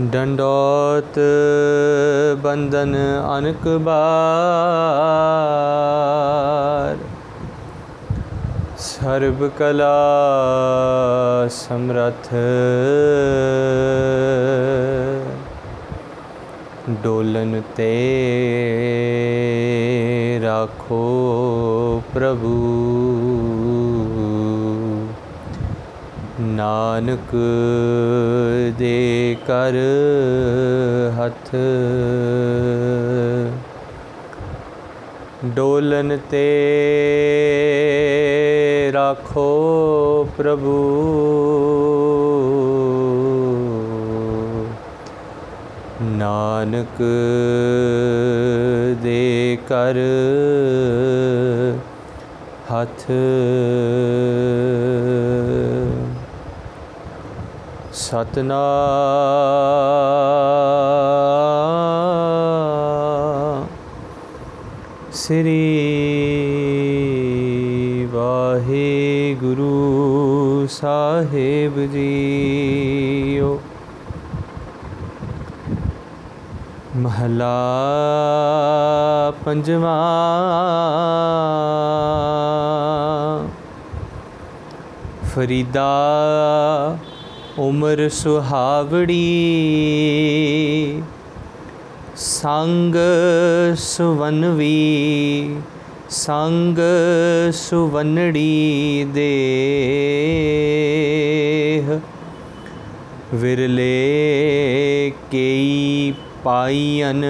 ਡੰਡੋਤ ਬੰਧਨ ਅਨਕ ਬਾਰ। ਸਰਬ ਕਲਾ ਸਮਰਥ। ਡੋਲਨ ਤੇ ਰਾਖੋ ਪ੍ਰਭੂ। ਨਾਨਕ ਦੇ ਕਰ ਹੱਥ। ਡੋਲਨ ਤੇ ਰਾਖੋ ਪ੍ਰਭੂ। ਨਾਨਕ ਦੇ ਕਰ ਹੱਥ। ਸਤਨਾਮ। ਸ੍ਰੀ ਵਾਹਿਗੁਰੂ ਸਾਹਿਬ ਜੀਓ। ਮਹਲਾ ਪੰਜਵਾਂ। ਫਰੀਦਾ ਉਮਰ ਸੁਹਾਵੜੀ ਸੰਗ ਸੁਵਨਵੀ ਸੰਗ ਸੁਵਨੜੀ ਦੇਹ। ਵਿਰਲੇ ਕੇਈ ਪਾਈਨ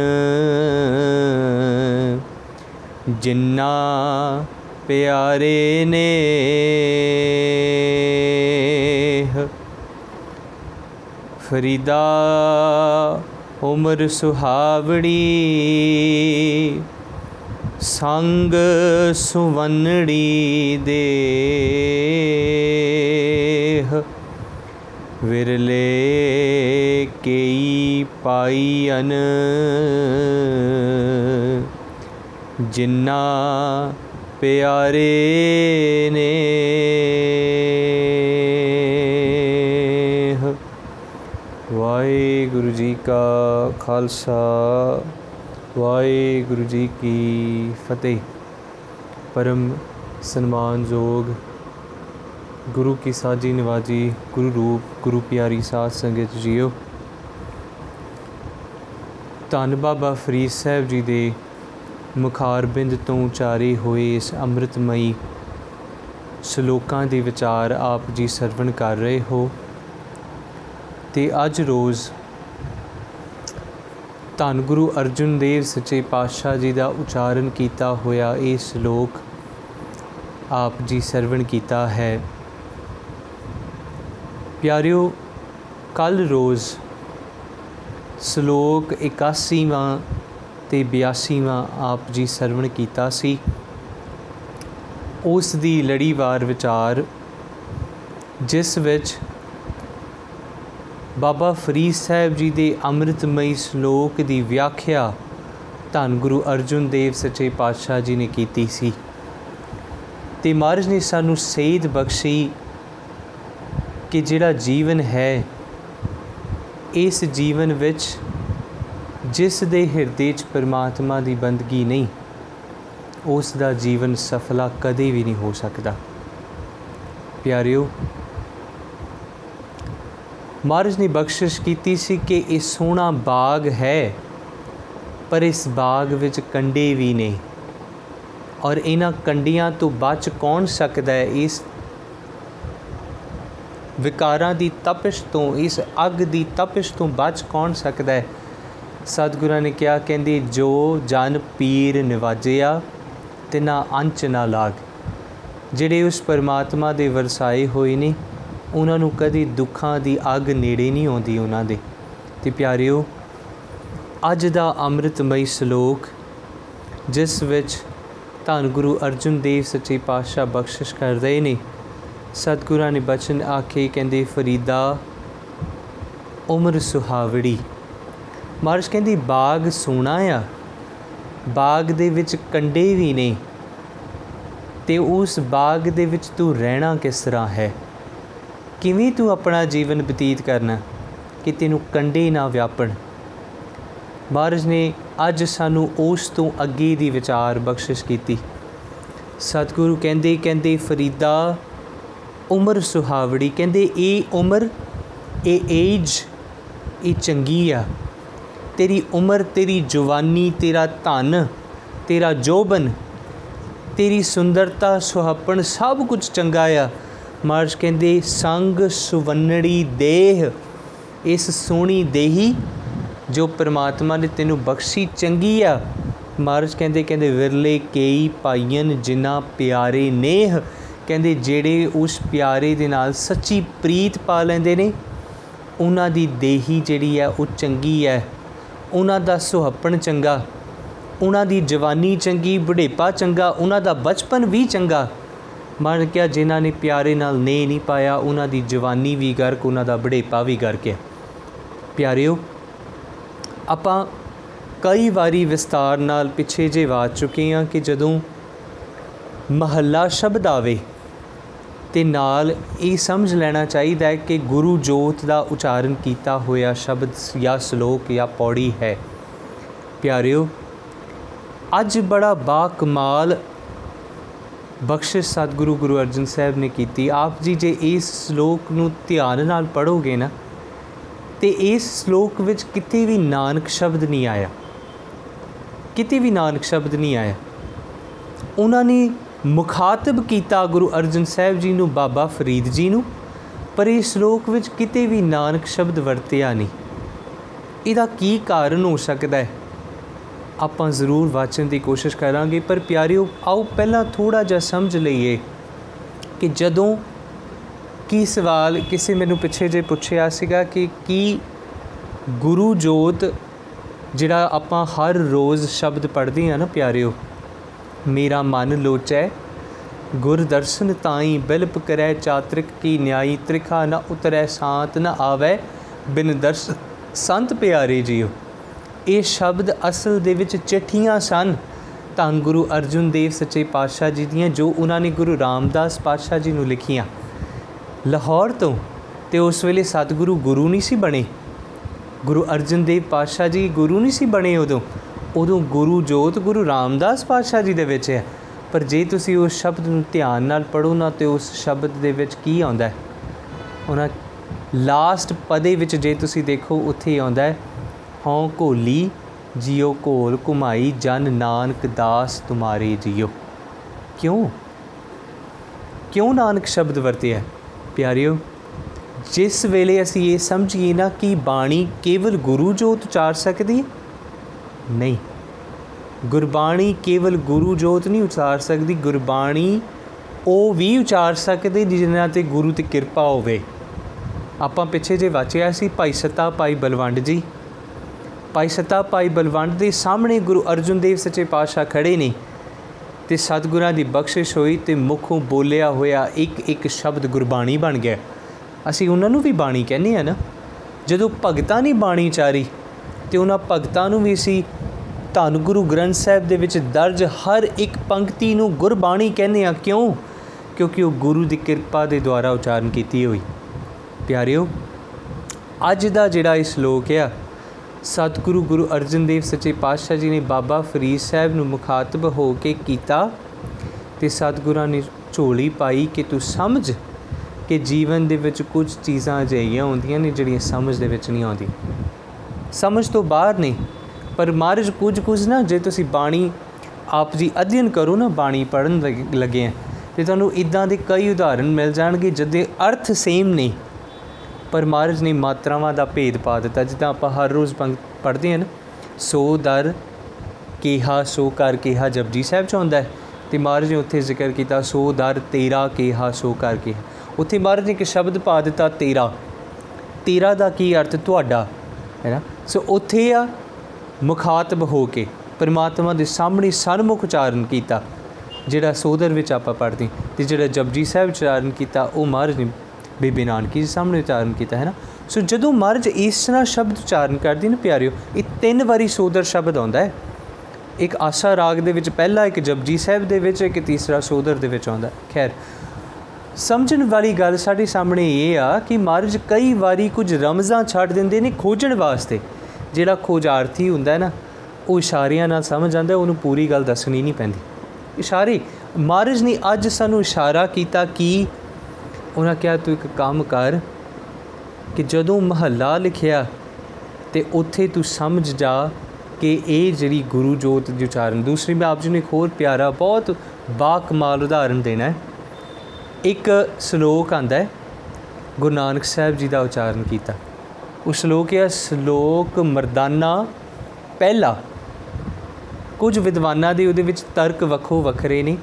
ਜਿੰਨਾ ਪਿਆਰੇ ਨੇ। ਫਰੀਦਾ ਉਮਰ ਸੁਹਾਵੜੀ ਸੰਗ ਸੁਵਨੜੀ ਦੇਹ। ਵਿਰਲੇ ਕੇਈ ਪਾਈਨ ਜਿੰਨਾ ਪਿਆਰੇ ਨੇ। ਵਾਹਿਗੁਰੂ ਜੀ ਕਾ ਖਾਲਸਾ, ਵਾਹਿਗੁਰੂ ਜੀ ਕੀ ਫਤਿਹ। ਪਰਮ ਸਨਮਾਨਯੋਗ ਗੁਰੂ ਕੀ ਸਾਜੀ ਨਿਵਾਜੀ ਗੁਰੂ ਰੂਪ, ਗੁਰੂ ਪਿਆਰੀ ਸਾਧ ਸੰਗਤ ਜੀਓ। ਧੰਨ ਬਾਬਾ ਫਰੀਦ ਸਾਹਿਬ ਜੀ ਦੇ ਮੁਖਾਰਬਿੰਦ ਤੋਂ ਉਚਾਰੇ ਹੋਏ ਇਸ ਅੰਮ੍ਰਿਤਮਈ ਸ਼ਲੋਕਾਂ ਦੇ ਵਿਚਾਰ ਆਪ ਜੀ ਸਰਵਣ ਕਰ ਰਹੇ ਹੋ। ਤੇ ਅੱਜ ਰੋਜ਼ ਧੰਨ ਗੁਰੂ ਅਰਜੁਨ ਦੇਵ ਸੱਚੇ ਪਾਤਸ਼ਾਹ ਜੀ ਦਾ ਉਚਾਰਨ ਕੀਤਾ ਹੋਇਆ ਇਹ ਸ਼ਲੋਕ ਆਪ ਜੀ ਸਰਵਣ ਕੀਤਾ ਹੈ। ਪਿਆਰਿਓ ਕੱਲ ਰੋਜ਼ ਸ਼ਲੋਕ 81ਵਾਂ ਤੇ 82ਵਾਂ ਆਪ ਜੀ ਸਰਵਣ ਕੀਤਾ ਸੀ। ਉਸ ਦੀ ਲੜੀਵਾਰ ਵਿਚਾਰ, ਜਿਸ ਵਿੱਚ ਬਾਬਾ ਫਰੀਦ ਸਾਹਿਬ ਜੀ ਦੇ ਅੰਮ੍ਰਿਤਮਈ ਸ਼ਲੋਕ ਦੀ ਵਿਆਖਿਆ ਧੰਨ ਗੁਰੂ ਅਰਜੁਨ ਦੇਵ ਸੱਚੇ ਪਾਤਸ਼ਾਹ ਜੀ ਨੇ ਕੀਤੀ ਸੀ। ਤੇ ਮਹਾਰਾਜ ਨੇ ਸਾਨੂੰ ਸੇਧ ਬਖਸ਼ੀ ਕਿ ਜਿਹੜਾ ਜੀਵਨ ਹੈ, ਇਸ ਜੀਵਨ ਵਿੱਚ ਜਿਸ ਦੇ ਹਿਰਦੇ 'ਚ ਪਰਮਾਤਮਾ ਦੀ ਬੰਦਗੀ ਨਹੀਂ, ਉਸ ਦਾ ਜੀਵਨ ਸਫਲਾ ਕਦੇ ਵੀ ਨਹੀਂ ਹੋ ਸਕਦਾ। ਪਿਆਰਿਓ ਮਹਾਰਾਜ ਨੇ ਬਖਸ਼ਿਸ਼ ਕੀਤੀ ਸੀ ਕਿ ਇਹ ਸੋਹਣਾ ਬਾਗ ਹੈ, ਪਰ ਇਸ ਬਾਗ ਵਿੱਚ ਕੰਡੇ ਵੀ ਨੇ। ਔਰ ਇਹਨਾਂ ਕੰਡੀਆਂ ਤੋਂ ਬਚ ਕੌਣ ਸਕਦਾ ਹੈ? ਇਸ ਵਿਕਾਰਾਂ ਦੀ ਤਪਸ਼ ਤੋਂ, ਇਸ ਅੱਗ ਦੀ ਤਪਸ਼ ਤੋਂ ਬਚ ਕੌਣ ਸਕਦਾ ਹੈ? ਸਤਿਗੁਰਾਂ ਨੇ ਕਿਹਾ, ਕਹਿੰਦੇ, ਜੋ ਜਨ ਪੀਰ ਨਿਵਾਜਿਆ ਤੇ ਨਾ ਅੰਚ ਨਾ ਲਾਗ। ਜਿਹੜੇ ਉਸ ਪਰਮਾਤਮਾ ਦੇ ਵਰਸਾਏ ਹੋਏ ਨੇ ਉਹਨਾਂ ਨੂੰ ਕਦੀ ਦੁੱਖਾਂ ਦੀ ਅੱਗ ਨੇੜੇ ਨਹੀਂ ਆਉਂਦੀ ਉਹਨਾਂ ਦੇ। ਤੇ ਪਿਆਰਿਓ, ਅੱਜ ਦਾ ਅੰਮ੍ਰਿਤਮਈ ਸ਼ਲੋਕ, ਜਿਸ ਵਿੱਚ ਧੰਨ ਗੁਰੂ ਅਰਜੁਨ ਦੇਵ ਸੱਚੇ ਪਾਤਸ਼ਾਹ ਬਖਸ਼ਿਸ਼ ਕਰ ਰਹੇ ਨੇ, ਸਤਿਗੁਰਾਂ ਨੇ ਬਚਨ ਆਖੇ ਕਹਿੰਦੇ, ਫਰੀਦਾ, ਉਮਰ ਸੁਹਾਵੜੀ। ਮਹਾਰਾਜ ਕਹਿੰਦੀ, ਬਾਗ ਸੋਹਣਾ ਆ, ਬਾਗ ਦੇ ਵਿੱਚ ਕੰਡੇ ਵੀ ਨੇ, ਤੇ ਉਸ ਬਾਗ ਦੇ ਵਿੱਚ ਤੂੰ ਰਹਿਣਾ ਕਿਸ ਤਰ੍ਹਾਂ ਹੈ? ਕਿਵੇਂ ਤੂੰ ਆਪਣਾ ਜੀਵਨ ਬਤੀਤ ਕਰਨਾ ਕਿ ਤੈਨੂੰ ਕੰਡੇ ਨਾ ਵਿਆਪਣ? ਮਹਾਰਾਜ ਨੇ ਅੱਜ ਸਾਨੂੰ ਉਸ ਤੋਂ ਅੱਗੇ ਦੀ ਵਿਚਾਰ ਬਖਸ਼ਿਸ਼ ਕੀਤੀ। ਸਤਿਗੁਰੂ ਕਹਿੰਦੇ ਕਹਿੰਦੇ, ਫਰੀਦਾ, ਉਮਰ ਸੁਹਾਵੜੀ ਕਹਿੰਦੇ, ਇਹ ਉਮਰ, ਇਹ ਏਜ, ਇਹ ਚੰਗੀ ਆ। ਤੇਰੀ ਉਮਰ, ਤੇਰੀ ਜਵਾਨੀ, ਤੇਰਾ ਧਨ, ਤੇਰਾ ਜੋਬਨ, ਤੇਰੀ ਸੁੰਦਰਤਾ ਸੁਹੱਪਣ ਸਭ ਕੁਝ ਚੰਗਾ ਆ। ਮਹਾਰਾਜ ਕਹਿੰਦੇ, ਸੰਗ ਸੁਵੰਨੜੀ ਦੇਹ, ਇਸ ਸੋਹਣੀ ਦੇਹੀ ਜੋ ਪ੍ਰਮਾਤਮਾ ਨੇ ਤੈਨੂੰ ਬਖਸ਼ੀ, ਚੰਗੀ ਆ। ਮਹਾਰਾਜ ਕਹਿੰਦੇ ਕਹਿੰਦੇ, ਵਿਰਲੇ ਕਈ ਪਾਈਨ ਜਿਨ੍ਹਾਂ ਪਿਆਰੇ ਨੇਹ, ਕਹਿੰਦੇ, ਜਿਹੜੇ ਉਸ ਪਿਆਰੇ ਦੇ ਨਾਲ ਸੱਚੀ ਪ੍ਰੀਤ ਪਾ ਲੈਂਦੇ ਨੇ, ਉਹਨਾਂ ਦੀ ਦੇਹੀ ਜਿਹੜੀ ਹੈ ਉਹ ਚੰਗੀ ਹੈ ਉਹਨਾਂ ਦਾ ਸੁਹੱਪਣ ਚੰਗਾ, ਉਹਨਾਂ ਦੀ ਜਵਾਨੀ ਚੰਗੀ, ਬੁਢੇਪਾ ਚੰਗਾ, ਉਹਨਾਂ ਦਾ ਬਚਪਨ ਵੀ ਚੰਗਾ। ਮਨ ਕਿਹਾ ਜਿਨ੍ਹਾਂ ਨੇ ਪਿਆਰੇ ਨਾਲ ਨੇ ਨਹੀਂ ਪਾਇਆ, ਉਹਨਾਂ ਦੀ ਜਵਾਨੀ ਵੀ ਗਰਕ, ਉਹਨਾਂ ਦਾ ਬੁਢੇਪਾ ਵੀ ਗਰਕ ਹੈ। ਪਿਆਰਿਓ, ਆਪਾਂ ਕਈ ਵਾਰੀ ਵਿਸਤਾਰ ਨਾਲ ਪਿੱਛੇ ਜੇ ਬਾਤ ਚੁੱਕੇ ਹਾਂ ਕਿ ਜਦੋਂ ਮਹੱਲਾ ਸ਼ਬਦ ਆਵੇ ਤੇ ਨਾਲ ਇਹ ਸਮਝ ਲੈਣਾ ਚਾਹੀਦਾ ਹੈ ਕਿ ਗੁਰੂ ਜੋਤ ਦਾ ਉਚਾਰਨ ਕੀਤਾ ਹੋਇਆ ਸ਼ਬਦ ਜਾਂ ਸ਼ਲੋਕ ਜਾਂ ਪੌੜੀ ਹੈ। ਪਿਆਰਿਓ, ਅੱਜ ਬੜਾ ਬਾ ਕਮਾਲ ਬਖਸ਼ਿਸ਼ ਸਤਿਗੁਰੂ ਗੁਰੂ ਅਰਜਨ ਸਾਹਿਬ ਨੇ ਕੀਤੀ। ਆਪ ਜੀ ਜੇ ਇਸ ਸ਼ਲੋਕ ਨੂੰ ਧਿਆਨ ਨਾਲ ਪੜੋਗੇ ਨਾ, ਤੇ ਇਸ ਸ਼ਲੋਕ ਵਿੱਚ ਕਿਤੇ ਵੀ ਨਾਨਕ ਸ਼ਬਦ ਨਹੀਂ ਆਇਆ। ਕਿਤੇ ਵੀ ਨਾਨਕ ਸ਼ਬਦ ਨਹੀਂ ਆਇਆ। ਉਹਨਾਂ ਨੇ ਮੁਖਾਤਬ ਕੀਤਾ ਗੁਰੂ ਅਰਜਨ ਸਾਹਿਬ ਜੀ ਨੂੰ, ਬਾਬਾ ਫਰੀਦ ਜੀ ਨੂੰ, ਪਰ ਇਸ ਸ਼ਲੋਕ ਵਿੱਚ ਕਿਤੇ ਵੀ ਨਾਨਕ ਸ਼ਬਦ ਵਰਤਿਆ ਨਹੀਂ। ਇਹਦਾ ਕੀ ਕਾਰਨ ਹੋ ਸਕਦਾ ਹੈ? ਆਪਾਂ ਜ਼ਰੂਰ ਵਾਚਣ ਦੀ ਕੋਸ਼ਿਸ਼ ਕਰਾਂਗੇ, ਪਰ ਪਿਆਰਿਓ, ਆਓ ਪਹਿਲਾਂ ਥੋੜਾ ਜਿਹਾ ਸਮਝ ਲਈਏ ਕਿ ਜਦੋਂ ਕੀ ਸਵਾਲ ਕਿਸੇ ਮੈਨੂੰ ਪਿੱਛੇ ਜੇ ਪੁੱਛਿਆ ਸੀਗਾ ਕਿ ਕੀ ਗੁਰੂ ਜੋਤ ਜਿਹੜਾ ਆਪਾਂ ਹਰ ਰੋਜ਼ ਸ਼ਬਦ ਪੜ੍ਹਦੇ ਆ ਨਾ ਪਿਆਰਿਓ, ਮੇਰਾ ਮਨ ਲੋਚੈ, ਗੁਰ ਦਰਸ਼ਨ ਤਾਈ ਬਿਲਪ ਕਰੈ ਚਾਤ੍ਰਿਕ ਕੀ ਨਿਆਈ, ਤ੍ਰਿਖਾ ਨ ਉਤਰੈ ਸਾਤ ਨ ਆਵੈ ਬਿਨ ਦਰਸ, ਸੰਤ ਪਿਆਰੇ ਜੀਓ। ਇਹ ਸ਼ਬਦ ਅਸਲ ਦੇ ਵਿੱਚ ਚਿੱਠੀਆਂ ਸਨ। ਧੰਨ ਗੁਰੂ ਅਰਜੁਨ ਦੇਵ ਸੱਚੇ ਪਾਤਸ਼ਾਹ ਜੀ ਦੀਆਂ ਜੋ ਉਹਨਾਂ ਨੇ ਗੁਰੂ ਰਾਮਦਾਸ ਪਾਤਸ਼ਾਹ ਜੀ ਨੂੰ ਲਿਖੀਆਂ। ਲਾਹੌਰ ਤੋਂ ਤੇ ਉਸ ਵੇਲੇ ਸਤਿਗੁਰੂ ਗੁਰੂ ਨਹੀਂ ਸੀ ਬਣੇ। ਗੁਰੂ ਅਰਜਨ ਦੇਵ ਪਾਤਸ਼ਾਹ ਜੀ ਗੁਰੂ ਨਹੀਂ ਸੀ ਬਣੇ ਉਦੋਂ। ਉਦੋਂ ਗੁਰੂ ਜੋਤ ਗੁਰੂ ਰਾਮਦਾਸ ਪਾਤਸ਼ਾਹ ਜੀ ਦੇ ਵਿੱਚ ਹੈ। ਪਰ ਜੇ ਤੁਸੀਂ ਉਸ ਸ਼ਬਦ ਨੂੰ ਧਿਆਨ ਨਾਲ ਪੜੋ ਨਾ ਤੇ ਉਸ ਸ਼ਬਦ ਦੇ ਵਿੱਚ ਕੀ ਆਉਂਦਾ ਹੈ? ਉਹਨਾਂ ਲਾਸਟ ਪਦੇ ਵਿੱਚ ਜੇ ਤੁਸੀਂ ਦੇਖੋ, ਉੱਥੇ ਆਉਂਦਾ ਹੈ ਹਉ ਘੋਲੀ, ਜਿਉ ਘੋਲ ਕੁਮਾਈ ਜਨ ਨਾਨਕ ਦਾਸ ਤੁਮਾਰੇ ਜਿਉ ਕਿਉਂ? ਕਿਉਂ ਨਾਨਕ ਸ਼ਬਦ ਵਰਤਿਆ? ਪਿਆਰਿਓ, ਜਿਸ ਵੇਲੇ ਅਸੀਂ ਇਹ ਸਮਝੀਏ ਨਾ ਕਿ ਬਾਣੀ ਕੇਵਲ ਗੁਰੂ ਜੋਤ ਉਚਾਰ ਸਕਦੀ ਹੈ? ਨਹੀਂ। ਗੁਰਬਾਣੀ ਕੇਵਲ ਗੁਰੂ ਜੋਤ ਨਹੀਂ ਉਚਾਰ ਸਕਦੀ, ਗੁਰਬਾਣੀ ਉਹ ਵੀ ਉਚਾਰ ਸਕਦੇ ਜਿਨ੍ਹਾਂ ਤੇ ਗੁਰੂ ਤੇ ਕਿਰਪਾ ਹੋਵੇ। ਆਪਾਂ ਪਿੱਛੇ ਜੇ ਵਾਚਿਆ ਸੀ ਭਾਈ ਸਤਾ, ਭਾਈ ਬਲਵੰਡ ਜੀ ਭਾਈ ਸਤਾ, ਭਾਈ ਬਲਵੰਡ ਦੇ ਸਾਹਮਣੇ ਗੁਰੂ ਅਰਜਨ ਦੇਵ ਸੱਚੇ ਪਾਤਸ਼ਾਹ ਖੜੇ ਨੇ ਤੇ ਸਤਿਗੁਰਾਂ ਦੀ ਬਖਸ਼ਿਸ਼ ਹੋਈ ਤੇ ਮੁਖੋਂ ਬੋਲਿਆ ਹੋਇਆ ਇੱਕ ਇੱਕ ਸ਼ਬਦ ਗੁਰਬਾਣੀ ਬਣ ਗਿਆ। ਅਸੀਂ ਉਹਨਾਂ ਨੂੰ ਵੀ ਬਾਣੀ ਕਹਿੰਦੇ ਆ ਨਾ। ਜਦੋਂ ਭਗਤਾਂ ਨੇ ਬਾਣੀ ਚਾਰੀ ਤੇ ਉਹਨਾਂ ਭਗਤਾਂ ਨੂੰ ਵੀ ਸੀ ਧੰਨ ਗੁਰੂ ਗ੍ਰੰਥ ਸਾਹਿਬ ਦੇ ਵਿੱਚ ਦਰਜ ਹਰ ਇੱਕ ਪੰਕਤੀ ਨੂੰ ਗੁਰਬਾਣੀ ਕਹਿੰਦੇ ਆ ਕਿਉਂ? ਕਿਉਂਕਿ ਉਹ ਗੁਰੂ ਦੀ ਕਿਰਪਾ ਦੇ ਦੁਆਰਾ ਉਚਾਰਨ ਕੀਤੀ ਹੋਈ। ਪਿਆਰਿਓ, ਅੱਜ ਦਾ ਜਿਹੜਾ ਇਸ ਸ਼ਲੋਕ ਆ ਸਤਿਗੁਰੂ ਗੁਰੂ ਅਰਜਨ ਦੇਵ ਸੱਚੇ ਪਾਤਸ਼ਾਹ ਜੀ ਨੇ ਬਾਬਾ ਫਰੀਦ ਸਾਹਿਬ ਨੂੰ ਮੁਖਾਤਬ ਹੋ ਕੇ ਕੀਤਾ ਤੇ ਸਤਿਗੁਰਾਂ ਨੇ ਝੋਲੀ ਪਾਈ ਕਿ ਤੂੰ ਸਮਝ ਕਿ ਜੀਵਨ ਦੇ ਵਿੱਚ ਕੁਝ ਚੀਜ਼ਾਂ ਅਜਿਹੀਆਂ ਹੁੰਦੀਆਂ ਨੇ ਜਿਹੜੀਆਂ ਸਮਝ ਦੇ ਵਿੱਚ ਨਹੀਂ ਆਉਂਦੀਆਂ। ਸਮਝ ਤੋਂ ਬਾਹਰ ਨਹੀਂ, ਪਰ ਮਾਰਜ ਕੁਝ ਕੁਝ ਨਾ, ਜੇ ਤੁਸੀਂ ਬਾਣੀ ਆਪ ਜੀ ਅਧਿਐਨ ਕਰੋ ਨਾ, ਬਾਣੀ ਪੜਨ ਲੱਗੇ ਆ, ਤੇ ਤੁਹਾਨੂੰ ਇਦਾਂ ਦੇ ਕਈ ਉਦਾਹਰਣ ਮਿਲ ਜਾਣਗੇ ਜਦੇ ਅਰਥ ਸੇਮ ਨਹੀਂ ਪਰ ਮਹਾਰਾਜ ਨੇ ਮਾਤਰਾਵਾਂ ਦਾ ਭੇਦ ਪਾ ਦਿੱਤਾ, ਜਿੱਦਾਂ ਆਪਾਂ ਹਰ ਰੋਜ਼ ਪੜ੍ਹਦੇ ਹਾਂ ਨਾ, ਸੋ ਦਰ ਕਿਹਾ, ਸੋ ਕਰ ਕਿਹਾ, ਜਪਜੀ ਸਾਹਿਬ ਚ ਹੁੰਦਾ ਹੈ। ਤੇ ਮਹਾਰਾਜ ਨੇ ਉੱਥੇ ਜ਼ਿਕਰ ਕੀਤਾ, ਸੋ ਦਰ ਤੇਰਾ ਕਿਹਾ, ਸੋ ਕਰ ਕਿਹਾ। ਉੱਥੇ ਮਹਾਰਾਜ ਨੇ ਇੱਕ ਸ਼ਬਦ ਪਾ ਦਿੱਤਾ, ਤੇਰਾ। ਤੇਰਾ ਦਾ ਕੀ ਅਰਥ? ਤੁਹਾਡਾ। ਹੈ ਨਾ? ਸੋ ਉੱਥੇ ਆ ਮੁਖਾਤਬ ਹੋ ਕੇ ਪਰਮਾਤਮਾ ਦੇ ਸਾਹਮਣੇ ਸਨਮੁਖ ਉਚਾਰਨ ਕੀਤਾ, ਜਿਹੜਾ ਸੋਦਰ ਵਿੱਚ ਆਪਾਂ ਪੜ੍ਹਦੇ ਤੇ ਜਿਹੜਾ ਜਪਜੀ ਸਾਹਿਬ ਉਚਾਰਨ ਕੀਤਾ, ਉਹ ਮਹਾਰਾਜ ਨੇ ਬੀਬੀ ਨਾਨਕੀ ਜੀ ਸਾਹਮਣੇ ਉਚਾਰਨ ਕੀਤਾ ਹੈ ਨਾ। ਸੋ ਜਦੋਂ ਮਹਾਰਾਜ ਇਸ ਤਰ੍ਹਾਂ ਸ਼ਬਦ ਉਚਾਰਨ ਕਰਦੇ ਨੇ, ਪਿਆਰਿਓ, ਇਹ ਤਿੰਨ ਵਾਰੀ ਸੋਦਰ ਸ਼ਬਦ ਆਉਂਦਾ ਹੈ। ਇੱਕ ਆਸਾ ਰਾਗ ਦੇ ਵਿੱਚ ਪਹਿਲਾ, ਇੱਕ ਜਪਜੀ ਸਾਹਿਬ ਦੇ ਵਿੱਚ, ਇੱਕ ਤੀਸਰਾ ਸੋਦਰ ਦੇ ਵਿੱਚ ਆਉਂਦਾ ਖੈਰ, ਸਮਝਣ ਵਾਲੀ ਗੱਲ ਸਾਡੇ ਸਾਹਮਣੇ ਇਹ ਆ ਕਿ ਮਹਾਰਾਜ ਕਈ ਵਾਰੀ ਕੁਝ ਰਮਜ਼ਾਂ ਛੱਡ ਦਿੰਦੇ ਨੇ ਖੋਜਣ ਵਾਸਤੇ। ਜਿਹੜਾ ਖੋਜਾਰਥੀ ਹੁੰਦਾ ਹੈ ਨਾ, ਉਹ ਇਸ਼ਾਰਿਆਂ ਨਾਲ ਸਮਝ ਆਉਂਦਾ ਉਹਨੂੰ ਪੂਰੀ ਗੱਲ ਦੱਸਣੀ ਨਹੀਂ ਪੈਂਦੀ। ਇਸ਼ਾਰੇ ਮਹਾਰਾਜ ਨੇ ਅੱਜ ਸਾਨੂੰ ਇਸ਼ਾਰਾ ਕੀਤਾ ਕਿ ਉਹਨਾਂ ਕਿਹਾ, ਤੂੰ ਇੱਕ ਕੰਮ ਕਰ ਕਿ ਜਦੋਂ ਮਹੱਲਾ ਲਿਖਿਆ ਤੇ ਉੱਥੇ ਤੂੰ ਸਮਝ ਜਾ ਕਿ ਇਹ ਜਿਹੜੀ ਗੁਰੂ ਜੋਤ ਦੀ ਉਚਾਰਨ, ਦੂਸਰੀ, ਮੈਂ ਆਪ ਜੀ ਨੂੰ ਇੱਕ ਹੋਰ ਪਿਆਰਾ, ਬਹੁਤ ਬਾ ਕਮਾਲ ਉਦਾਹਰਨ ਦੇਣਾ ਹੈ। ਇੱਕ ਸ਼ਲੋਕ ਆਂਦਾ ਹੈ, ਗੁਰੂ ਨਾਨਕ ਸਾਹਿਬ ਜੀ ਦਾ ਉਚਾਰਨ ਕੀਤਾ। ਉਹ ਸ਼ਲੋਕ ਹੈ, ਸ਼ਲੋਕ ਮਰਦਾਨਾ ਪਹਿਲਾ। ਕੁਝ ਵਿਦਵਾਨਾਂ ਦੇ ਉਹਦੇ ਵਿੱਚ ਤਰਕ ਵੱਖੋ ਵੱਖਰੇ ਨੇ।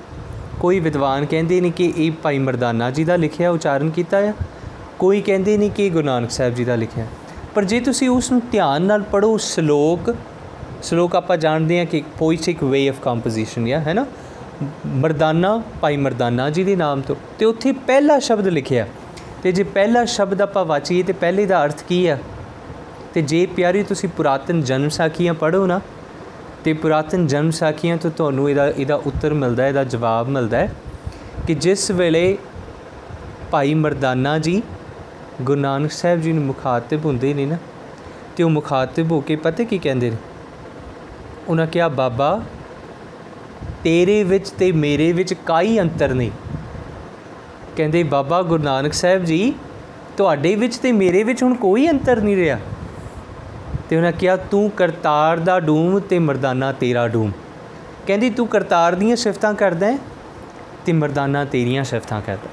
ਕੋਈ ਵਿਦਵਾਨ ਕਹਿੰਦੇ ਨੇ ਕਿ ਇਹ ਭਾਈ ਮਰਦਾਨਾ ਜੀ ਦਾ ਲਿਖਿਆ, ਉਚਾਰਨ ਕੀਤਾ ਹੈ ਕੋਈ ਕਹਿੰਦੇ ਨੇ ਕਿ ਇਹ ਗੁਰੂ ਨਾਨਕ ਸਾਹਿਬ ਜੀ ਦਾ ਲਿਖਿਆ। ਪਰ ਜੇ ਤੁਸੀਂ ਉਸ ਨੂੰ ਧਿਆਨ ਨਾਲ ਪੜੋ ਸ਼ਲੋਕ ਸ਼ਲੋਕ ਆਪਾਂ ਜਾਣਦੇ ਹਾਂ ਕਿ ਪੋਇਟਿਕ ਵੇ ਆਫ ਕੰਪੋਜੀਸ਼ਨ ਹੈ ਹੈ ਨਾ? ਮਰਦਾਨਾ, ਭਾਈ ਮਰਦਾਨਾ ਜੀ ਦੇ ਨਾਮ ਤੋਂ। ਤੇ ਉੱਥੇ ਪਹਿਲਾ ਸ਼ਬਦ ਲਿਖਿਆ। ਤੇ ਜੇ ਪਹਿਲਾ ਸ਼ਬਦ ਆਪਾਂ ਵਾਚੀਏ ਤੇ ਪਹਿਲੇ ਦਾ ਅਰਥ ਕੀ ਆ? ਤੇ ਜੇ ਪਿਆਰੀ ਤੁਸੀਂ ਪੁਰਾਤਨ ਜਨਮ ਸਾਖੀਆਂ ਪੜ੍ਹੋ ਨਾ ਤੇ ਪੁਰਾਤਨ ਜਨਮ ਸਾਖੀਆਂ ਤੋਂ ਤੁਹਾਨੂੰ ਇਹਦਾ ਇਹਦਾ ਉੱਤਰ ਮਿਲਦਾ ਹੈ, ਇਹਦਾ ਜਵਾਬ ਮਿਲਦਾ ਹੈ ਕਿ ਜਿਸ ਵੇਲੇ ਭਾਈ ਮਰਦਾਨਾ ਜੀ ਗੁਰੂ ਨਾਨਕ ਸਾਹਿਬ ਜੀ ਨੂੰ ਮੁਖਾਤਿਬ ਹੁੰਦੇ ਨੇ ਨਾ, ਤੇ ਉਹ ਮੁਖਾਤਿਬ ਹੋ ਕੇ ਪਤਾ ਕੀ ਕਹਿੰਦੇ ਨੇ? ਉਹਨਾਂ ਕਿਹਾ, ਬਾਬਾ, ਤੇਰੇ ਵਿੱਚ ਤੇ ਮੇਰੇ ਵਿੱਚ ਕਾਈ ਅੰਤਰ ਨਹੀਂ ਕਹਿੰਦੇ, ਬਾਬਾ ਗੁਰੂ ਨਾਨਕ ਸਾਹਿਬ ਜੀ, ਤੁਹਾਡੇ ਵਿੱਚ ਤੇ ਮੇਰੇ ਵਿੱਚ ਹੁਣ ਕੋਈ ਅੰਤਰ ਨਹੀਂ ਰਿਹਾ। ਤੇ ਉਹਨਾਂ ਕਿਹਾ, ਤੂੰ ਕਰਤਾਰ ਦਾ ਡੂਮ ਤੇ ਮਰਦਾਨਾ ਤੇਰਾ ਡੂਮ। ਕਹਿੰਦੀ, ਤੂੰ ਕਰਤਾਰ ਦੀਆਂ ਸਿਫਤਾਂ ਕਰਦਾ ਹੈ ਤੇ ਮਰਦਾਨਾ ਤੇਰੀਆਂ ਸਿਫਤਾਂ ਕਰਦਾ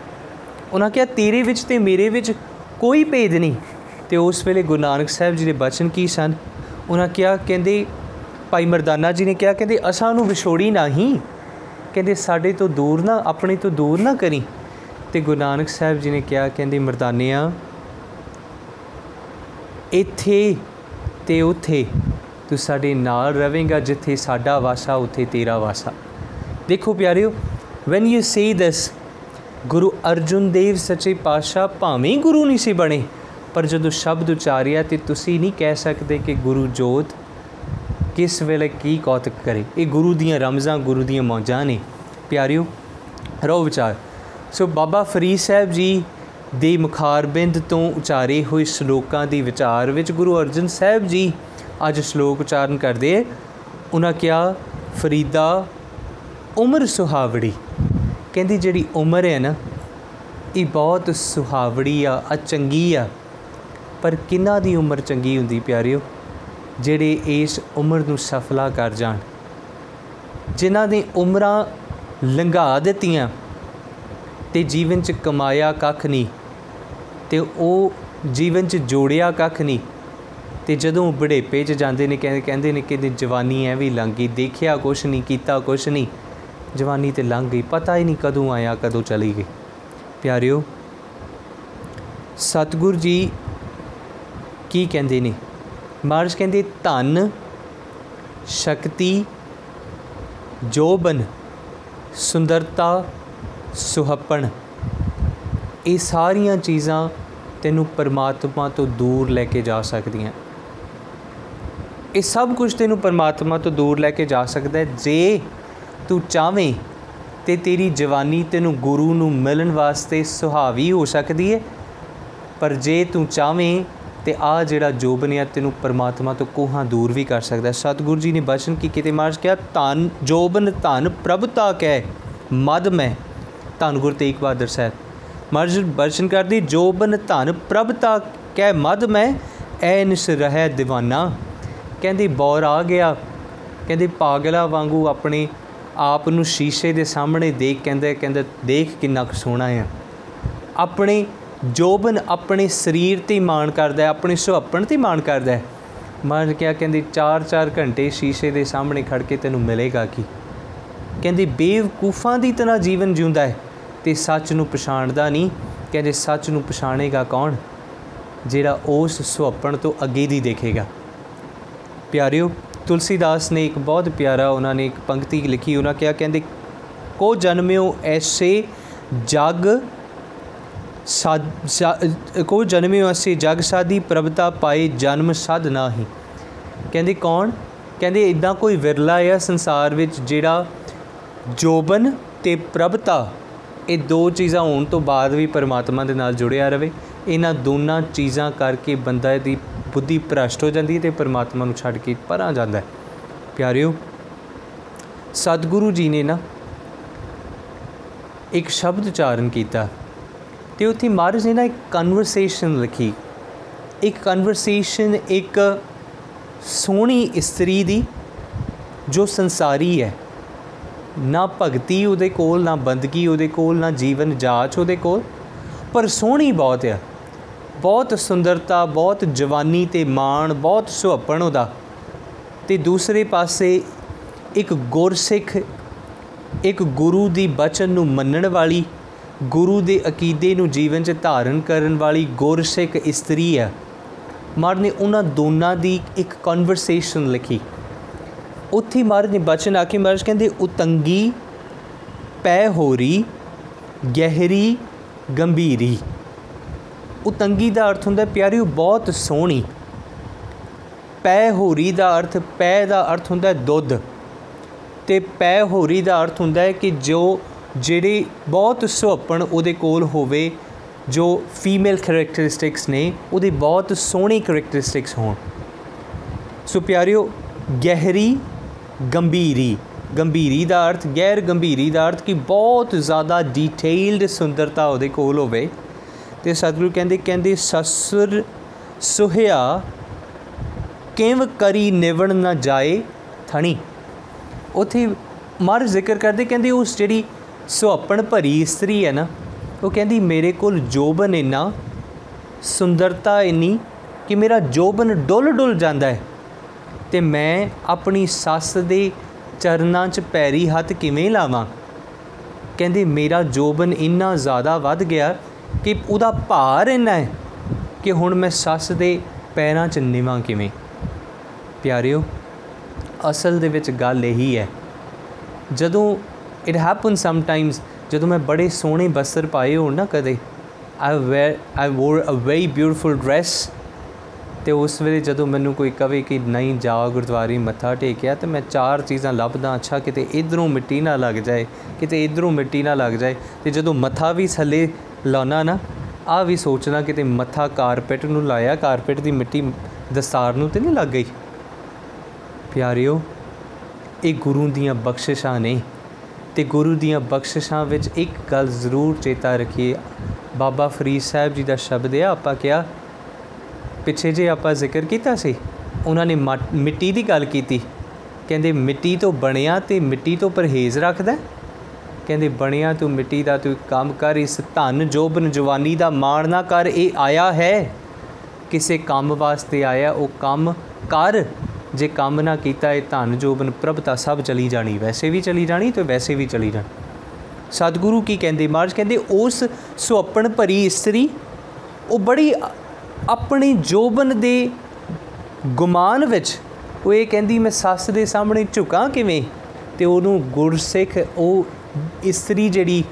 ਉਹਨਾਂ ਕਿਹਾ, ਤੇਰੇ ਵਿੱਚ ਤੇ ਮੇਰੇ ਵਿੱਚ ਕੋਈ ਭੇਦ ਨਹੀਂ। ਤੇ ਉਸ ਵੇਲੇ ਗੁਰੂ ਨਾਨਕ ਸਾਹਿਬ ਜੀ ਦੇ ਬਚਨ ਕੀ ਸਨ? ਉਹਨਾਂ ਕਿਹਾ, ਕਹਿੰਦੇ, ਭਾਈ ਮਰਦਾਨਾ ਜੀ ਨੇ ਕਿਹਾ, ਕਹਿੰਦੇ, ਅਸਾਂ ਨੂੰ ਵਿਛੋੜੀ ਨਹੀਂ। ਕਹਿੰਦੇ, ਸਾਡੇ ਤੋਂ ਦੂਰ ਨਾ, ਆਪਣੇ ਤੋਂ ਦੂਰ ਨਾ ਕਰੀ। ਤੇ ਗੁਰੂ ਨਾਨਕ ਸਾਹਿਬ ਜੀ ਨੇ ਕਿਹਾ, ਕਹਿੰਦੇ, ਮਰਦਾਨਿਆਂ, ਇੱਥੇ ਤੇ ਉੱਥੇ ਤੂੰ ਸਾਡੇ ਨਾਲ ਰਵੇਂਗਾ ਜਿੱਥੇ ਸਾਡਾ ਵਾਸਾ, ਉੱਥੇ ਤੇਰਾ ਵਾਸਾ। ਦੇਖੋ ਪਿਆਰਿਓ when you say this Guru Arjan Dev ਸੱਚੇ ਪਾਤਸ਼ਾਹ ਭਾਵੇਂ ਗੁਰੂ ਨਹੀਂ ਸੀ ਬਣੇ, ਪਰ ਜਦੋਂ ਸ਼ਬਦ ਉਚਾਰਿਆ ਤੇ ਤੁਸੀਂ ਨਹੀਂ ਕਹਿ ਸਕਦੇ ਕਿ ਗੁਰੂ ਜੋਤ ਕਿਸ ਵੇਲੇ ਕੀ ਕੌਤਕ ਕਰੇ। ਇਹ ਗੁਰੂ ਦੀਆਂ ਰਮਜ਼ਾਂ, ਗੁਰੂ ਦੀਆਂ ਮੌਜਾਂ ਨੇ। ਪਿਆਰਿਓ ਰੋ ਵਿਚਾਰ। ਸੋ ਬਾਬਾ ਫਰੀਦ ਸਾਹਿਬ ਜੀ ਦੇ ਮੁਖਾਰਬਿੰਦ ਤੋਂ ਉਚਾਰੇ ਹੋਏ ਸ਼ਲੋਕਾਂ ਦੀ ਵਿਚਾਰ ਵਿੱਚ ਗੁਰੂ ਅਰਜਨ ਸਾਹਿਬ ਜੀ ਅੱਜ ਸ਼ਲੋਕ ਉਚਾਰਨ ਕਰਦੇ ਉਹਨਾਂ ਕਿਹਾ, ਫਰੀਦਾ ਉਮਰ ਸੁਹਾਵੜੀ। ਕਹਿੰਦੀ, ਜਿਹੜੀ ਉਮਰ ਹੈ ਨਾ, ਇਹ ਬਹੁਤ ਸੁਹਾਵੜੀ ਆ ਆ ਚੰਗੀ ਆ। ਪਰ ਕਿੰਨਾ ਦੀ ਉਮਰ ਚੰਗੀ ਹੁੰਦੀ ਪਿਆਰਿਓ? ਜਿਹੜੇ ਇਸ ਉਮਰ ਨੂੰ ਸਫਲਾ ਕਰ ਜਾਣ। ਜਿਨ੍ਹਾਂ ਦੀ ਉਮਰਾਂ ਲੰਘਾ ਦਿੱਤੀਆਂ ਤੇ ਜੀਵਨ 'ਚ ਕਮਾਇਆ ਕੱਖ ਨਹੀਂ ਤੇ ਉਹ ਜੀਵਨ 'ਚ ਜੋੜਿਆ ਕੱਖ ਨਹੀਂ ਤੇ ਜਦੋਂ ਬੁਢੇਪੇ 'ਚ ਜਾਂਦੇ ਨੇ ਕਹਿੰਦੇ ਕਹਿੰਦੇ ਨੇ ਕਿ ਦੀ ਜਵਾਨੀ ਐ ਵੀ ਲੰਘ ਗਈ, ਦੇਖਿਆ ਕੁਛ ਨਹੀਂ ਕੀਤਾ ਕੁਛ ਨਹੀਂ ਜਵਾਨੀ ਤੇ ਲੰਘ ਗਈ, ਪਤਾ ਹੀ ਨਹੀਂ ਕਦੋਂ ਆਇਆ, ਕਦੋਂ ਚਲੀ ਗਈ। ਪਿਆਰਿਓ, ਸਤਿਗੁਰ ਜੀ ਕੀ ਕਹਿੰਦੇ ਨੇ? ਮਹਾਰਾਜ ਕਹਿੰਦੇ, ਧਨ, ਸ਼ਕਤੀ, ਜੋਬਨ, ਸੁੰਦਰਤਾ ਸੁਹੱਪਣ। ਇਹ ਸਾਰੀਆਂ ਚੀਜ਼ਾਂ ਤੈਨੂੰ ਪਰਮਾਤਮਾ ਤੋਂ ਦੂਰ ਲੈ ਕੇ ਜਾ ਸਕਦੀਆਂ। ਇਹ ਸਭ ਕੁਝ ਤੈਨੂੰ ਪਰਮਾਤਮਾ ਤੋਂ ਦੂਰ ਲੈ ਕੇ ਜਾ ਸਕਦਾ ਹੈ। ਜੇ ਤੂੰ ਚਾਵੇਂ ਤੇ ਤੇਰੀ ਜਵਾਨੀ ਤੈਨੂੰ ਗੁਰੂ ਨੂੰ ਮਿਲਣ ਵਾਸਤੇ ਸੁਹਾਵੀ ਹੋ ਸਕਦੀ ਹੈ, ਪਰ ਜੇ ਤੂੰ ਚਾਵੇਂ ਤੇ ਆ ਜਿਹੜਾ ਜੋਬਨ ਹੈ ਤੈਨੂੰ ਪਰਮਾਤਮਾ ਤੋਂ ਕੋਹਾਂ ਦੂਰ ਵੀ ਕਰ ਸਕਦਾ ਹੈ। ਸਤਿਗੁਰੂ ਜੀ ਨੇ ਬਚਨ ਕੀ ਕਿਤੇ? ਮਾਰਜ ਕਿਹਾ, ਧਨ, ਜੋਬਨ ਧਨ ਪ੍ਰਭਤਾ ਕਹਿ ਮਦ ਮੈਂ ਧੰਨ ਗੁਰ ਤੇਗ ਬਹਾਦਰ ਸਾਹਿਬ। ਮਰਜ ਬਚਨ ਕਰਦੀ ਜੋਬਨ ਧਨ ਪ੍ਰਭਤਾ ਕਹਿ ਮਦ ਮੈਂ ਐ ਨਿਸ ਰਹਿ دیਵਾਨਾ ਕਹਿੰਦੀ, ਬੌਰ ਆ ਗਿਆ। ਕਹਿੰਦੀ, ਪਾਗਲਾ ਵਾਂਗੂ ਆਪਣੇ ਆਪ ਨੂੰ ਸ਼ੀਸ਼ੇ ਦੇ ਸਾਹਮਣੇ ਦੇਖ, ਕਹਿੰਦੇ ਕਹਿੰਦੇ, ਦੇਖ ਕਿੰਨਾ ਕੁ ਸੋਹਣਾ ਆ। ਆਪਣੇ ਜੋਬਨ ਆਪਣੇ ਸਰੀਰ ਤੇ ਮਾਣ ਕਰਦਾ ਹੈ, ਆਪਣੇ ਸੁਹੱਪਣ ਤੇ ਮਾਣ ਕਰਦਾ ਹੈ। ਮਨ ਕਿਹਾ, ਕਹਿੰਦੀ 4-4 ਘੰਟੇ ਸ਼ੀਸ਼ੇ ਦੇ ਸਾਹਮਣੇ ਖੜ ਕੇ ਤੈਨੂੰ ਮਿਲੇਗਾ ਕੀ? ਕਹਿੰਦੀ, ਬੇਵਕੂਫਾਂ ਦੀ ਤਰ੍ਹਾਂ ਜੀਵਨ ਜਿਉਂਦਾ ਹੈ। ਤੇ ਸੱਚ ਨੂੰ ਪਛਾਣਦਾ ਨਹੀਂ, ਕਹਿੰਦੇ ਸੱਚ ਨੂੰ ਪਛਾਣੇਗਾ ਕੌਣ? ਜਿਹੜਾ ਉਸ ਸੁਹੱਪਣ ਤੋਂ ਅੱਗੇ ਦੀ ਦੇਖੇਗਾ। ਪਿਆਰਿਓ, ਤੁਲਸੀਦਾਸ ਨੇ ਇੱਕ ਬਹੁਤ ਪਿਆਰਾ ਉਹਨਾਂ ਨੇ ਇੱਕ ਪੰਕਤੀ ਲਿਖੀ, ਉਹਨਾਂ ਕਿਹਾ, ਕਹਿੰਦੇ, ਕੋ ਜਨਮਿਓ ਐਸੇ ਜਗ ਸਾਧ ਕੋ ਜਨਮਿਓ ਐਸੇ ਜਗ ਸਾਦੀ ਪ੍ਰਭਤਾ ਪਾਏ ਜਨਮ ਸਦ ਨਾਹੀ। ਕਹਿੰਦੇ, ਕੌਣ? ਕਹਿੰਦੇ ਇਦਾਂ ਕੋਈ ਵਿਰਲਾ ਹੈ ਸੰਸਾਰ ਵਿੱਚ ਜਿਹੜਾ ਜੋਬਨ ਤੇ ਪ੍ਰਭਤਾ ਇਹ ਦੋ ਚੀਜ਼ਾਂ ਹੋਣ ਤੋਂ ਬਾਅਦ ਵੀ ਪਰਮਾਤਮਾ ਦੇ ਨਾਲ ਜੁੜਿਆ ਰਵੇ। ਇਹਨਾਂ ਦੋਨਾਂ ਚੀਜ਼ਾਂ ਕਰਕੇ ਬੰਦਾ ਦੀ ਬੁੱਧੀ ਭ੍ਰਸ਼ਟ ਹੋ ਜਾਂਦੀ ਹੈ ਤੇ ਪਰਮਾਤਮਾ ਨੂੰ ਛੱਡ ਕੇ ਪਰਾਂ ਜਾਂਦਾ ਹੈ। ਪਿਆਰਿਓ, ਸਤਿਗੁਰੂ ਜੀ ਨੇ ਨਾ ਇੱਕ ਸ਼ਬਦ ਉਚਾਰਨ ਕੀਤਾ ਤੇ ਉੱਥੇ ਮਹਾਰਾਜ ਨੇ ਨਾ ਇੱਕ ਕਨਵਰਸੇਸ਼ਨ ਲਿਖੀ। ਇੱਕ ਕਨਵਰਸੇਸ਼ਨ ਇੱਕ ਸੋਹਣੀ ਇਸਤਰੀ ਦੀ ਜੋ ਸੰਸਾਰੀ ਹੈ। ਨਾ ਭਗਤੀ ਉਹਦੇ ਕੋਲ, ਨਾ ਬੰਦਗੀ ਉਹਦੇ ਕੋਲ, ਨਾ ਜੀਵਨ ਜਾਚ ਉਹਦੇ ਕੋਲ। ਪਰ ਸੋਹਣੀ ਬਹੁਤ ਹੈ ਬਹੁਤ ਸੁੰਦਰਤਾ, ਬਹੁਤ ਜਵਾਨੀ ਤੇ ਮਾਣ, ਬਹੁਤ ਸੁਹੱਪਣ ਉਹਦਾ। ਤੇ ਦੂਸਰੇ ਪਾਸੇ ਇੱਕ ਗੁਰਸਿੱਖ, ਇੱਕ ਗੁਰੂ ਦੀ ਬਚਨ ਨੂੰ ਮੰਨਣ ਵਾਲੀ, ਗੁਰੂ ਦੇ ਅਕੀਦੇ ਨੂੰ ਜੀਵਨ 'ਚ ਧਾਰਨ ਕਰਨ ਵਾਲੀ ਗੁਰਸਿੱਖ ਇਸਤਰੀ ਹੈ ਮਾਰ ਨੇ ਉਹਨਾਂ ਦੋਨਾਂ ਦੀ ਇੱਕ ਕਨਵਰਸੇਸ਼ਨ ਲਿਖੀ। ਉੱਥੇ ਮਹਾਰਾਜ ਨੇ ਬਚਨ ਆ ਕੇ ਮਹਾਰਾਜ ਕਹਿੰਦੇ, ਉਤੰਗੀ ਪੈ ਹੋਰੀ, ਗਹਿਰੀ, ਗੰਭੀਰੀ। ਉਤੰਗੀ ਦਾ ਅਰਥ ਹੁੰਦਾ, ਪਿਆਰਿਓ, ਬਹੁਤ ਸੋਹਣੀ। ਪੈ ਹੋਰੀ ਦਾ ਅਰਥ, ਪੈ ਦਾ ਅਰਥ ਹੁੰਦਾ, ਦੁੱਧ। ਤੇ ਪੈ ਹੋਰੀ ਦਾ ਅਰਥ ਹੁੰਦਾ ਹੈ ਕਿ ਜੋ, ਜਿਹੜੀ ਬਹੁਤ ਸੁਹੱਪਣ ਉਹਦੇ ਕੋਲ ਹੋਵੇ, ਜੋ ਫੀਮੇਲ ਕੈਰੈਕਟਰਿਸਟਿਕਸ ਨੇ, ਉਹਦੀ ਬਹੁਤ ਸੋਹਣੀ ਕੈਰੈਕਟਰਿਸਟਿਕਸ ਹੋਣ। ਸੋ ਪਿਆਰਿਓ, ਗਹਿਰੀ ਗੰਭੀਰੀ। ਗੰਭੀਰੀ ਦਾ ਅਰਥ, ਗੈਰ ਗੰਭੀਰੀ ਦਾ ਅਰਥ ਕਿ ਬਹੁਤ ਜ਼ਿਆਦਾ ਡਿਟੇਲਡ ਸੁੰਦਰਤਾ ਉਹਦੇ ਕੋਲ ਹੋਵੇ। ਤੇ ਸਤਿਗੁਰੂ ਕਹਿੰਦੇ ਕਹਿੰਦੇ ਸਸੁਰ ਸੁਹਿਆ, ਕਿਵ ਕਰੀ ਨਿਵਣ ਨਾ ਜਾਏ ਥਣੀ। ਉਥੇ ਮਰ ਜ਼ਿਕਰ ਕਰਦੇ, ਕਹਿੰਦੇ ਉਸ ਜਿਹੜੀ ਸੁਹੱਪਣ ਭਰੀ ਇਸਤਰੀ ਹੈ ਨਾ, ਉਹ ਕਹਿੰਦੀ, ਮੇਰੇ ਕੋਲ ਜੋਬਨ ਇੰਨਾ, ਸੁੰਦਰਤਾ ਇੰਨੀ ਕਿ ਮੇਰਾ ਜੋਬਨ ਡੁੱਲ ਡੁੱਲ ਜਾਂਦਾ ਹੈ। ਤੇ ਮੈਂ ਆਪਣੀ ਸੱਸ ਦੇ ਚਰਨਾਂ 'ਚ ਪੈਰੀ ਹੱਥ ਕਿਵੇਂ ਲਾਵਾਂ? ਕਹਿੰਦੇ, ਮੇਰਾ ਜੋਬਨ ਇੰਨਾ ਜ਼ਿਆਦਾ ਵੱਧ ਗਿਆ ਕਿ ਉਹਦਾ ਭਾਰ ਇੰਨਾ ਹੈ ਕਿ ਹੁਣ ਮੈਂ ਸੱਸ ਦੇ ਪੈਰਾਂ 'ਚ ਨਿਵਾਂ ਕਿਵੇਂ? ਪਿਆਰਿਓ, ਅਸਲ ਦੇ ਵਿੱਚ ਗੱਲ ਇਹੀ ਹੈ। ਜਦੋਂ ਇਟ ਹੈਪਨ ਸਮ ਟਾਈਮਸ ਜਦੋਂ ਮੈਂ ਬੜੇ ਸੋਹਣੇ ਬਸਰ ਪਾਏ ਹੋਣ ਨਾ ਕਦੇ I wear I wore a very beautiful dress ਤੇ ਉਸ ਵੇਲੇ ਜਦੋਂ ਮੈਨੂੰ ਕੋਈ ਕਵੇ ਕਿ ਨਹੀਂ ਜਾ ਗੁਰਦੁਆਰੇ ਮੱਥਾ ਟੇਕਿਆ, ਤੇ ਮੈਂ ਚਾਰ ਚੀਜ਼ਾਂ ਲੱਭਦਾ, ਅੱਛਾ ਕਿਤੇ ਇਧਰੋਂ ਮਿੱਟੀ ਨਾ ਲੱਗ ਜਾਏ, ਕਿਤੇ ਇਧਰੋਂ ਮਿੱਟੀ ਨਾ ਲੱਗ ਜਾਏ, ਤੇ ਜਦੋਂ ਮੱਥਾ ਵੀ ਥੱਲੇ ਲਾਉਣਾ ਨਾ ਆ ਵੀ ਸੋਚਣਾ ਕਿਤੇ ਮੱਥਾ ਕਾਰਪੇਟ ਨੂੰ ਲਾਇਆ, ਕਾਰਪੇਟ ਦੀ ਮਿੱਟੀ ਦਸਤਾਰ ਨੂੰ ਤੇ ਨਹੀਂ ਲੱਗ ਗਈ। ਪਿਆਰਿਓ, ਇਹ ਗੁਰੂ ਦੀਆਂ ਬਖਸ਼ਿਸ਼ਾਂ ਨੇ, ਤੇ ਗੁਰੂ ਦੀਆਂ ਬਖਸ਼ਿਸ਼ਾਂ ਵਿੱਚ ਇੱਕ ਗੱਲ ਜ਼ਰੂਰ ਚੇਤਾ ਰੱਖੀਏ। ਬਾਬਾ ਫਰੀਦ ਸਾਹਿਬ ਜੀ ਦਾ ਸ਼ਬਦ ਹੈ ਆਪਾਂ ਕਿਹਾ ਪਿੱਛੇ ਜੇ ਆਪਾਂ ਜ਼ਿਕਰ ਕੀਤਾ ਸੀ, ਉਹਨਾਂ ਨੇ ਮਿੱਟੀ ਦੀ ਗੱਲ ਕੀਤੀ। ਕਹਿੰਦੇ, ਮਿੱਟੀ ਤੋਂ ਬਣਿਆ ਤੇ ਮਿੱਟੀ ਤੋਂ ਪਰਹੇਜ਼ ਰੱਖਦਾ ਕਹਿੰਦੇ, ਬਣਿਆ ਤੂੰ ਮਿੱਟੀ ਦਾ ਤੂੰ ਕੰਮ ਕਰ, ਇਸ ਧਨ ਜੋਬਨ ਜਵਾਨੀ ਦਾ ਮਾਣ ਨਾ ਕਰ, ਇਹ ਆਇਆ ਹੈ। ਕਿਸੇ ਕੰਮ ਵਾਸਤੇ ਆਇਆ, ਉਹ ਕੰਮ ਕਰ। ਜੇ ਕੰਮ ਨਾ ਕੀਤਾ, ਇਹ ਧਨ ਜੋਬਨ ਪ੍ਰਭਤਾ ਸਭ ਚਲੀ ਜਾਣੀ, ਵੈਸੇ ਵੀ ਚਲੀ ਜਾਣੀ ਤੇ ਵੈਸੇ ਵੀ ਚਲੀ ਜਾਣੀ। ਸਤਿਗੁਰੂ ਕੀ ਕਹਿੰਦੇ ਮਾਰਜ ਕਹਿੰਦੇ, ਉਸ ਸੁਪਣ ਭਰੀ ਇਸਤਰੀ, ਉਹ ਬੜੀ ਆਪਣੀ ਜੋਬਨ ਦੇ ਗੁਮਾਨ ਵਿੱਚ, ਉਹ ਇਹ ਕਹਿੰਦੀ, ਮੈਂ ਸੱਸ ਦੇ ਸਾਹਮਣੇ ਝੁਕਾਂ ਕਿਵੇਂ? ਤੇ ਉਹਨੂੰ ਗੁਰਸਿੱਖ, ਉਹ ਇਸਤਰੀ ਜਿਹੜੀ,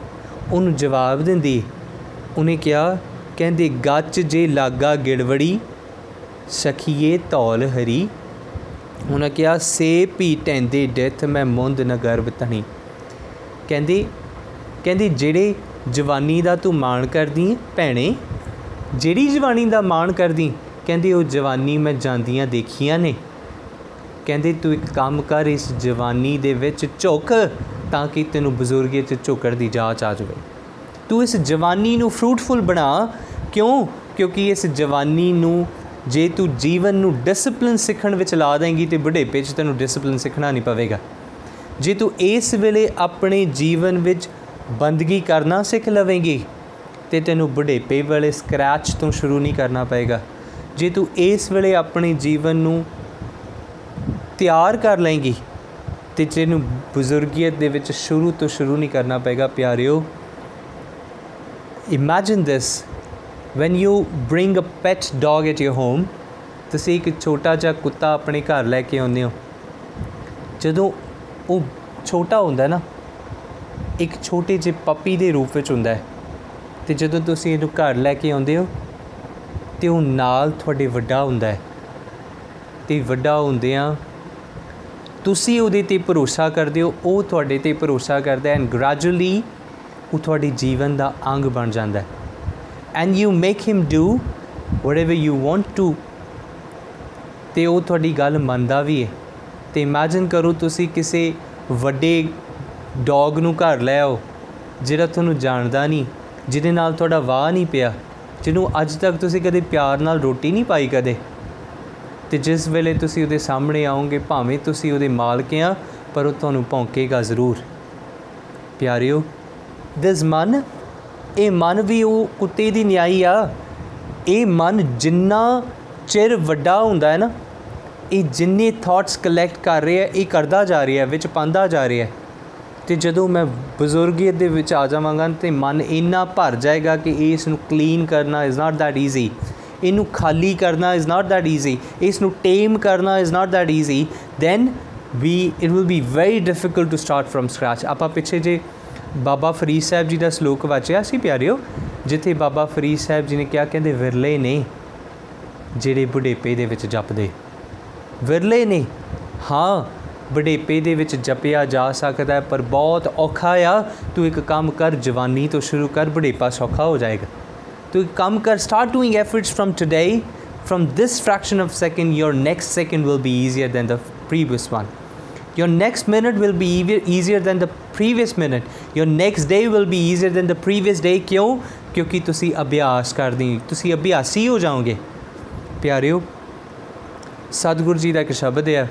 ਉਹਨੂੰ ਜਵਾਬ ਦਿੰਦੀ। ਉਹਨੇ ਕਿਹਾ, ਕਹਿੰਦੇ, ਗੱਚ ਜੇ ਲਾਗਾ ਗਿੜਵੜੀ, ਸਖੀਏ ਧੌਲ ਹਰੀ। ਉਹਨਾਂ ਕਿਹਾ, ਸੇ ਪੀ ਟੈਂਦੇ ਡੈਥ, ਮੈਂ ਮੁੰਦ ਨ ਗਰਭ ਤਣੀ ਕਹਿੰਦੀ ਕਹਿੰਦੀ, ਜਿਹੜੇ ਜਵਾਨੀ ਦਾ ਤੂੰ ਮਾਣ ਕਰਦੀ ਭੈਣੇ ਜਿਹੜੀ ਜਵਾਨੀ ਦਾ ਮਾਣ ਕਰਦੀ, ਕਹਿੰਦੀ ਉਹ ਜਵਾਨੀ ਮੈਂ ਜਾਂਦੀਆਂ ਦੇਖੀਆਂ ਨੇ। ਕਹਿੰਦੇ ਤੂੰ ਇੱਕ ਕੰਮ ਕਰ, ਇਸ ਜਵਾਨੀ ਦੇ ਵਿੱਚ ਝੁਕ ਤਾਂ ਕਿ ਤੈਨੂੰ ਬਜ਼ੁਰਗੀ 'ਚ ਝੁਕੜ ਦੀ ਜਾਚ ਆ ਜਾਵੇ। ਤੂੰ ਇਸ ਜਵਾਨੀ ਨੂੰ ਫਰੂਟਫੁਲ ਬਣਾ। ਕਿਉਂ? ਕਿਉਂਕਿ ਇਸ ਜਵਾਨੀ ਨੂੰ ਜੇ ਤੂੰ ਜੀਵਨ ਨੂੰ ਡਿਸਪਲਿਨ ਸਿੱਖਣ ਵਿੱਚ ਲਾ ਦੇਂਗੀ ਤੇ ਬੁਢੇਪੇ 'ਚ ਤੈਨੂੰ ਡਿਸਪਲਿਨ ਸਿੱਖਣਾ ਨਹੀਂ ਪਵੇਗਾ। ਜੇ ਤੂੰ ਇਸ ਵੇਲੇ ਆਪਣੇ ਜੀਵਨ ਵਿੱਚ ਬੰਦਗੀ ਕਰਨਾ ਸਿੱਖ ਲਵੇਂਗੀ ਤੇ ਤੈਨੂੰ ਬੁਢੇਪੇ ਵੇਲੇ ਸਕ੍ਰੈਚ ਤੋਂ ਸ਼ੁਰੂ ਨਹੀਂ ਕਰਨਾ ਪਏਗਾ। ਜੇ ਤੂੰ ਇਸ ਵੇਲੇ ਆਪਣੇ ਜੀਵਨ ਨੂੰ ਤਿਆਰ ਕਰ ਲਏਂਗੀ, ਤੇ ਤੈਨੂੰ ਬਜ਼ੁਰਗੀਅਤ ਦੇ ਵਿੱਚ ਸ਼ੁਰੂ ਤੋਂ ਸ਼ੁਰੂ ਨਹੀਂ ਕਰਨਾ ਪਏਗਾ, ਪਿਆਰਿਓ। Imagine this when you bring a pet dog at your home, ਤੁਸੀਂ ਇੱਕ ਛੋਟਾ ਜਿਹਾ ਕੁੱਤਾ ਆਪਣੇ ਘਰ ਲੈ ਕੇ ਆਉਂਦੇ ਹੋ। ਜਦੋਂ ਉਹ ਛੋਟਾ ਹੁੰਦਾ ਨਾ, ਇੱਕ ਛੋਟੇ ਜਿਹੇ ਪੱਪੀ ਦੇ ਰੂਪ ਵਿੱਚ ਹੁੰਦਾ ਹੈ। ਤੇ ਜਦੋਂ ਤੁਸੀਂ ਇਹਨੂੰ ਘਰ ਲੈ ਕੇ ਆਉਂਦੇ ਹੋ, ਤੇ ਉਹ ਨਾਲ ਤੁਹਾਡੇ ਵੱਡਾ ਹੁੰਦਾ ਹੈ। ਤੇ ਵੱਡਾ ਹੁੰਦਿਆਂ ਤੁਸੀਂ ਉਹਦੇ ਤੇ ਭਰੋਸਾ ਕਰਦੇ ਹੋ, ਉਹ ਤੁਹਾਡੇ ਤੇ ਭਰੋਸਾ ਕਰਦਾ ਹੈ ਐਂਡ ਗ੍ਰੈਜੂਅਲੀ ਉਹ ਤੁਹਾਡੇ ਜੀਵਨ ਦਾ ਅੰਗ ਬਣ ਜਾਂਦਾ ਹੈ। And you make him do whatever you want to ਤੇ ਉਹ ਤੁਹਾਡੀ ਗੱਲ ਮੰਨਦਾ ਵੀ ਹੈ। ਤੇ ਇਮੇਜਿਨ ਕਰੋ ਤੁਸੀਂ ਕਿਸੇ ਵੱਡੇ ਡੌਗ ਨੂੰ ਘਰ ਲੈ ਆਓ, ਜਿਹੜਾ ਤੁਹਾਨੂੰ ਜਾਣਦਾ ਨਹੀਂ। ਜਿਹਦੇ ਨਾਲ ਤੁਹਾਡਾ ਵਾਹ ਨਹੀਂ ਪਿਆ, ਜਿਹਨੂੰ ਅੱਜ ਤੱਕ ਤੁਸੀਂ ਕਦੇ ਪਿਆਰ ਨਾਲ ਰੋਟੀ ਨਹੀਂ ਪਾਈ ਕਦੇ। ਤੇ ਜਿਸ ਵੇਲੇ ਤੁਸੀਂ ਉਹਦੇ ਸਾਹਮਣੇ ਆਓਗੇ, ਭਾਵੇਂ ਤੁਸੀਂ ਉਹਦੇ ਮਾਲਕ ਆ, ਪਰ ਉਹ ਤੁਹਾਨੂੰ ਭੌਂਕੇਗਾ ਜ਼ਰੂਰ। ਪਿਆਰਿਓ ਦਿਸ ਮਨ, ਇਹ ਮਨ ਵੀ ਉਹ ਕੁੱਤੇ ਦੀ ਨਿਆਈ ਆ। ਇਹ ਮਨ ਜਿੰਨਾ ਚਿਰ ਵੱਡਾ ਹੁੰਦਾ ਹੈ ਨਾ, ਇਹ ਜਿੰਨੇ ਥਾਟਸ ਕਲੈਕਟ ਕਰ ਰਿਹਾ ਹੈ ਇਹ ਕਰਦਾ ਜਾ ਰਿਹਾ ਹੈ ਵਿੱਚ ਪਾਉਂਦਾ ਜਾ ਰਿਹਾ। ਹੈ ਤੇ ਜਦੋਂ ਮੈਂ ਬਜ਼ੁਰਗੀਅਤ ਦੇ ਵਿੱਚ ਆ ਜਾਵਾਂਗਾ ਤੇ ਮਨ ਇੰਨਾ ਭਰ ਜਾਏਗਾ ਕਿ ਇਸ ਨੂੰ ਕਲੀਨ ਕਰਨਾ ਇਜ਼ ਨਾਟ ਦੈਟ ਈਜ਼ੀ ਇਹਨੂੰ ਖਾਲੀ ਕਰਨਾ ਇਜ਼ ਨਾਟ ਦੈਟ ਈਜ਼ੀ ਇਸ ਨੂੰ ਟੇਮ ਕਰਨਾ is not that easy then we it will be very difficult to start from scratch ਆਪਾਂ ਪਿੱਛੇ ਜੇ ਬਾਬਾ ਫਰੀਦ ਸਾਹਿਬ ਜੀ ਦਾ ਸ਼ਲੋਕ ਵਾਚਿਆ ਸੀ ਪਿਆਰਿਓ, ਜਿੱਥੇ ਬਾਬਾ ਫਰੀਦ ਸਾਹਿਬ ਜੀ ਨੇ ਕਿਹਾ, ਕਹਿੰਦੇ, ਵਿਰਲੇ ਨੇ ਜਿਹੜੇ ਬੁਢੇਪੇ ਦੇ ਵਿੱਚ ਜਪਦੇ। ਵਿਰਲੇ ਨੇ, ਹਾਂ ਬੁਢੇਪੇ ਦੇ ਵਿੱਚ ਜਪਿਆ ਜਾ ਸਕਦਾ ਪਰ ਬਹੁਤ ਔਖਾ ਆ ਤੂੰ ਇੱਕ ਕੰਮ ਕਰ ਜਵਾਨੀ ਤੋਂ ਸ਼ੁਰੂ ਕਰ ਬੁਢੇਪਾ ਸੌਖਾ ਹੋ ਜਾਏਗਾ ਤੂੰ ਇੱਕ ਕੰਮ ਕਰ start doing efforts from today from this fraction of second your next second will be easier than the previous one Your next minute will be easier than the previous minute. Your next day will be easier than the previous day. ਕਿਉਂ ਕਿਉਂਕਿ ਤੁਸੀਂ ਅਭਿਆਸ ਕਰਦੇ ਹੋ ਤੁਸੀਂ ਅਭਿਆਸੀ ਹੋ ਜਾਓਗੇ ਪਿਆਰਿਓ ਸਤਿਗੁਰੂ ਜੀ ਦਾ ਇੱਕ ਸ਼ਬਦ ਹੈ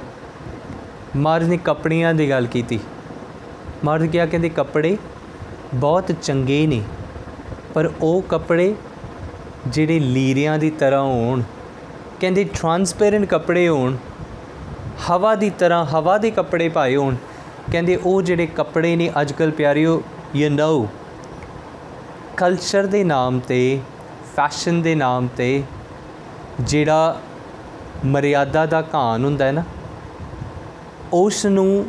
ਮਹਾਰਾਜ ਨੇ ਕੱਪੜਿਆਂ ਦੀ ਗੱਲ ਕੀਤੀ। ਮਹਾਰਾਜ ਕਿਹਾ, ਕਹਿੰਦੇ ਕੱਪੜੇ ਬਹੁਤ ਚੰਗੇ ਨੇ, ਪਰ ਉਹ ਕੱਪੜੇ ਜਿਹੜੇ ਲੀਰਿਆਂ ਦੀ ਤਰ੍ਹਾਂ ਹੋਣ, ਕਹਿੰਦੇ ਟਰਾਂਸਪੇਰੈਂਟ ਕੱਪੜੇ ਹੋਣ, ਹਵਾ ਦੀ ਤਰ੍ਹਾਂ, ਹਵਾ ਦੇ ਕੱਪੜੇ ਪਾਏ ਹੋਣ, ਕਹਿੰਦੇ ਉਹ ਜਿਹੜੇ ਕੱਪੜੇ ਨੇ ਅੱਜਕੱਲ ਪਿਆਰਿਓ ਯੂ نو ਕਲਚਰ ਦੇ ਨਾਮ ਤੇ ਫੈਸ਼ਨ ਦੇ ਨਾਮ ਤੇ ਜਿਹੜਾ ਮਰਿਆਦਾ ਦਾ ਘਾਣ ਹੁੰਦਾ ਹੈ ਨਾ ਉਸ ਨੂੰ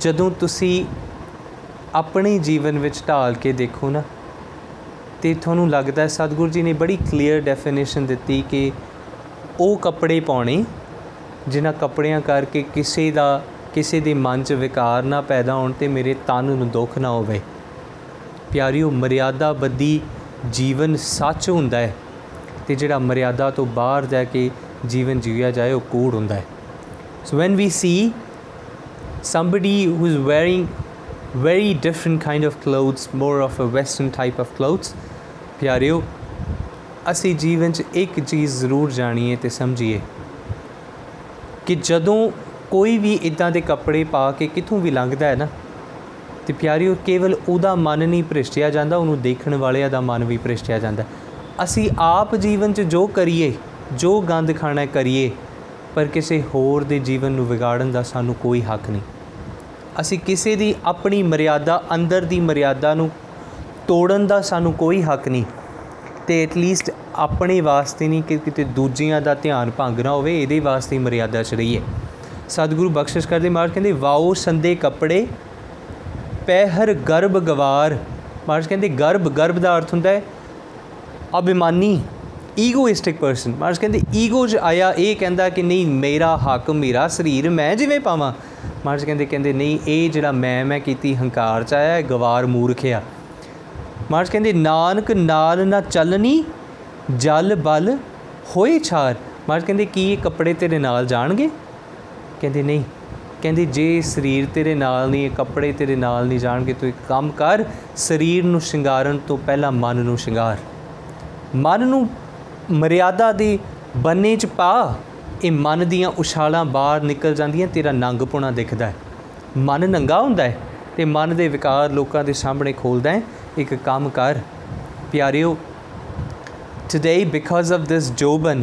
ਜਦੋਂ ਤੁਸੀਂ ਆਪਣੇ ਜੀਵਨ ਵਿੱਚ ਢਾਲ ਕੇ ਦੇਖੋ ਨਾ, ਤੇ ਤੁਹਾਨੂੰ ਲੱਗਦਾ ਹੈ ਸਤਿਗੁਰੂ ਜੀ ਨੇ ਬੜੀ ਕਲੀਅਰ ਡੈਫੀਨੇਸ਼ਨ ਦਿੱਤੀ ਕਿ ਉਹ ਕੱਪੜੇ ਪਾਉਣੇ, ਜਿਨ੍ਹਾਂ ਕੱਪੜਿਆਂ ਕਰਕੇ ਕਿਸੇ ਦਾ, ਕਿਸੇ ਦੇ ਮਨ 'ਚ ਵਿਕਾਰ ਨਾ ਪੈਦਾ ਹੋਣ ਤੇ ਮੇਰੇ ਤਨ ਨੂੰ ਦੁੱਖ ਨਾ ਹੋਵੇ। ਪਿਆਰਿਓ, ਮਰਿਆਦਾ ਬੱਦੀ ਜੀਵਨ ਸੱਚ ਹੁੰਦਾ ਹੈ ਤੇ ਜਿਹੜਾ ਮਰਿਆਦਾ ਤੋਂ ਬਾਹਰ ਜਾ ਕੇ ਜੀਵਨ ਜੀਇਆ ਜਾਏ, ਉਹ ਕੂੜ ਹੁੰਦਾ ਹੈ। So when we see somebody who's wearing very different kind of clothes, more of a western type of clothes. ਪਿਆਰਿਓ ਅਸੀਂ ਜੀਵਨ 'ਚ ਇੱਕ ਚੀਜ਼ ਜ਼ਰੂਰ ਜਾਣੀਏ ਤੇ ਸਮਝੀਏ ਕਿ ਜਦੋਂ ਕੋਈ ਵੀ ਇਦਾਂ ਦੇ ਕੱਪੜੇ ਪਾ ਕੇ ਕਿਥੋਂ ਵੀ ਲੰਘਦਾ ਹੈ ਨਾ ਤੇ ਪਿਆਰਿਓ ਕੇਵਲ ਉਹਦਾ ਮਨ ਨਹੀਂ ਭ੍ਰਿਸ਼ਟਿਆ ਜਾਂਦਾ ਉਹਨੂੰ ਦੇਖਣ ਵਾਲਿਆਂ ਦਾ ਮਨ ਵੀ ਭ੍ਰਿਸ਼ਟਿਆ ਜਾਂਦਾ ਅਸੀਂ ਆਪ ਜੀਵਨ 'ਚ ਜੋ ਕਰੀਏ ਜੋ ਗੰਦ ਖਾਣਾ ਕਰੀਏ ਪਰ ਕਿਸੇ ਹੋਰ ਦੇ ਜੀਵਨ ਨੂੰ ਵਿਗਾੜਨ ਦਾ ਸਾਨੂੰ ਕੋਈ ਹੱਕ ਨਹੀਂ। ਅਸੀਂ ਕਿਸੇ ਦੀ ਆਪਣੀ ਮਰਿਆਦਾ, ਅੰਦਰ ਦੀ ਮਰਿਆਦਾ ਨੂੰ ਤੋੜਨ ਦਾ ਸਾਨੂੰ ਕੋਈ ਹੱਕ ਨਹੀਂ ਤੇ ਐਟਲੀਸਟ ਆਪਣੇ ਵਾਸਤੇ ਨਹੀਂ ਕਿ ਕਿਤੇ ਦੂਜਿਆਂ ਦਾ ਧਿਆਨ ਭੰਗ ਨਾ ਹੋਵੇ, ਇਹਦੇ ਵਾਸਤੇ ਹੀ ਮਰਿਆਦਾ 'ਚ ਰਹੀਏ। ਸਤਿਗੁਰੂ ਬਖਸ਼ਿਸ਼ ਕਰਦੇ, ਮਹਾਰਾਜ ਕਹਿੰਦੇ, ਵਾਓ ਸੰਦੇ ਕੱਪੜੇ, ਪਹਿਰ ਗਰਭ ਗਵਾਰ। ਮਹਾਰਾਜ ਕਹਿੰਦੇ, ਗਰਭ ਗਰਭ ਦਾ ਅਰਥ ਹੁੰਦਾ ਹੈ ਅਭਿਮਾਨੀ ਈਗੋਇਸਟਿਕ ਪਰਸਨ ਮਹਾਰਾਜ ਕਹਿੰਦੇ ਈਗੋ 'ਚ ਆਇਆ, ਇਹ ਕਹਿੰਦਾ ਕਿ ਨਹੀਂ, ਮੇਰਾ ਹੱਕ, ਮੇਰਾ ਸਰੀਰ, ਮੈਂ ਜਿਵੇਂ ਪਾਵਾਂ। ਮਹਾਰਾਜ ਕਹਿੰਦੇ ਕਹਿੰਦੇ, ਨਹੀਂ, ਇਹ ਜਿਹੜਾ ਮੈਂ ਮੈਂ ਕੀਤੀ ਹੰਕਾਰ 'ਚ ਆਇਆ, ਇਹ ਗਵਾਰ ਮੂਰਖ ਆ। ਮਹਾਰਾਜ ਕਹਿੰਦੇ, ਨਾਨਕ ਨਾਲ ਨਾ ਚੱਲਣੀ ਜਲ ਬਲ ਹੋਏ ਛਾਰ। ਮਹਾਰਾਜ ਕਹਿੰਦੇ, ਕੀ ਇਹ ਕੱਪੜੇ ਤੇਰੇ ਨਾਲ ਜਾਣਗੇ? ਕਹਿੰਦੇ, ਨਹੀਂ। ਕਹਿੰਦੇ, ਜੇ ਸਰੀਰ ਤੇਰੇ ਨਾਲ ਨਹੀਂ, ਇਹ ਕੱਪੜੇ ਤੇਰੇ ਨਾਲ ਨਹੀਂ ਜਾਣਗੇ, ਤੂੰ ਇੱਕ ਕੰਮ ਕਰ, ਸਰੀਰ ਨੂੰ ਸ਼ਿੰਗਾਰਨ ਤੋਂ ਪਹਿਲਾਂ ਮਨ ਨੂੰ ਸ਼ਿੰਗਾਰ। ਮਨ ਨੂੰ ਮਰਿਆਦਾ ਦੇ ਬੰਨੇ 'ਚ ਪਾ, ਇਹ ਮਨ ਦੀਆਂ ਉਛਾਲਾਂ ਬਾਹਰ ਨਿਕਲ ਜਾਂਦੀਆਂ, ਤੇਰਾ ਨੰਗਪੁਣਾ ਦਿਖਦਾ ਹੈ। ਮਨ ਨੰਗਾ ਹੁੰਦਾ ਹੈ ਤੇ ਮਨ ਦੇ ਵਿਕਾਰ ਲੋਕਾਂ ਦੇ ਸਾਹਮਣੇ ਖੋਲਦਾ ਹੈ। ਇੱਕ ਕੰਮ ਕਰ। ਪਿਆਰਿਓ, today because of this joban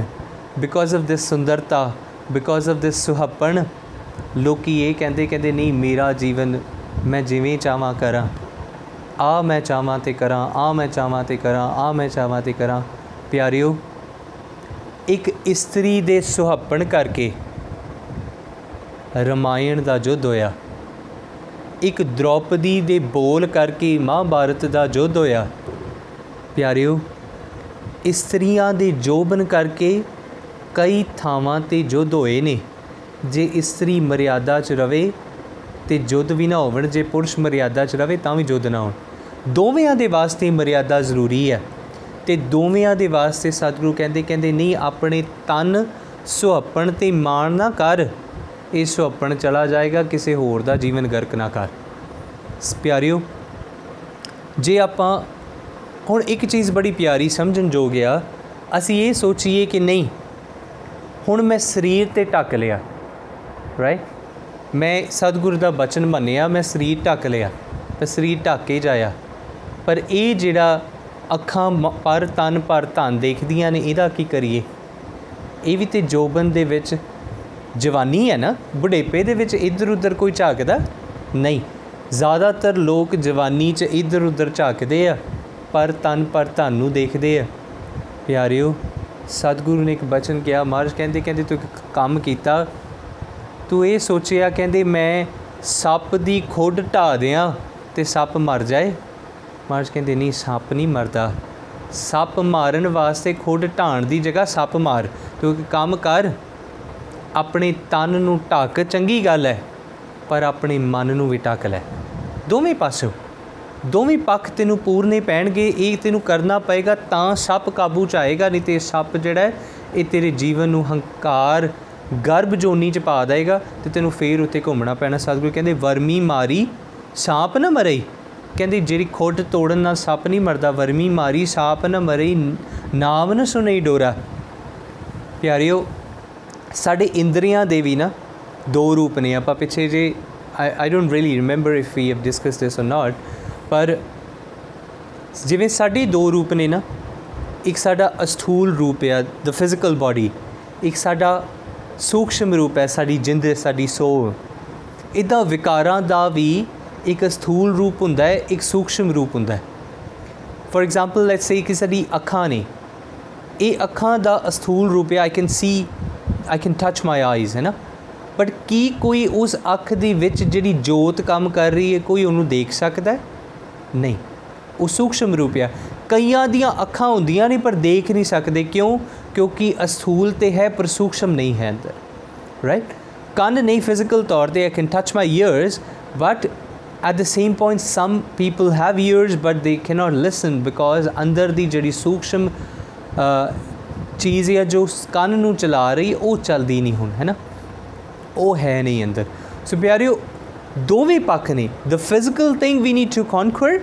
because of this ਸੁੰਦਰਤਾ, because of this ਸੁਹੱਪਣ, ਲੋਕੀ ਇਹ ਕਹਿੰਦੇ ਕਹਿੰਦੇ, ਨਹੀਂ, ਮੇਰਾ ਜੀਵਨ ਮੈਂ ਜਿਵੇਂ ਚਾਹਾਂ ਕਰਾਂ ਆ ਮੈਂ ਚਾਹਾਂ ਤੇ ਕਰਾਂ ਆ ਮੈਂ ਚਾਹਾਂ ਤੇ ਕਰਾਂ ਆ ਮੈਂ ਚਾਹਾਂ ਤੇ ਕਰਾਂ। ਪਿਆਰਿਓ ਇੱਕ ਇਸਤਰੀ ਦੇ ਸੁਹੱਪਣ ਕਰਕੇ ਰਮਾਇਣ ਦਾ ਯੁੱਧ ਹੋਇਆ। ਇੱਕ ਦ੍ਰੋਪਦੀ ਦੇ ਬੋਲ ਕਰਕੇ ਮਹਾਭਾਰਤ ਦਾ ਯੁੱਧ ਹੋਇਆ। ਪਿਆਰਿਓ, ਇਸਤਰੀਆਂ ਦੇ ਜੋਬਨ ਕਰਕੇ ਕਈ ਥਾਵਾਂ ਤੇ ਯੁੱਧ ਹੋਏ ਨੇ। ਜੇ ਇਸਤਰੀ ਮਰਿਆਦਾ 'ਚ ਰਵੇ ਤੇ ਯੁੱਧ ਵੀ ਨਾ ਹੋਵਣ, ਜੇ ਪੁਰਸ਼ ਮਰਿਆਦਾ 'ਚ ਰਵੇ ਤਾਂ ਵੀ ਯੁੱਧ ਨਾ ਹੋਣ। ਦੋਵਿਆਂ ਦੇ ਵਾਸਤੇ ਮਰਿਆਦਾ ਜ਼ਰੂਰੀ ਹੈ। ਤੇ ਦੋਵਿਆਂ ਦੇ ਵਾਸਤੇ ਸਤਿਗੁਰੂ ਕਹਿੰਦੇ ਕਹਿੰਦੇ, ਨਹੀਂ, ਆਪਣੇ ਤਨ ਸੁਹੱਪਣ ਤੇ ਮਾਣ ਨਾ ਕਰ। ਇਹ ਸੁਹੱਪਣ ਚਲਾ ਜਾਏਗਾ, ਕਿਸੇ ਹੋਰ ਦਾ ਜੀਵਨ ਗਰਕ ਨਾ ਕਰ। ਸ- ਪਿਆਰਿਓ, ਜੇ ਆਪਾਂ ਹੁਣ ਇੱਕ ਚੀਜ਼ ਬੜੀ ਪਿਆਰੀ ਸਮਝਣ ਯੋਗ ਆ, ਅਸੀਂ ਇਹ ਸੋਚੀਏ ਕਿ ਨਹੀਂ, ਹੁਣ ਮੈਂ ਸਰੀਰ ਤੇ ਢੱਕ ਲਿਆ ਰਾਈਟ ਮੈਂ ਸਤਿਗੁਰੂ ਦਾ ਬਚਨ ਮੰਨਿਆ, ਮੈਂ ਸਰੀਰ ਢੱਕ ਲਿਆ, ਮੈਂ ਸਰੀਰ ਢੱਕ ਕੇ ਜਾਇਆ। ਪਰ ਇਹ ਜਿਹੜਾ ਅੱਖਾਂ ਮ- ਪਰ ਤਨ ਪਰ ਧਨ ਦੇਖਦੀਆਂ ਨੇ, ਇਹਦਾ ਕੀ ਕਰੀਏ? ਇਹ ਵੀ ਤੇ ਜੋਬਨ ਦੇ ਵਿੱਚ ਜਵਾਨੀ ਹੈ ਨਾ? ਬੁਢੇਪੇ ਦੇ ਵਿੱਚ ਇੱਧਰ ਉੱਧਰ ਕੋਈ ਝਾਕਦਾ? ਨਹੀਂ। ਜ਼ਿਆਦਾਤਰ ਲੋਕ ਜਵਾਨੀ 'ਚ ਇੱਧਰ ਉੱਧਰ ਝਾਕਦੇ ਆ, ਪਰ ਤਨ ਪਰ ਧਨ ਨੂੰ ਦੇਖਦੇ ਆ। ਪਿਆਰਿਓ, ਸਤਿਗੁਰੂ ਨੇ ਇੱਕ ਬਚਨ ਕਿਹਾ, ਮਹਾਰਾਜ ਕਹਿੰਦੇ ਕਹਿੰਦੇ ਤੂੰ ਇੱਕ ਕੰਮ ਕੀਤਾ। ਤੂੰ ਇਹ ਸੋਚਿਆ, ਕਹਿੰਦੇ ਮੈਂ ਸੱਪ ਦੀ ਖੁੱਡ ਢਾ ਦਿਆਂ ਤੇ ਸੱਪ ਮਰ ਜਾਏ। ਮਹਾਰਾਜ ਕਹਿੰਦੇ ਨਹੀਂ ਸੱਪ ਨਹੀਂ ਮਰਦਾ। ਸੱਪ ਮਾਰਨ ਵਾਸਤੇ ਖੁੱਡ ਢਾਣ ਦੀ ਜਗ੍ਹਾ ਸੱਪ ਮਾਰ ਤੂੰ ਇੱਕ ਕੰਮ ਕਰ। ਆਪਣੇ ਤਨ ਨੂੰ ਢੱਕ ਚੰਗੀ ਗੱਲ ਹੈ ਪਰ ਆਪਣੇ ਮਨ ਨੂੰ ਵੀ ਢੱਕ ਲੈ। ਦੋਵੇਂ ਪਾਸੋਂ ਦੋਵੇਂ ਪੱਖ ਤੈਨੂੰ ਪੂਰਨੇ ਪੈਣਗੇ ਇਹ ਤੈਨੂੰ ਕਰਨਾ ਪਏਗਾ ਤਾਂ ਸੱਪ ਕਾਬੂ ਚ ਆਏਗਾ ਨਹੀਂ ਤੇ ਸੱਪ ਜਿਹੜਾ ਹੈ, ਇਹ ਤੇਰੇ ਜੀਵਨ ਨੂੰ ਹੰਕਾਰ ਗਰਭ ਜੋਨੀ ਚ ਪਾ ਦੇਗਾ ਤੇ ਤੈਨੂੰ ਫੇਰ ਉੱਤੇ ਘੁੰਮਣਾ ਪੈਣਾ। ਸਤਿਗੁਰੂ ਕਹਿੰਦੇ ਵਰਮੀ ਮਾਰੀ ਸਾਪ ਨਾ ਮਰਈ। ਕਹਿੰਦੇ, ਜਿਹੜੀ ਖੁੱਡ ਤੋੜਨ ਨਾਲ ਸੱਪ ਨਹੀਂ ਮਰਦਾ, ਵਰਮੀ ਮਾਰੀ ਸਾਪ ਨਾ ਮਰਈ ਨਾਮ ਨਾ ਸੁਣਈ ਡੋਰਾ। ਪਿਆਰਿਓ, ਸਾਡੇ ਇੰਦਰੀਆਂ ਦੇ ਵੀ ਨਾ ਦੋ ਰੂਪ ਨੇ। ਆਪਾਂ ਪਿੱਛੇ ਜੇ I I don't really remember if we have discuss this or not ਪਰ ਜਿਵੇਂ ਸਾਡੇ ਦੋ ਰੂਪ ਨੇ ਨਾ, ਇੱਕ ਸਾਡਾ ਅਸਥੂਲ ਰੂਪ ਹੈ ਦ ਫਿਜ਼ੀਕਲ ਬਾਡੀ ਇੱਕ ਸਾਡਾ ਸੂਖਸ਼ਮ ਰੂਪ ਹੈ ਸਾਡੀ ਜਿੰਦ, ਸਾਡੀ ਸੋਲ ਇਦਾਂ ਵਿਕਾਰਾਂ ਦਾ ਵੀ ਇੱਕ ਅਸਥੂਲ ਰੂਪ ਹੁੰਦਾ ਹੈ, ਇੱਕ ਸੂਖਸ਼ਮ ਰੂਪ ਹੁੰਦਾ ਹੈ। ਫੋਰ ਐਗਜ਼ਾਮਪਲ ਲੈਟਸ ਸੇ ਕਿ ਸਾਡੀ ਅੱਖਾਂ ਨੇ। ਇਹ ਅੱਖਾਂ ਦਾ ਅਸਥੂਲ ਰੂਪ ਹੈ I can see I can touch my eyes ਹੈ ਨਾ? ਬਟ ਕੀ ਕੋਈ ਉਸ ਅੱਖ ਦੇ ਵਿੱਚ ਜਿਹੜੀ ਜੋਤ ਕੰਮ ਕਰ ਰਹੀ ਹੈ, ਕੋਈ ਉਹਨੂੰ ਦੇਖ ਸਕਦਾ ਹੈ? ਨਹੀਂ। ਉਹ ਸੂਖਸ਼ਮ ਰੂਪ ਹੈ। ਕਈਆਂ ਦੀਆਂ ਅੱਖਾਂ ਹੁੰਦੀਆਂ ਨੇ, ਪਰ ਦੇਖ ਨਹੀਂ ਸਕਦੇ। ਕਿਉਂ? ਕਿਉਂਕਿ ਅਸਥੂਲ ਤੇ ਹੈ, ਪਰ ਸੂਖਸ਼ਮ ਨਹੀਂ ਹੈ ਅੰਦਰ। ਰਾਈਟ ਕੰਨ ਨਹੀਂ ਫਿਜ਼ੀਕਲ ਤੌਰ ਤੇ I can touch my ears but at the same point some people have ears but they cannot listen because ਅੰਦਰ ਦੀ ਜਿਹੜੀ ਸੂਖਸ਼ਮ ਚੀਜ਼ ਹੈ ਜੋ ਕੰਨ ਨੂੰ ਚਲਾ ਰਹੀ ਉਹ ਚੱਲਦੀ ਨਹੀਂ ਹੁਣ ਹੈ ਨਾ ਉਹ ਹੈ ਨਹੀਂ ਅੰਦਰ ਸੋ ਪਿਆਰਿਓ ਦੋਵੇਂ ਪੱਖ ਨੇ the physical thing we need to conquer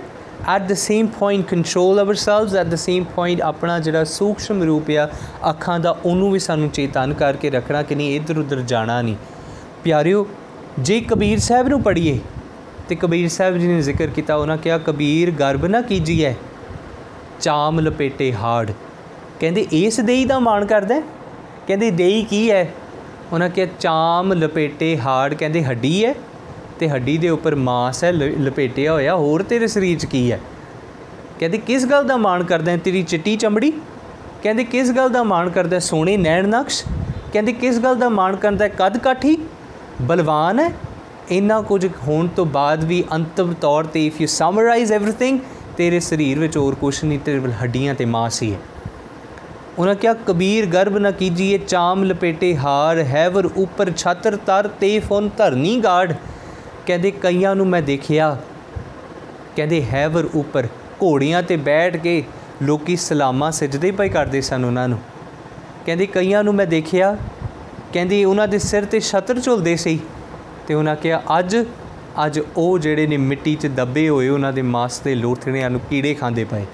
at the same point control ourselves at the same point ਆਪਣਾ ਜਿਹੜਾ ਸੂਖਸ਼ਮ ਰੂਪ ਆ ਅੱਖਾਂ ਦਾ ਉਹਨੂੰ ਵੀ ਸਾਨੂੰ ਚੇਤਨ ਕਰਕੇ ਰੱਖਣਾ ਕਿ ਨਹੀਂ ਇੱਧਰ ਉੱਧਰ ਜਾਣਾ ਨਹੀਂ ਪਿਆਰਿਓ ਜੇ ਕਬੀਰ ਸਾਹਿਬ ਨੂੰ ਪੜ੍ਹੀਏ ਤੇ ਕਬੀਰ ਸਾਹਿਬ ਜੀ ਨੇ ਜ਼ਿਕਰ ਕੀਤਾ, ਉਹਨਾਂ ਕਿਹਾ, ਕਬੀਰ, ਗਰਬ ਨਾ ਕੀਜੀਐ? ਚਾਮ ਲਪੇਟੇ ਹਾੜ। ਕਹਿੰਦੇ, ਇਸ ਦੇਈ ਦਾ ਮਾਣ ਕਰਦਾ ਹੈ? ਕਹਿੰਦੇ, ਦੇਈ ਕੀ ਹੈ? ਉਹਨਾਂ ਕਿਹਾ, ਚਾਮ ਲਪੇਟੇ ਹਾੜ। ਕਹਿੰਦੇ, ਹੱਡੀ ਹੈ? ਤੇ ਹੱਡੀ ਦੇ ਉੱਪਰ ਮਾਸ ਹੈ, ਲ- ਲਪੇਟਿਆ ਹੋਇਆ। ਹੋਰ ਤੇਰੇ ਸਰੀਰ 'ਚ ਕੀ ਹੈ? ਕਹਿੰਦੇ, ਕਿਸ ਗੱਲ ਦਾ ਮਾਣ ਕਰਦਾ ਹੈ ਤੇਰੀ ਚਿੱਟੀ ਚਮੜੀ? ਕਹਿੰਦੇ, ਕਿਸ ਗੱਲ ਦਾ ਮਾਣ ਕਰਦਾ ਹੈ ਸੋਹਣੇ ਨੈਣ ਨਕਸ਼? ਕਹਿੰਦੇ, ਕਿਸ ਗੱਲ ਦਾ ਮਾਣ ਕਰਦਾ ਹੈ ਕੱਦ ਕਾਠੀ? ਬਲਵਾਨ ਹੈ? ਇੰਨਾ ਕੁਝ ਹੋਣ ਤੋਂ ਬਾਅਦ ਵੀ ਅੰਤਮ ਤੌਰ ਤੇ ਇਫ ਯੂ ਸਮਰਾਈਜ਼ एवरीथिंग ਤੇਰੇ ਸਰੀਰ ਵਿੱਚ ਹੋਰ ਕੁਝ ਨਹੀਂ ਤੇਰੇ ਕੋਲ ਹੱਡੀਆਂ ਤੇ ਮਾਸ ਹੀ ਹੈ ਉਹਨਾਂ ਕਿਹਾ ਕਬੀਰ ਗਰਭ ਨ ਕੀਜੀਏ ਚਾਮ ਲਪੇਟੇ ਹਾਰ ਹੈਵਰ ਉੱਪਰ ਛਤਰ ਤਰ ਤੇ ਫੋਨ ਧਰਨੀ ਗਾੜ ਕਹਿੰਦੇ ਕਈਆਂ ਨੂੰ ਮੈਂ ਦੇਖਿਆ ਕਹਿੰਦੇ ਹੈਵਰ ਉੱਪਰ ਘੋੜੀਆਂ ਤੇ ਬੈਠ ਕੇ ਲੋਕੀ ਸਲਾਮਾਂ ਸਜਦੇ ਪਏ ਕਰਦੇ ਸਨ ਉਹਨਾਂ ਨੂੰ ਕਹਿੰਦੇ ਕਈਆਂ ਨੂੰ ਮੈਂ ਦੇਖਿਆ ਕਹਿੰਦੀ ਉਹਨਾਂ ਦੇ ਸਿਰ ਤੇ ਛਤਰ ਝੁਲਦੇ ਸੀ ਤੇ ਉਹਨਾਂ ਕਿਹਾ, ਅੱਜ ਅੱਜ ਉਹ ਜਿਹੜੇ ਨੇ ਮਿੱਟੀ 'ਚ ਦੱਬੇ ਹੋਏ ਉਹਨਾਂ ਦੇ ਮਾਸ ਦੇ ਲੋਥੜਿਆਂ ਨੂੰ ਕੀੜੇ ਖਾਂਦੇ ਪਏ।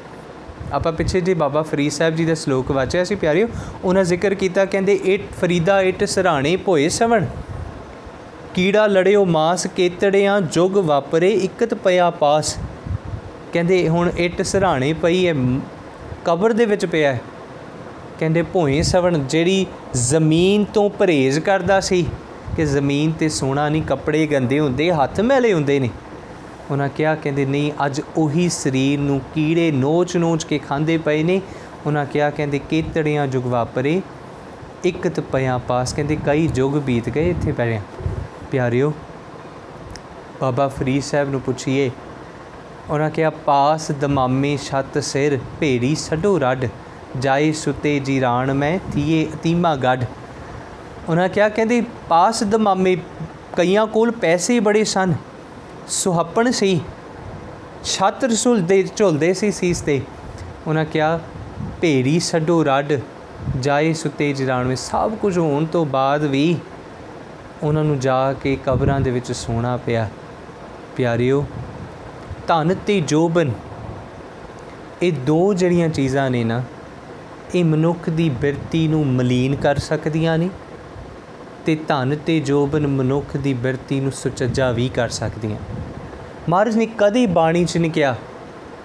ਆਪਾਂ ਪਿੱਛੇ ਜੇ ਬਾਬਾ ਫਰੀਦ ਸਾਹਿਬ ਜੀ ਦਾ ਸ਼ਲੋਕ ਵਾਚਿਆ ਸੀ, ਪਿਆਰਿਓ। ਉਹਨਾਂ ਜ਼ਿਕਰ ਕੀਤਾ, ਕਹਿੰਦੇ ਇਟ ਫਰੀਦਾ ਇਟ ਸਰਾਣੇ ਭੋਏ ਸਵਣ। ਕੀੜਾ ਲੜਿਓ ਮਾਸ, ਕੇਤੜਿਆਂ ਜੁਗ ਵਾਪਰੇ, ਇਕਤ ਪਿਆ ਪਾਸ। ਕਹਿੰਦੇ, ਹੁਣ ਇੱਟ ਸਰਾਣੇ ਪਈ ਹੈ ਮ- ਕਬਰ ਦੇ ਵਿੱਚ ਪਿਆ ਹੈ ਕਹਿੰਦੇ, ਭੋਏ ਸਵਣ, ਜਿਹੜੀ ਜ਼ਮੀਨ ਤੋਂ ਪਰਹੇਜ਼ ਕਰਦਾ ਸੀ ਕਿ ਜ਼ਮੀਨ ਤੇ ਸੋਣਾ ਨਹੀਂ, ਕੱਪੜੇ ਗੰਦੇ ਹੁੰਦੇ, ਹੱਥ ਮੈਲੇ ਹੁੰਦੇ ਨੇ। ਉਹਨਾਂ ਕਿਹਾ, ਕਹਿੰਦੇ, ਨਹੀਂ, ਅੱਜ ਉਹੀ ਸਰੀਰ ਨੂੰ ਕੀੜੇ ਨੋਚ-ਨੋਚ ਕੇ ਖਾਂਦੇ ਪਏ ਨੇ। ਉਹਨਾਂ ਕਿਹਾ, ਕਹਿੰਦੇ, ਕੇਤੜੀਆਂ ਜੁਗ ਵਾਪਰੇ, ਇਕਤ ਪਿਆ ਪਾਸ। ਕਹਿੰਦੇ, ਕਈ ਯੁੱਗ ਬੀਤ ਗਏ ਇੱਥੇ ਪੈਰਿਆ ਪਿਆਰਿਓ, ਬਾਬਾ ਫਰੀਦ ਸਾਹਿਬ ਨੂੰ ਪੁੱਛੀਏ। ਉਹਨਾਂ ਕਿਹਾ, ਪਾਸ ਦਮਾਮੇ ਛੱਤ ਸਿਰ, ਭੇੜੀ ਛੱਡੋ ਰੱਡ ਜਾਏ ਸੁਤੇ ਜੀ ਰਾਣ ਮੈਂ, ਥੀਏ ਅਤੀਮਾ ਗੱਡ ਉਹਨਾਂ ਕਿਹਾ, ਕਹਿੰਦੇ, ਪਾਸ ਦਮਾਮੇ ਕਈਆਂ ਕੋਲ ਪੈਸੇ ਬੜੇ ਸਨ। ਸੁਹੱਪਣ ਸੀ। ਛੱਤ ਰਸੂਲ ਦੇ ਝੁਲਦੇ ਸੀ ਸੀਸ ਤੇ। ਉਹਨਾਂ ਕਿਹਾ, ਭੇਰੀ ਛੱਡੋ ਰੱਡ। ਜਾਏ ਸੁਤੇ ਜਰਾਣਵੇਂ ਸਭ ਕੁਝ ਹੋਣ ਤੋਂ ਬਾਅਦ ਵੀ ਉਹਨਾਂ ਨੂੰ ਜਾ ਕੇ ਕਬਰਾਂ ਦੇ ਵਿੱਚ ਸੋਣਾ ਪਿਆ। ਪਿਆਰਿਓ, ਧਨ ਤੇ ਜੋਬਨ, ਇਹ ਦੋ ਜਿਹੜੀਆਂ ਚੀਜ਼ਾਂ ਨੇ ਨਾ, ਇਹ ਮਨੁੱਖ ਦੀ ਬਿਰਤੀ ਨੂੰ ਮਲੀਨ ਕਰ ਸਕਦੀਆਂ ਨੇ। ਤੇ ਧਨ ਤੇ ਜੋਬਨ ਮਨੁੱਖ ਦੀ ਬਿਰਤੀ ਨੂੰ ਸੁਚੱਜਾ ਵੀ ਕਰ ਸਕਦੀਆਂ। ਮਹਾਰਾਜ ਨੇ ਕਦੇ ਬਾਣੀ 'ਚ ਨਹੀਂ ਕਿਹਾ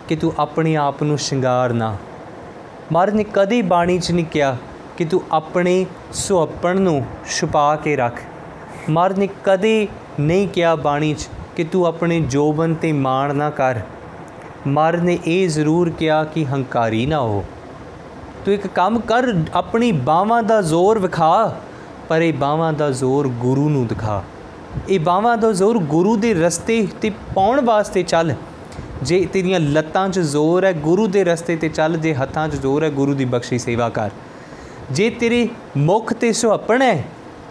ਕਿ ਤੂੰ ਆਪਣੇ ਆਪ ਨੂੰ ਸ਼ਿੰਗਾਰ ਨਾ। ਮਹਾਰਾਜ ਨੇ ਕਦੇ ਬਾਣੀ 'ਚ ਨਹੀਂ ਕਿਹਾ ਕਿ ਤੂੰ ਆਪਣੇ ਸੁਹੱਪਣ ਨੂੰ ਛੁਪਾ ਕੇ ਰੱਖ। ਮਹਾਰਾਜ ਨੇ ਕਦੇ ਨਹੀਂ ਕਿਹਾ ਬਾਣੀ 'ਚ ਕਿ ਤੂੰ ਆਪਣੇ ਜੋਬਨ ਤੇ ਮਾਣ ਨਾ ਕਰ। ਮਹਾਰਾਜ ਨੇ ਇਹ ਜ਼ਰੂਰ ਕਿਹਾ ਕਿ ਹੰਕਾਰੀ ਨਾ ਹੋ। ਤੂੰ ਇੱਕ ਕੰਮ ਕਰ, ਆਪਣੀ ਬਾਹਾਂ ਦਾ ਜ਼ੋਰ ਵਿਖਾ। ਪਰ ਇਹ ਬਾਹਾਂ ਦਾ ਜ਼ੋਰ ਗੁਰੂ ਨੂੰ ਦਿਖਾ। ਇਹ ਬਾਹਾਂ ਦਾ ਜ਼ੋਰ ਗੁਰੂ ਦੇ ਰਸਤੇ ਤੇ ਪਾਉਣ ਵਾਸਤੇ ਚੱਲ। ਜੇ ਤੇਰੀਆਂ ਲੱਤਾਂ 'ਚ ਜ਼ੋਰ ਹੈ, ਗੁਰੂ ਦੇ ਰਸਤੇ ਤੇ ਚੱਲ। ਜੇ ਹੱਥਾਂ 'ਚ ਜ਼ੋਰ ਹੈ, ਗੁਰੂ ਦੀ ਬਖਸ਼ੀ ਸੇਵਾ ਕਰ। ਜੇ ਤੇਰੇ ਮੁਖ ਤੇ ਸੁਹੱਪਣ ਹੈ,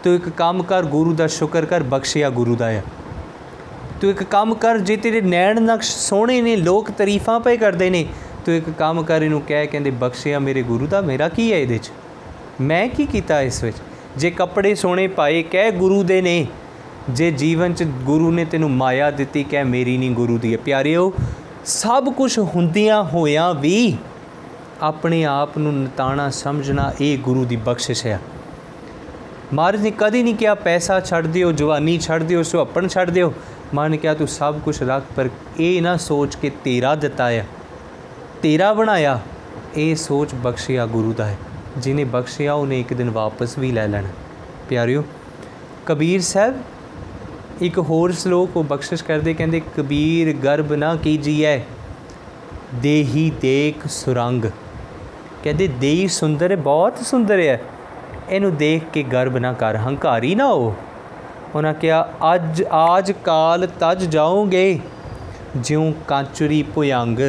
ਤੂੰ ਇੱਕ ਕੰਮ ਕਰ, ਗੁਰੂ ਦਾ ਸ਼ੁਕਰ ਕਰ, ਬਖਸ਼ਿਆ ਗੁਰੂ ਦਾ ਹੈ ਤੂੰ ਇੱਕ ਕੰਮ ਕਰ, ਜੇ ਤੇਰੇ ਨੈਣ ਨਕਸ਼ ਸੋਹਣੇ ਨੇ, ਲੋਕ ਤਾਰੀਫਾਂ ਪਏ ਕਰਦੇ ਨੇ, ਤੂੰ ਇੱਕ ਕੰਮ ਕਰ, ਇਹਨੂੰ ਕਹਿ, ਕਹਿੰਦੇ, ਬਖਸ਼ਿਆ ਮੇਰੇ ਗੁਰੂ ਦਾ, ਮੇਰਾ ਕੀ ਹੈ ਇਹਦੇ 'ਚ? ਮੈਂ ਕੀ ਕੀਤਾ ਇਸ ਵਿੱਚ? ਜੇ ਕੱਪੜੇ ਸੋਹਣੇ ਪਾਏ, ਕਹਿ ਗੁਰੂ ਦੇ ਨੇ। ਜੇ ਜੀਵਨ 'ਚ ਗੁਰੂ ਨੇ ਤੈਨੂੰ ਮਾਇਆ ਦਿੱਤੀ, ਕਹਿ ਮੇਰੀ ਨਹੀਂ ਗੁਰੂ ਦੀ। ਹੈ ਪਿਆਰਿਓ, ਸਭ ਕੁਝ ਹੁੰਦਿਆਂ ਹੋਇਆਂ ਵੀ ਆਪਣੇ ਆਪ ਨੂੰ ਨਤਾਣਾ ਸਮਝਣਾ ਇਹ ਗੁਰੂ ਦੀ ਬਖਸ਼ਿਸ਼ ਹੈ ਮਹਾਰਾਜ ਨੇ ਕਦੀ ਨਹੀਂ ਕਿਹਾ, ਪੈਸਾ ਛੱਡ ਦਿਓ, ਜਵਾਨੀ ਛੱਡ ਦਿਓ, ਸੁਹੱਪਣ ਛੱਡ ਦਿਓ। ਮਾਂ ਨੇ ਕਿਹਾ, ਤੂੰ ਸਭ ਕੁਝ ਰੱਖ, ਪਰ ਇਹ ਨਾ ਸੋਚ ਕੇ ਤੇਰਾ ਦਿੱਤਾ ਹੈ ਤੇਰਾ ਬਣਾਇਆ, ਇਹ ਸੋਚ ਬਖਸ਼ਿਆ ਗੁਰੂ ਦਾ ਹੈ। ਜਿਨੇ ਬਖਸ਼ਿਆ, ਉਹਨੇ ਇੱਕ ਦਿਨ ਵਾਪਸ ਵੀ ਲੈ ਲੈਣਾ। ਪਿਆਰਿਓ, ਕਬੀਰ ਸਾਹਿਬ, ਇੱਕ ਹੋਰ ਸ਼ਲੋਕ ਉਹ ਬਖਸ਼ਿਸ਼ ਕਰਦੇ, ਕਹਿੰਦੇ, ਕਬੀਰ ਗਰਬ ਨਾ ਕੀਜੀਐ, ਦੇਹੀ ਦੇਖ ਸੁਰੰਗ। ਕਹਿੰਦੇ, ਦੇਹੀ ਸੁੰਦਰ ਹੈ, ਬਹੁਤ ਸੁੰਦਰ ਹੈ। ਇਹਨੂੰ ਦੇਖ ਕੇ ਗਰਬ ਨਾ ਕਰ, ਹੰਕਾਰੀ ਨਾ ਹੋ। ਉਹਨਾਂ ਕਿਹਾ, ਅੱਜ, ਆਜ ਕਾਲ ਤਜ ਜਾਓਗੇ, ਜਿਉ ਕਾਂਚੁਰੀ ਭੁਯੰਗ।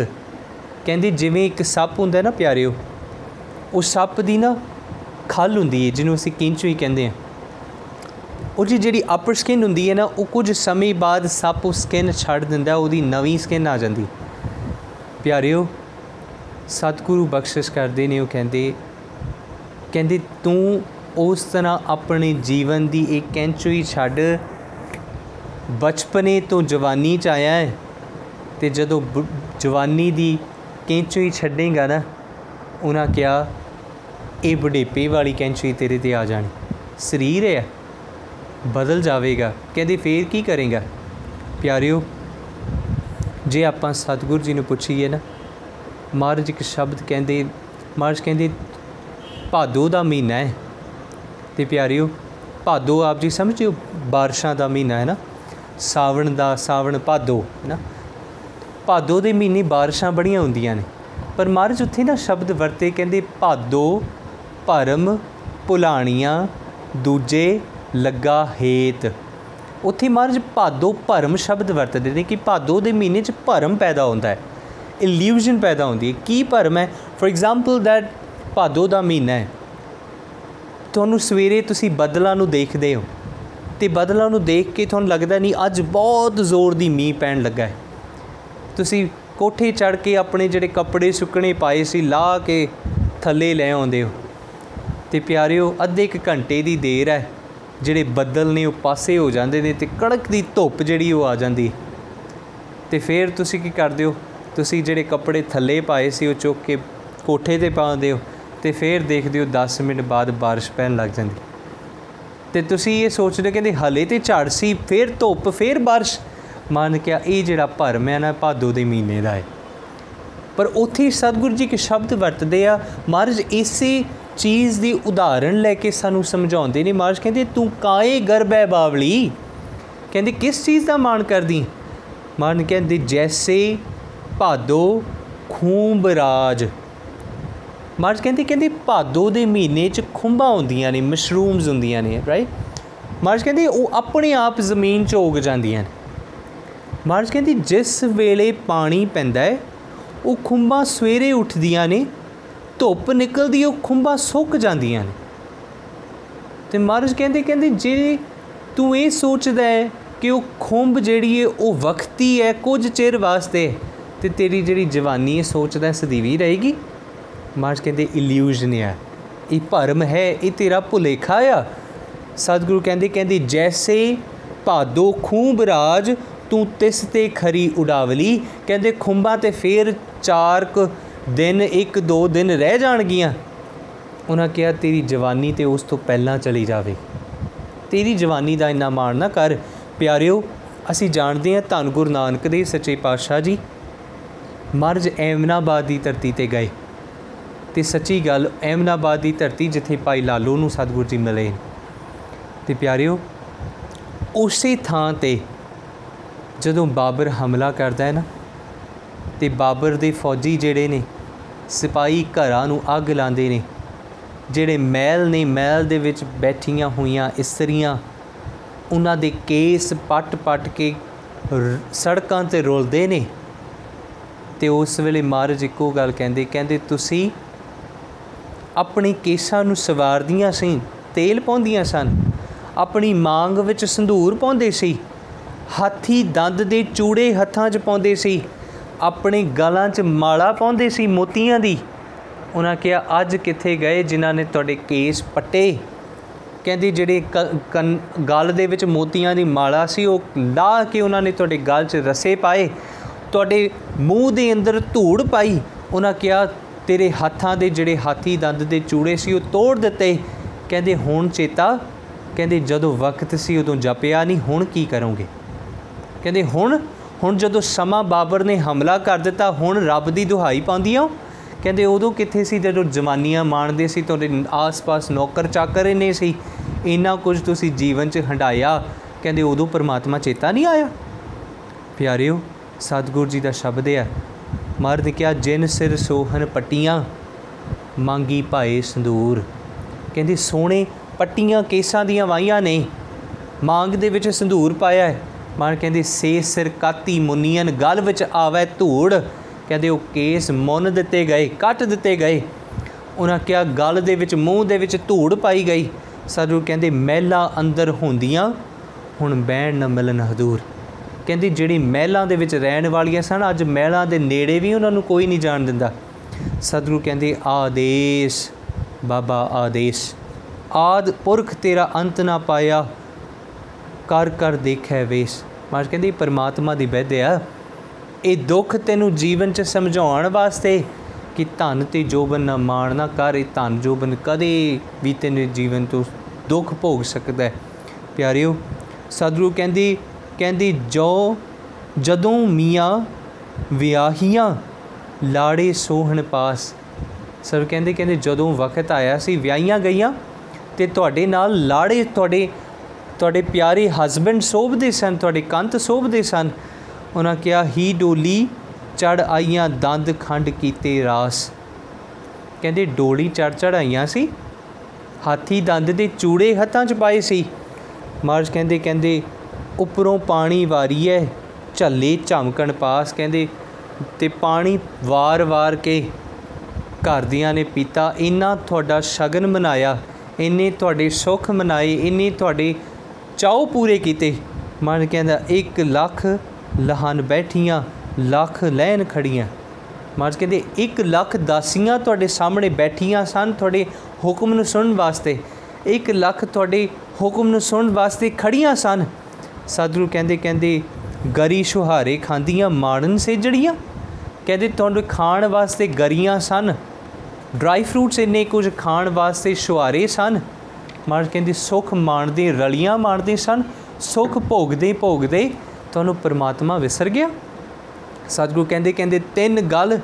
ਕਹਿੰਦੇ, ਜਿਵੇਂ ਇੱਕ ਸੱਪ ਹੁੰਦਾ ਨਾ ਪਿਆਰਿਓ ਉਹ ਸੱਪ ਦੀ ਨਾ ਖੱਲ ਹੁੰਦੀ ਹੈ ਜਿਹਨੂੰ ਅਸੀਂ ਕਿੰਚੂ ਕਹਿੰਦੇ ਆ। ਉਹ ਜਿਹੜੀ ਅਪਰ ਸਕਿਨ ਹੁੰਦੀ ਹੈ ਨਾ, ਉਹ ਕੁਝ ਸਮੇਂ ਬਾਅਦ ਸੱਪ ਉਹ ਸਕਿਨ ਛੱਡ ਦਿੰਦਾ, ਉਹਦੀ ਨਵੀਂ ਸਕਿਨ ਆ ਜਾਂਦੀ। ਪਿਆਰਿਓ, ਸਤਿਗੁਰੂ ਬਖਸ਼ਿਸ਼ ਕਰਦੇ ਨੇ, ਉਹ ਕਹਿੰਦੇ ਕਹਿੰਦੇ ਤੂੰ ਉਸ ਤਰ੍ਹਾਂ ਆਪਣੇ ਜੀਵਨ ਦੀ ਇੱਕ ਕੈਂਚੂਈ ਛੱਡ। ਬਚਪਨੇ ਤੋਂ ਜਵਾਨੀ ਚ ਆਇਆ ਹੈ ਤੇ ਜਦੋਂ ਜਵਾਨੀ ਦੀ ਕੈਂਚੂਈ ਛੱਡੇਗਾ ਨਾ, ਉਹਨਾਂ ਕਿਹਾ ਇਹ ਬੁਢੇਪੇ ਵਾਲੀ ਕੈਂਚੂਈ ਤੇਰੇ ਤੇ ਆ ਜਾਣੀ। ਸਰੀਰ ਹੈ। ਬਦਲ ਜਾਵੇਗਾ। ਕਹਿੰਦੇ ਫੇਰ ਕੀ ਕਰੇਗਾ? ਪਿਆਰਿਓ, ਜੇ ਆਪਾਂ ਸਤਿਗੁਰੂ ਜੀ ਨੂੰ ਪੁੱਛੀਏ ਨਾ, ਮਹਾਰਾਜ ਇੱਕ ਸ਼ਬਦ ਕਹਿੰਦੇ, ਮਹਾਰਾਜ ਕਹਿੰਦੇ, ਭਾਦੋ ਦਾ ਮਹੀਨਾ ਹੈ। ਤੇ ਪਿਆਰਿਓ, ਭਾਦੋ ਆਪ ਜੀ ਸਮਝਿਓ, ਬਾਰਿਸ਼ਾਂ ਦਾ ਮਹੀਨਾ ਹੈ ਨਾ। ਸਾਵਣ ਦਾ, ਸਾਵਣ ਭਾਦੋ, ਹੈ ਨਾ। ਭਾਦੋ ਦੇ ਮਹੀਨੇ ਬਾਰਿਸ਼ਾਂ ਬੜੀਆਂ ਹੁੰਦੀਆਂ ਨੇ। ਪਰ ਮਹਾਰਾਜ ਉੱਥੇ ਨਾ ਸ਼ਬਦ ਵਰਤੇ ਕਹਿੰਦੇ ਭਾਦੋ ਭਰਮ ਭੁਲਾਣੀਆਂ ਦੂਜੇ ਲੱਗਾ ਹੇਤ। ਉੱਥੇ ਮਹਾਰਾਜ ਭਾਦੋ ਭਰਮ ਸ਼ਬਦ ਵਰਤਦੇ ਨੇ ਕਿ ਭਾਦੋ ਦੇ ਮਹੀਨੇ 'ਚ ਭਰਮ ਪੈਦਾ ਹੁੰਦਾ ਹੈ ਇਲੂਜਨ ਪੈਦਾ ਹੁੰਦੀ ਹੈ। ਕੀ ਭਰਮ ਹੈ? ਫੋਰ ਐਗਜ਼ਾਮਪਲ ਦੈਟ ਭਾਦੋ ਦਾ ਮਹੀਨਾ ਹੈ। ਤੁਹਾਨੂੰ ਸਵੇਰੇ ਤੁਸੀਂ ਬੱਦਲਾਂ ਨੂੰ ਦੇਖਦੇ ਹੋ ਤੇ ਬੱਦਲਾਂ ਨੂੰ ਦੇਖ ਕੇ ਤੁਹਾਨੂੰ ਲੱਗਦਾ ਨਹੀਂ ਅੱਜ ਬਹੁਤ ਜ਼ੋਰ ਦੀ ਮੀਂਹ ਪੈਣ ਲੱਗਾ ਹੈ। ਤੁਸੀਂ ਕੋਠੇ ਚੜ ਕੇ ਆਪਣੇ ਜਿਹੜੇ ਕੱਪੜੇ ਸੁੱਕਣੇ ਪਾਏ ਸੀ, ਲਾ ਕੇ ਥੱਲੇ ਲੈ ਆਉਂਦੇ ਹੋ। ਤੇ ਪਿਆਰਿਓ, ਅੱਧੇ ਇੱਕ ਘੰਟੇ ਦੀ ਦੇਰ ਹੈ। ਜਿਹੜੇ ਬੱਦਲ ਨੇ ਉਹ ਪਾਸੇ ਹੋ ਜਾਂਦੇ ਨੇ ਤੇ ਕੜਕ ਦੀ ਧੁੱਪ ਜਿਹੜੀ ਉਹ ਆ ਜਾਂਦੀ। ਤੇ ਫਿਰ ਤੁਸੀਂ ਕੀ ਕਰਦੇ ਹੋ? ਤੁਸੀਂ ਜਿਹੜੇ ਕੱਪੜੇ ਥੱਲੇ ਪਾਏ ਸੀ, ਉਹ ਚੁੱਕ ਕੇ ਕੋਠੇ ਤੇ ਪਾਉਂਦੇ ਹੋ ਤੇ ਫਿਰ ਦੇਖਦੇ ਹੋ 10 ਮਿੰਟ ਬਾਅਦ ਬਾਰਿਸ਼ ਪੈਣ ਲੱਗ ਜਾਂਦੀ। ਤੇ ਤੁਸੀਂ ਇਹ ਸੋਚਦੇ ਕਹਿੰਦੇ ਹਲੇ ਤੇ ਝੜ ਸੀ, ਫਿਰ ਧੁੱਪ, ਫਿਰ ਬਾਰਿਸ਼। ਮੰਨ ਕੇ ਇਹ ਜਿਹੜਾ ਭਰਮ ਹੈ ਨਾ, ਭਾਦੋ ਦੇ ਮਹੀਨੇ ਦਾ ਹੈ। ਪਰ ਉੱਥੇ ਸਤਿਗੁਰੂ ਜੀ ਕੇ ਸ਼ਬਦ ਵਰਤਦੇ ਆ, ਮਹਾਰਾਜ ਇਸੇ ਚੀਜ਼ ਦੀ ਉਦਾਹਰਣ ਲੈ ਕੇ ਸਾਨੂੰ ਸਮਝਾਉਂਦੇ ਨੇ ਮਹਾਰਾਜ, ਕਹਿੰਦੇ, ਤੂੰ ਕਾਏ ਗਰਭ ਹੈ ਬਾਵਲੀ? ਕਹਿੰਦੇ, ਕਿਸ ਚੀਜ਼ ਦਾ ਮਾਣ ਕਰਦੀ? ਮਾਨ ਕਹਿੰਦੇ, ਜੈਸੇ ਭਾਦੋ ਖੂੰਬ ਰਾਜ। ਮਹਾਰਾਜ ਕਹਿੰਦੇ ਕਹਿੰਦੇ, ਭਾਦੋ ਦੇ ਮਹੀਨੇ 'ਚ ਖੁੰਬਾਂ ਹੁੰਦੀਆਂ ਨੇ ਮਸ਼ਰੂਮਸ ਹੁੰਦੀਆਂ ਨੇ ਰਾਈਟ ਮਹਾਰਾਜ ਕਹਿੰਦੇ, ਉਹ ਆਪਣੇ ਆਪ ਜ਼ਮੀਨ 'ਚ ਉਗ ਜਾਂਦੀਆਂ ਨੇ। ਮਹਾਰਾਜ ਕਹਿੰਦੇ, ਜਿਸ ਵੇਲੇ ਪਾਣੀ ਪੈਂਦਾ ਹੈ, ਉਹ ਖੁੰਬਾਂ ਸਵੇਰੇ ਉੱਠਦੀਆਂ ਨੇ ਧੁੱਪ ਨਿਕਲਦੀ, ਉਹ ਖੁੰਬਾਂ ਸੁੱਕ ਜਾਂਦੀਆਂ ਨੇ। ਤੇ ਮਹਾਰਾਜ ਕਹਿੰਦੇ ਕਹਿੰਦੇ, ਜੇ ਤੂੰ ਇਹ ਸੋਚਦਾ ਹੈ ਕਿ ਉਹ ਖੁੰਬ ਜਿਹੜੀ ਹੈ, ਉਹ ਵਕਤੀ ਹੈ, ਕੁਝ ਚਿਰ ਵਾਸਤੇ, ਤੇ ਤੇਰੀ ਜਿਹੜੀ ਜਵਾਨੀ ਹੈ, ਸੋਚਦਾ ਸਦੀਵੀ ਰਹੇਗੀ। ਮਾਰਜ ਕਹਿੰਦੇ ਇਲੂਜਨ ਹੈ ਇਹ ਭਰਮ ਹੈ, ਇਹ ਤੇਰਾ ਭੁਲੇਖਾ ਆ। ਸਤਿਗੁਰੂ ਕਹਿੰਦੇ ਕਹਿੰਦੇ, ਜੈਸੇ ਭਾਦੋ ਖੂਬ ਰਾਜ, ਤੂੰ ਤਿਸ ਤੇ ਖਰੀ ਉਡਾਵਲੀ। ਕਹਿੰਦੇ ਖੁੰਬਾਂ ਤੇ ਫੇਰ ਚਾਰ ਕੁ ਦਿਨ ਇੱਕ ਦੋ ਦਿਨ ਰਹਿ ਜਾਣਗੀਆਂ। ਉਹਨਾਂ ਕਿਹਾ, ਤੇਰੀ ਜਵਾਨੀ ਤੇ ਉਸ ਤੋਂ ਪਹਿਲਾਂ ਚਲੀ ਜਾਵੇ। ਤੇਰੀ ਜਵਾਨੀ ਦਾ ਇੰਨਾ ਮਾਣ ਨਾ ਕਰ। ਪਿਆਰਿਓ, ਅਸੀਂ ਜਾਣਦੇ ਹਾਂ ਧੰਨ ਗੁਰੂ ਨਾਨਕ ਦੇ ਸੱਚੇ ਪਾਤਸ਼ਾਹ ਜੀ, ਮਰਜ ਐਮਨਾਬਾਦ ਦੀ ਧਰਤੀ ਤੇ ਗਏ। ਤੇ ਸੱਚੀ ਗੱਲ, ਐਮਨਾਬਾਦ ਦੀ ਧਰਤੀ ਜਿੱਥੇ ਭਾਈ ਲਾਲੂ ਨੂੰ ਸਤਿਗੁਰੂ ਜੀ ਮਿਲੇ। ਤੇ ਪਿਆਰਿਓ, ਉਸੇ ਥਾਂ ਤੇ ਜਦੋਂ ਬਾਬਰ ਹਮਲਾ ਕਰਦਾ ਹੈ ਨਾ, ਤੇ ਬਾਬਰ ਦੇ ਫੌਜੀ ਜਿਹੜੇ ਨੇ ਸਿਪਾਹੀ ਘਰਾਂ ਨੂੰ ਅੱਗ ਲਾਉਂਦੇ ਨੇ, ਜਿਹੜੇ ਮਹਿਲ ਨੇ ਮਹਿਲ ਦੇ ਵਿੱਚ ਬੈਠੀਆਂ ਹੋਈਆਂ ਇਸਤਰੀਆਂ, ਉਹਨਾਂ ਦੇ ਕੇਸ ਪੱਟ-ਪੱਟ ਕੇ ਰ- ਸੜਕਾਂ ਤੇ ਰੁਲਦੇ ਨੇ। ਤੇ ਉਸ ਵੇਲੇ ਮਹਾਰਾਜ ਇੱਕੋ ਗੱਲ ਕਹਿੰਦੇ ਕਹਿੰਦੇ, ਤੁਸੀਂ ਆਪਣੇ ਕੇਸਾਂ ਨੂੰ ਸਵਾਰਦੀਆਂ ਸੀ, ਤੇਲ ਪਾਉਂਦੀਆਂ ਸਨ, ਆਪਣੀ ਮਾਂਗ ਵਿੱਚ ਸੰਧੂਰ ਪਾਉਂਦੇ ਸੀ, ਹਾਥੀ ਦੰਦ ਦੇ ਚੂੜੇ ਹੱਥਾਂ 'ਚ ਪਾਉਂਦੇ ਸੀ ਆਪਣੇ ਗਲਾਂ 'ਚ ਮਾਲਾ ਪਾਉਂਦੇ ਸੀ ਮੋਤੀਆਂ ਦੀ। ਉਹਨਾਂ ਕਿਹਾ, ਅੱਜ ਕਿੱਥੇ ਗਏ ਜਿਨ੍ਹਾਂ ਨੇ ਤੁਹਾਡੇ ਕੇਸ ਪੱਟੇ? ਕਹਿੰਦੇ, ਜਿਹੜੇ ਕ- ਕੰਨ, ਗਲ ਦੇ ਵਿੱਚ ਮੋਤੀਆਂ ਦੀ ਮਾਲਾ ਸੀ, ਉਹ ਲਾ ਕੇ ਉਹਨਾਂ ਨੇ ਤੁਹਾਡੇ ਗਲ 'ਚ ਰਸੇ ਪਾਏ। ਤੁਹਾਡੇ ਮੂੰਹ ਦੇ ਅੰਦਰ ਧੂੜ ਪਾਈ। ਉਹਨਾਂ ਕਿਹਾ, ਤੇਰੇ ਹੱਥਾਂ ਦੇ ਜਿਹੜੇ ਹਾਥੀ ਦੰਦ ਦੇ ਚੂੜੇ ਸੀ, ਉਹ ਤੋੜ ਦਿੱਤੇ। ਕਹਿੰਦੇ, ਹੁਣ ਚੇਤਾ? ਕਹਿੰਦੇ, ਜਦੋਂ ਵਕਤ ਸੀ, ਉਦੋਂ ਜਪਿਆ ਨਹੀਂ, ਹੁਣ ਕੀ ਕਰੋਗੇ? ਕਹਿੰਦੇ, ਹੁਣ ਹੁਣ ਜਦੋਂ ਸਮਾਂ ਬਾਬਰ ਨੇ ਹਮਲਾ ਕਰ ਦਿੱਤਾ, ਹੁਣ ਰੱਬ ਦੀ ਦੁਹਾਈ ਪਾਉਂਦੀਆਂ? ਕਹਿੰਦੇ ਉਦੋਂ ਕਿੱਥੇ ਸੀ? ਜਦੋਂ ਜਵਾਨੀਆਂ ਮਾਣਦੇ ਸੀ ਤੁਹਾਡੇ ਆਸ-ਪਾਸ ਨੌਕਰ ਚਾਕਰ ਇੰਨੇ ਸੀ। ਇੰਨਾ ਕੁਝ ਤੁਸੀਂ ਜੀਵਨ 'ਚ ਹੰਡਾਇਆ ਕਹਿੰਦੇ ਉਦੋਂ ਪਰਮਾਤਮਾ ਚੇਤਾ ਨਹੀਂ ਆਇਆ। ਪਿਆਰਿਓ, ਸਤਿਗੁਰ ਜੀ ਦਾ ਸ਼ਬਦ ਹੈ, ਮਰਦ ਕਿਹਾ ਜਿਨ ਸਿਰ ਸੋਹਨ ਪੱਟੀਆਂ, ਮੰਗੀ ਭਾਏ ਸੰਦੂਰ। ਕਹਿੰਦੇ ਸੋਹਣੇ ਪੱਟੀਆਂ ਕੇਸਾਂ ਦੀਆਂ ਵਾਈਆਂ ਨੇ, ਮਾਂਗ ਦੇ ਵਿੱਚ ਸੰਧੂਰ ਪਾਇਆ ਹੈ। ਮਾਰ ਕਹਿੰਦੇ, ਸੇ ਸਿਰ ਕਾਤੀ ਮੁਨੀਅਨ, ਗਲ ਵਿੱਚ ਆਵੇ ਧੂੜ। ਕਹਿੰਦੇ, ਉਹ ਕੇਸ ਮੁੰਨ ਦਿੱਤੇ ਗਏ, ਕੱਟ ਦਿੱਤੇ ਗਏ। ਉਹਨਾਂ ਕਿਹਾ, ਗਲ ਦੇ ਵਿੱਚ, ਮੂੰਹ ਦੇ ਵਿੱਚ ਧੂੜ ਪਾਈ ਗਈ। ਸਤਿਗੁਰੂ ਕਹਿੰਦੇ, ਮਹਿਲਾ ਅੰਦਰ ਹੁੰਦੀਆਂ, ਹੁਣ ਬਹਿਣ ਨਾ ਮਿਲਨ ਹਦੂਰ ਕਹਿੰਦੀ, ਜਿਹੜੀ ਮਹਿਲਾਂ ਦੇ ਵਿੱਚ ਰਹਿਣ ਵਾਲੀਆਂ ਸਨ, ਅੱਜ ਮਹਿਲਾਂ ਦੇ ਨੇੜੇ ਵੀ ਉਹਨਾਂ ਨੂੰ ਕੋਈ ਨਹੀਂ ਜਾਣ ਦਿੰਦਾ। ਸਤਿਗੁਰੂ ਕਹਿੰਦੇ, ਆਦੇਸ਼, ਬਾਬਾ, ਆਦੇਸ਼, ਆਦ ਪੁਰਖ ਤੇਰਾ ਅੰਤ ਨਾ ਪਾਇਆ। ਕਰ ਕਰ ਦੇਖੈ ਵੇਸ। ਮਾਰ ਕਹਿੰਦੀ, ਪਰਮਾਤਮਾ ਦੀ ਵਿਧ ਆ। ਇਹ ਦੁੱਖ ਤੈਨੂੰ ਜੀਵਨ 'ਚ ਸਮਝਾਉਣ ਵਾਸਤੇ ਕਿ ਧਨ ਤੇ ਜੋਬਨ ਨਾ ਮਾਣ ਨਾ ਕਰ, ਇਹ ਧਨ ਜੋਬਨ ਕਦੇ ਵੀ ਤੇਰੇ ਜੀਵਨ ਤੋਂ ਦੁੱਖ ਭੋਗ ਸਕਦਾ ਹੈ। ਪਿਆਰਿਓ, ਸਤਿਗੁਰੂ ਕਹਿੰਦੀ ਕਹਿੰਦੀ, ਜੋ ਜਦੋਂ ਮੀਆਂ ਵਿਆਹੀਆਂ, ਲਾੜੇ ਸੋਹਣ ਪਾਸ। ਸਰ ਕਹਿੰਦੇ ਕਹਿੰਦੇ, ਜਦੋਂ ਵਕਤ ਆਇਆ ਸੀ, ਵਿਆਹੀਆਂ ਗਈਆਂ ਤੇ ਤੁਹਾਡੇ ਨਾਲ ਲਾੜੇ, ਤੁਹਾਡੇ ਤੁਹਾਡੇ ਪਿਆਰੇ ਹਸਬੰਡ ਸੋਭਦੇ ਸਨ, ਤੁਹਾਡੇ ਕੰਤ ਸੋਭਦੇ ਸਨ। ਉਹਨਾਂ ਕਿਹਾ, ਹੀ ਡੋਲੀ, ਚੜ ਆਈਆਂ ਦੰਦ ਖੰਡ ਕੀਤੇ ਰਾਸ। ਕਹਿੰਦੇ, ਡੋਲੀ ਚੜ ਚੜਾਈਆਂ ਸੀ। ਹਾਥੀ ਦੰਦ ਦੇ ਚੂੜੇ ਹੱਥਾਂ 'ਚ ਪਾਏ ਸੀ। ਮਾਰਜ ਕਹਿੰਦੇ ਕਹਿੰਦੇ, ਉੱਪਰੋਂ ਪਾਣੀ ਵਾਰੀਐ ਝੱਲੇ ਝਮਕਣ ਪਾਸ। ਕਹਿੰਦੇ, ਤੇ ਪਾਣੀ ਵਾਰ-ਵਾਰ ਕੇ ਘਰ ਦੀਆਂ ਨੇ ਪੀਤਾ। ਇੰਨਾ ਤੁਹਾਡਾ ਸ਼ਗਨ ਮਨਾਇਆ, ਇੰਨੇ ਤੁਹਾਡੇ ਸੁੱਖ ਮਨਾਏ, ਇੰਨੇ ਤੁਹਾਡੇ ਚਾਉ ਪੂਰੇ ਕੀਤੇ। ਮਨ ਕਹਿੰਦਾ 1 ਲੱਖ ਲਹਨ ਬੈਠੀਆਂ, ਲੱਖ ਲੈਣ ਖੜੀਆਂ। ਮਾਰਜ ਕਹਿੰਦੇ 1 ਲੱਖ ਦਾਸੀਆਂ ਤੁਹਾਡੇ ਸਾਹਮਣੇ ਬੈਠੀਆਂ ਸਨ ਤੁਹਾਡੇ ਹੁਕਮ ਨੂੰ ਸੁਣਨ ਵਾਸਤੇ। 1 ਲੱਖ ਤੁਹਾਡੇ ਹੁਕਮ ਨੂੰ ਸੁਣਨ ਵਾਸਤੇ ਖੜੀਆਂ ਸਨ। ਸਤਿਗੁਰੂ ਕਹਿੰਦੇ ਕਹਿੰਦੇ, ਗਰੀ ਸੁਹਾਰੇ ਖਾਂਦੀਆਂ ਮਾੜਨ ਸੇਜੜੀਆਂ। ਕਹਿੰਦੇ ਤੁਹਾਨੂੰ ਖਾਣ ਵਾਸਤੇ ਗਰੀਆਂ ਸਨ। ਡਰਾਈ ਫਰੂਟਸ ਇੰਨੇ ਕੁਝ ਖਾਣ ਵਾਸਤੇ ਸ਼ੁਹਾਰੇ ਸਨ। ਮਾਰ ਕਹਿੰਦੇ ਸੁੱਖ ਮਾਣਦੇ ਰਲੀਆਂ ਮਾਣਦੇ ਸਨ ਸੁੱਖ ਭੋਗਦੇ ਭੋਗਦੇ ਤੁਹਾਨੂੰ ਪਰਮਾਤਮਾ ਵਿਸਰ ਗਿਆ। ਸਤਿਗੁਰੂ ਕਹਿੰਦੇ ਕਹਿੰਦੇ ਤਿੰਨ ਗਲ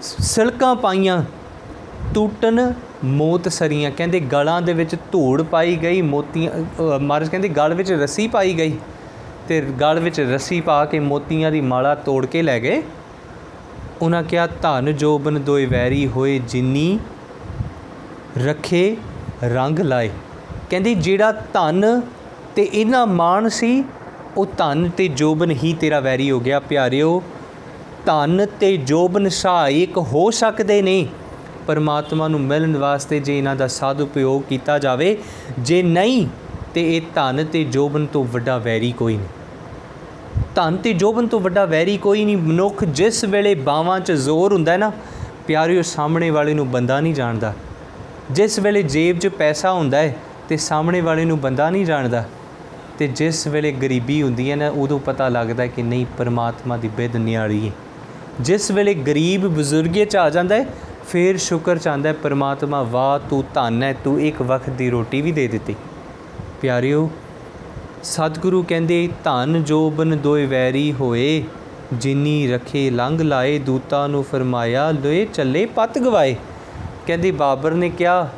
ਸਿਲਕਾਂ ਪਾਈਆਂ ਟੂਟਨ ਮੋਤ ਸਰੀਆਂ। ਕਹਿੰਦੇ ਗਲਾਂ ਦੇ ਵਿੱਚ ਧੂੜ ਪਾਈ ਗਈ ਮੋਤੀਆਂ ਅ, ਮਹਾਰਾਜ ਕਹਿੰਦੇ ਗਲ ਵਿੱਚ ਰੱਸੀ ਪਾਈ ਗਈ ਤੇ ਗਲ ਵਿੱਚ ਰੱਸੀ ਪਾ ਕੇ ਮੋਤੀਆਂ ਦੀ ਮਾਲਾ ਤੋੜ ਕੇ ਲੈ ਗਏ। ਉਹਨਾਂ ਕਿਹਾ ਧਨ ਜੋਬਨ ਦੋਇ ਵੈਰੀ ਹੋਏ ਜਿਨੀ ਰੱਖੇ ਰੰਗ ਲਾਏ। ਕਹਿੰਦੀ, ਜਿਹੜਾ ਧਨ ਤੇ ਇਹਨਾਂ ਮਾਣ ਸੀ, ਉਹ ਧਨ ਤੇ ਜੋਬਨ ਹੀ ਤੇਰਾ ਵੈਰੀ ਹੋ ਗਿਆ। ਪਿਆਰਿਓ, ਧਨ ਤੇ ਜੋਬਨ ਸਹਾਇਕ ਹੋ ਸਕਦੇ ਨੇ। ਪਰਮਾਤਮਾ ਨੂੰ ਮਿਲਣ ਵਾਸਤੇ ਜੇ ਇਹਨਾਂ ਦਾ ਸਾਧ ਉਪਯੋਗ ਕੀਤਾ ਜਾਵੇ, ਜੇ ਨਹੀਂ, ਤੇ ਇਹ ਧਨ ਤੇ ਜੋਬਨ ਤੋਂ ਵੱਡਾ ਵੈਰੀ ਕੋਈ ਨਹੀਂ। ਧਨ ਤੇ ਜੋਬਨ ਤੋਂ ਵੱਡਾ ਵੈਰੀ ਕੋਈ ਨਹੀਂ। ਮਨੁੱਖ ਜਿਸ ਵੇਲੇ ਬਾਵਾਂ 'ਚ ਜ਼ੋਰ ਹੁੰਦਾ ਹੈ ਨਾ, ਪਿਆਰਿਓ, ਸਾਹਮਣੇ ਵਾਲੇ ਨੂੰ ਬੰਦਾ ਨਹੀਂ ਜਾਣਦਾ। ਜਿਸ ਵੇਲੇ ਜੇਬ 'ਚ ਪੈਸਾ ਹੁੰਦਾ ਹੈ ਤੇ ਸਾਹਮਣੇ ਵਾਲੇ ਨੂੰ ਬੰਦਾ ਨਹੀਂ ਜਾਣਦਾ, ਤੇ ਜਿਸ ਵੇਲੇ ਗਰੀਬੀ ਹੁੰਦੀ ਹੈ ਨਾ, ਉਦੋਂ ਪਤਾ ਲੱਗਦਾ ਕਿ ਨਹੀਂ, ਪਰਮਾਤਮਾ ਦੀ ਬਿਦ ਨਿਆਰੀ ਹੈ ਜਿਸ ਵੇਲੇ ਗਰੀਬ ਬਜ਼ੁਰਗੇ 'ਚ ਆ ਜਾਂਦਾ ਹੈ ਫਿਰ ਸ਼ੁਕਰ ਚਾਹੁੰਦਾ ਹੈ ਪਰਮਾਤਮਾ, ਵਾਹ, ਤੂੰ ਧੰਨ ਹੈ ਤੂੰ ਇੱਕ ਵਕਤ ਦੀ ਰੋਟੀ ਵੀ ਦੇ ਦਿੱਤੀ। ਪਿਆਰਿਓ, ਸਤਿਗੁਰੂ ਕਹਿੰਦੇ, ਧਨ ਜੋਬਨ ਦੋਇ ਵੈਰੀ ਹੋਏ, ਜਿਨੀ ਰਖੇ ਲੰਘ ਲਾਏ, ਦੂਤਾ ਨੂੰ ਫਰਮਾਇਆ, ਲੋਏ ਚੱਲੇ ਪੱਤ ਗਵਾਏ। ਕਹਿੰਦੇ ਬਾਬਰ ਨੇ ਕਿਹਾ,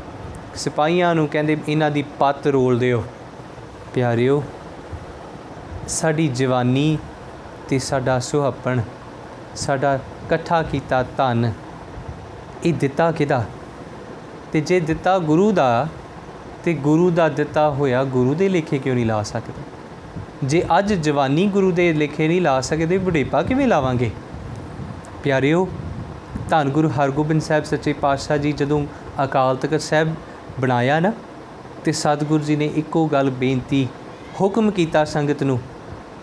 ਸਿਪਾਹੀਆਂ ਨੂੰ ਕਹਿੰਦੇ ਇਹਨਾਂ ਦੀ ਪੱਤ ਰੋਲ ਦਿਓ। ਪਿਆਰਿਓ, ਸਾਡੀ ਜਵਾਨੀ ਤੇ ਸਾਡਾ ਸੁਹੱਪਣ, ਸਾਡਾ ਇਕੱਠਾ ਕੀਤਾ ਧਨ, ਇਹ ਦਿੱਤਾ ਕਿਹਦਾ? ਤੇ ਜੇ ਦਿੱਤਾ ਗੁਰੂ ਦਾ, ਤੇ ਗੁਰੂ ਦਾ ਦਿੱਤਾ ਹੋਇਆ ਗੁਰੂ ਦੇ ਲੇਖੇ ਕਿਉਂ ਨਹੀਂ ਲਾ ਸਕਦੇ? ਜੇ ਅੱਜ ਜਵਾਨੀ ਗੁਰੂ ਦੇ ਲੇਖੇ ਨਹੀਂ ਲਾ ਸਕਦੇ, ਬੁਢੇਪਾ ਕਿਵੇਂ ਲਾਵਾਂਗੇ? ਪਿਆਰਿਓ ਧੰਨ ਗੁਰੂ ਹਰਗੋਬਿੰਦ ਸਾਹਿਬ ਸੱਚੇ ਪਾਤਸ਼ਾਹ ਜੀ ਜਦੋਂ ਅਕਾਲ ਤਖਤ ਸਾਹਿਬ ਬਣਾਇਆ ਨਾ, ਤੇ ਸਤਿਗੁਰੂ ਜੀ ਨੇ ਇੱਕੋ ਗੱਲ ਬੇਨਤੀ, ਹੁਕਮ ਕੀਤਾ ਸੰਗਤ ਨੂੰ।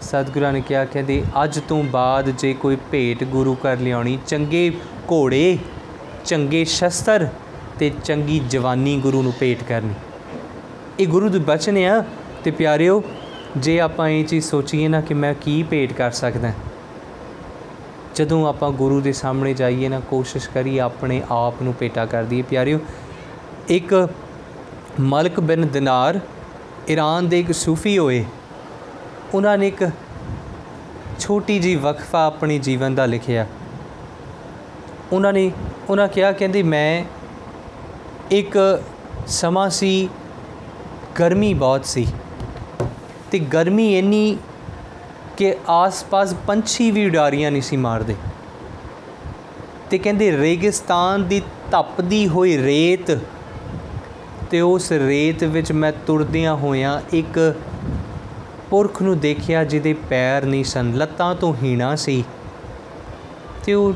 ਸਤਿਗੁਰਾਂ ਨੇ ਕਿਹਾ, ਕਹਿੰਦੇ, ਅੱਜ ਤੋਂ ਬਾਅਦ ਜੇ ਕੋਈ ਭੇਟ ਗੁਰੂ ਘਰ ਲਿਆਉਣੀ, ਚੰਗੇ ਘੋੜੇ, ਚੰਗੇ ਸ਼ਸਤਰ ਤੇ ਚੰਗੀ ਜਵਾਨੀ ਗੁਰੂ ਨੂੰ ਭੇਟ ਕਰਨੀ। ਇਹ ਗੁਰੂ ਦੇ ਬਚਨ ਆ, ਤੇ ਪਿਆਰਿਓ, ਜੇ ਆਪਾਂ ਇਹ ਚੀਜ਼ ਸੋਚੀਏ ਨਾ ਕਿ ਮੈਂ ਕੀ ਭੇਟ ਕਰ ਸਕਦਾ ਜਦੋਂ ਆਪਾਂ ਗੁਰੂ ਦੇ ਸਾਹਮਣੇ ਜਾਈਏ ਨਾ, ਕੋਸ਼ਿਸ਼ ਕਰੀਏ ਆਪਣੇ ਆਪ ਨੂੰ ਭੇਟਾ ਕਰ ਦਈਏ। ਪਿਆਰਿਓ, ਇੱਕ ਮਲਕ ਬਿਨ ਦਿਨਾਰ ਈਰਾਨ ਦੇ ਇੱਕ ਸੂਫੀ ਹੋਏ, ਉਹਨਾਂ ਨੇ ਇੱਕ ਛੋਟੀ ਜੀ ਵਕਫਾ ਆਪਣੀ ਜੀਵਨ ਦਾ ਲਿਖਿਆ। ਉਹਨਾਂ ਨੇ, ਉਹਨਾਂ ਕਿਹਾ, ਕਹਿੰਦੇ, ਮੈਂ ਇੱਕ ਸਮਾਂ ਸੀ, ਗਰਮੀ ਬਹੁਤ ਸੀ ਤੇ ਗਰਮੀ ਇੰਨੀ ਕਿ ਆਸ-ਪਾਸ ਪੰਛੀ ਵੀ ਉਡਾਰੀਆਂ ਨਹੀਂ ਸੀ ਮਾਰਦੇ। ਤੇ ਕਹਿੰਦੇ, ਰੇਗਿਸਤਾਨ ਦੀ ਤਪਦੀ ਹੋਈ ਰੇਤ, ਤੇ ਉਸ ਰੇਤ ਵਿੱਚ ਮੈਂ ਤੁਰਦਿਆਂ ਹੋਇਆਂ ਇੱਕ ਪੁਰਖ ਨੂੰ ਦੇਖਿਆ ਜਿਹਦੇ ਪੈਰ ਨਹੀਂ ਸਨ, ਲੱਤਾਂ ਤੋਂ ਹੀਣਾ ਸੀ। ਤੇ ਉਹ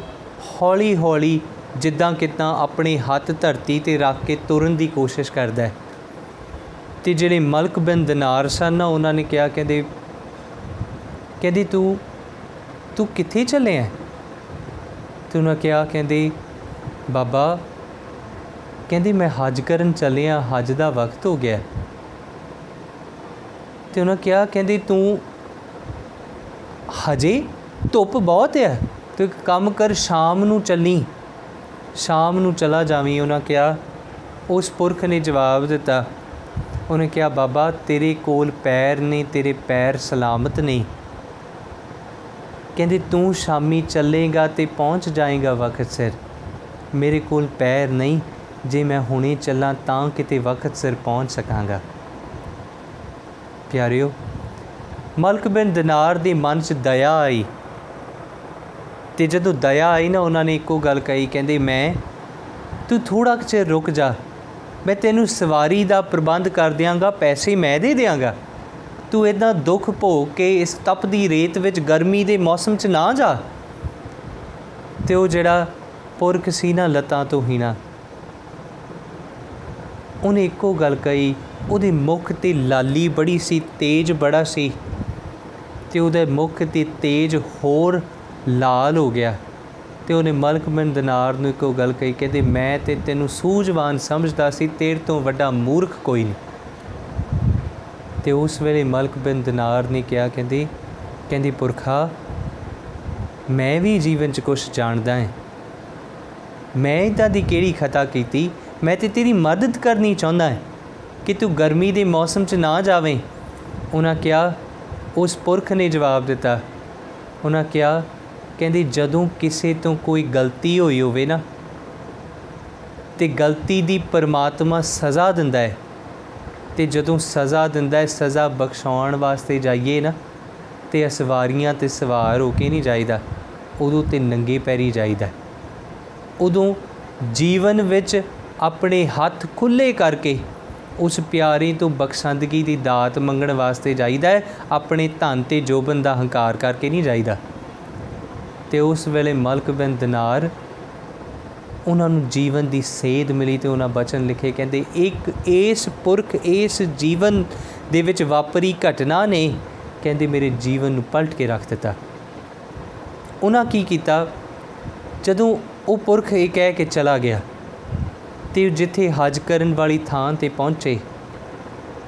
ਹੌਲੀ ਹੌਲੀ ਜਿੱਦਾਂ ਕਿਦਾਂ ਆਪਣੇ ਹੱਥ ਧਰਤੀ ਤੇ ਰੱਖ ਕੇ ਤੁਰਨ ਦੀ ਕੋਸ਼ਿਸ਼ ਕਰਦਾ ਹੈ। ਤੇ ਜਿਹੜੇ ਮਲਕ ਬਿਨ ਦਿਨਾਰ ਸਨ ਨਾ, ਉਹਨਾਂ ਨੇ ਕਿਹਾ, ਕਹਿੰਦੇ ਕਹਿੰਦੀ, ਤੂੰ ਤੂੰ ਕਿੱਥੇ ਚੱਲੇ ਹੈ ਤੇ ਉਹਨਾਂ ਕਿਹਾ, ਕਹਿੰਦੀ, ਬਾਬਾ, ਕਹਿੰਦੀ ਮੈਂ ਹਜ ਕਰਨ ਚੱਲਿਆ ਹਜ ਦਾ ਵਕਤ ਹੋ ਗਿਆ ਤੇ ਉਹਨਾਂ ਕਿਹਾ, ਕਹਿੰਦੀ, ਤੂੰ ਹਜੇ ਧੁੱਪ ਬਹੁਤ ਹੈ ਤੂੰ ਇੱਕ ਕੰਮ ਕਰ, ਸ਼ਾਮ ਨੂੰ ਚੱਲੀ। ਸ਼ਾਮ ਨੂੰ ਚਲਾ ਜਾਵੀਂ। ਉਹਨਾਂ ਕਿਹਾ, ਉਸ ਪੁਰਖ ਨੇ ਜਵਾਬ ਦਿੱਤਾ। ਉਹਨੇ ਕਿਹਾ, ਬਾਬਾ, ਤੇਰੇ ਕੋਲ ਪੈਰ ਨੇ, ਤੇਰੇ ਪੈਰ ਸਲਾਮਤ ਨਹੀਂ ਕਹਿੰਦੇ, ਤੂੰ ਸ਼ਾਮੀ ਚੱਲੇਗਾ ਤੇ ਪਹੁੰਚ ਜਾਏਗਾ ਵਕਤ ਸਿਰ। ਮੇਰੇ ਕੋਲ ਪੈਰ ਨਹੀਂ। ਜੇ ਮੈਂ ਹੁਣੇ ਚੱਲਾਂ ਤਾਂ ਕਿਤੇ ਵਕਤ ਸਿਰ ਪਹੁੰਚ ਸਕਾਂਗਾ। ਪਿਆਰਿਓ, ਮਲਕ ਬਿਨ ਦਿਨਾਰ ਦੇ ਮਨ 'ਚ ਦਇਆ ਆਈ ਤੇ ਜਦੋਂ ਦਇਆ ਆਈ ਨਾ, ਉਹਨਾਂ ਨੇ ਇੱਕੋ ਗੱਲ ਕਹੀ, ਕਹਿੰਦੇ, ਮੈਂ, ਤੂੰ ਥੋੜਾ ਕੁ ਚਿਰ ਰੁਕ ਜਾ। ਮੈਂ ਤੈਨੂੰ ਸਵਾਰੀ ਦਾ ਪ੍ਰਬੰਧ ਕਰ ਦਿਆਂਗਾ, ਪੈਸੇ ਮੈਂ ਦੇ ਦਿਆਂਗਾ। ਤੂੰ ਇਦਾਂ ਦੁੱਖ ਭੋਗ ਕੇ ਇਸ ਤਪਦੀ ਰੇਤ ਵਿੱਚ ਗਰਮੀ ਦੇ ਮੌਸਮ 'ਚ ਨਾ ਜਾ। ਤੇ ਉਹ ਜਿਹੜਾ ਪੁਰਖ ਸੀ ਨਾ ਲਤਾਂ ਤੋਂ ਹੀਣਾ। ਉਹਨੇ ਇੱਕੋ ਗੱਲ ਕਹੀ, ਉਹਦੇ ਮੁਖ ਤੇ ਲਾਲੀ ਬੜੀ ਸੀ, ਤੇਜ ਬੜਾ ਸੀ। ਤੇ ਉਹਦੇ ਮੁਖ ਤੇ ਤੇਜ ਹੋਰ ਲਾਲ ਹੋ ਗਿਆ। ਤੇ ਉਹਨੇ ਮਲਕ ਬਿਨ ਦਿਨਾਰ ਨੂੰ ਇੱਕੋ ਗੱਲ ਕਹੀ, ਕਹਿੰਦੇ, ਮੈਂ ਤੇ ਤੈਨੂੰ ਸੂਝਵਾਨ ਸਮਝਦਾ ਸੀ, ਤੇਰੇ ਤੋਂ ਵੱਡਾ ਮੂਰਖ ਕੋਈ ਨਹੀਂ। ਤੇ ਉਸ ਵੇਲੇ ਮਲਕ ਬਿਨ ਦਿਨਾਰ ਨੇ ਕਿਹਾ, ਕਹਿੰਦੀ ਕਹਿੰਦੀ, ਪੁਰਖਾ, ਮੈਂ ਵੀ ਜੀਵਨ 'ਚ ਕੁਝ ਜਾਣਦਾ ਹਾਂ। ਮੈਂ ਇਦਾਂ ਦੀ ਕਿਹੜੀ ਖਤਾ ਕੀਤੀ? ਮੈਂ ਤੇ ਤੇਰੀ ਮਦਦ ਕਰਨੀ ਚਾਹੁੰਦਾ ਹਾਂ ਕਿ ਤੂੰ ਗਰਮੀ ਦੇ ਮੌਸਮ 'ਚ ਨਾ ਜਾਵੇਂ। ਉਹਨਾਂ ਕਿਹਾ, ਉਸ ਪੁਰਖ ਨੇ ਜਵਾਬ ਦਿੱਤਾ। ਉਹਨਾਂ ਕਿਹਾ, ਕਹਿੰਦੀ, ਜਦੋਂ ਕਿਸੇ ਤੋਂ ਕੋਈ ਗਲਤੀ ਹੋਈ ਹੋਵੇ ਨਾ, ਤੇ ਗਲਤੀ ਦੀ ਪਰਮਾਤਮਾ ਸਜ਼ਾ ਦਿੰਦਾ ਹੈ। ਤੇ ਜਦੋਂ ਸਜ਼ਾ ਦਿੰਦਾ ਹੈ, ਸਜ਼ਾ ਬਖਸ਼ਾਉਣ ਵਾਸਤੇ ਜਾਈਏ ਨਾ, ਤੇ ਅਸਵਾਰੀਆਂ ਤੇ ਸਵਾਰ ਹੋ ਕੇ ਨਹੀਂ ਜਾਈਦਾ, ਉਦੋਂ ਤੇ ਨੰਗੇ ਪੈਰੀ ਜਾਈਦਾ ਉਦੋਂ ਜੀਵਨ ਵਿੱਚ ਆਪਣੇ ਹੱਥ ਖੁੱਲੇ ਕਰਕੇ ਉਸ ਪਿਆਰੇ ਤੋਂ ਬਖਸ਼ੰਦਗੀ ਦੀ ਦਾਤ ਮੰਗਣ ਵਾਸਤੇ ਜਾਈਦਾ ਹੈ, ਆਪਣੇ ਧਨ ਤੇ ਜੋਬਨ ਦਾ ਹੰਕਾਰ ਕਰਕੇ ਨਹੀਂ ਜਾਈਦਾ। ਤੇ ਉਸ ਵੇਲੇ ਮਲਕ ਬਿਨ ਦਿਨਾਰ ਉਹਨਾਂ ਨੂੰ ਜੀਵਨ ਦੀ ਸੇਧ ਮਿਲੀ ਤੇ ਉਹਨਾਂ ਬਚਨ ਲਿਖੇ। ਕਹਿੰਦੇ, ਇੱਕ ਇਸ ਪੁਰਖ ਇਸ ਜੀਵਨ ਦੇ ਵਿੱਚ ਵਾਪਰੀ ਘਟਨਾ ਨੇ, ਕਹਿੰਦੇ, ਮੇਰੇ ਜੀਵਨ ਨੂੰ ਪਲਟ ਕੇ ਰੱਖ ਦਿੱਤਾ। ਉਹਨਾਂ ਕੀ ਕੀਤਾ? ਜਦੋਂ ਉਹ ਪੁਰਖ ਇਹ ਕਹਿ ਕੇ ਚਲਾ ਗਿਆ ਤੇ ਜਿੱਥੇ ਹਜ ਕਰਨ ਵਾਲੀ ਥਾਂ ਤੇ ਪਹੁੰਚੇ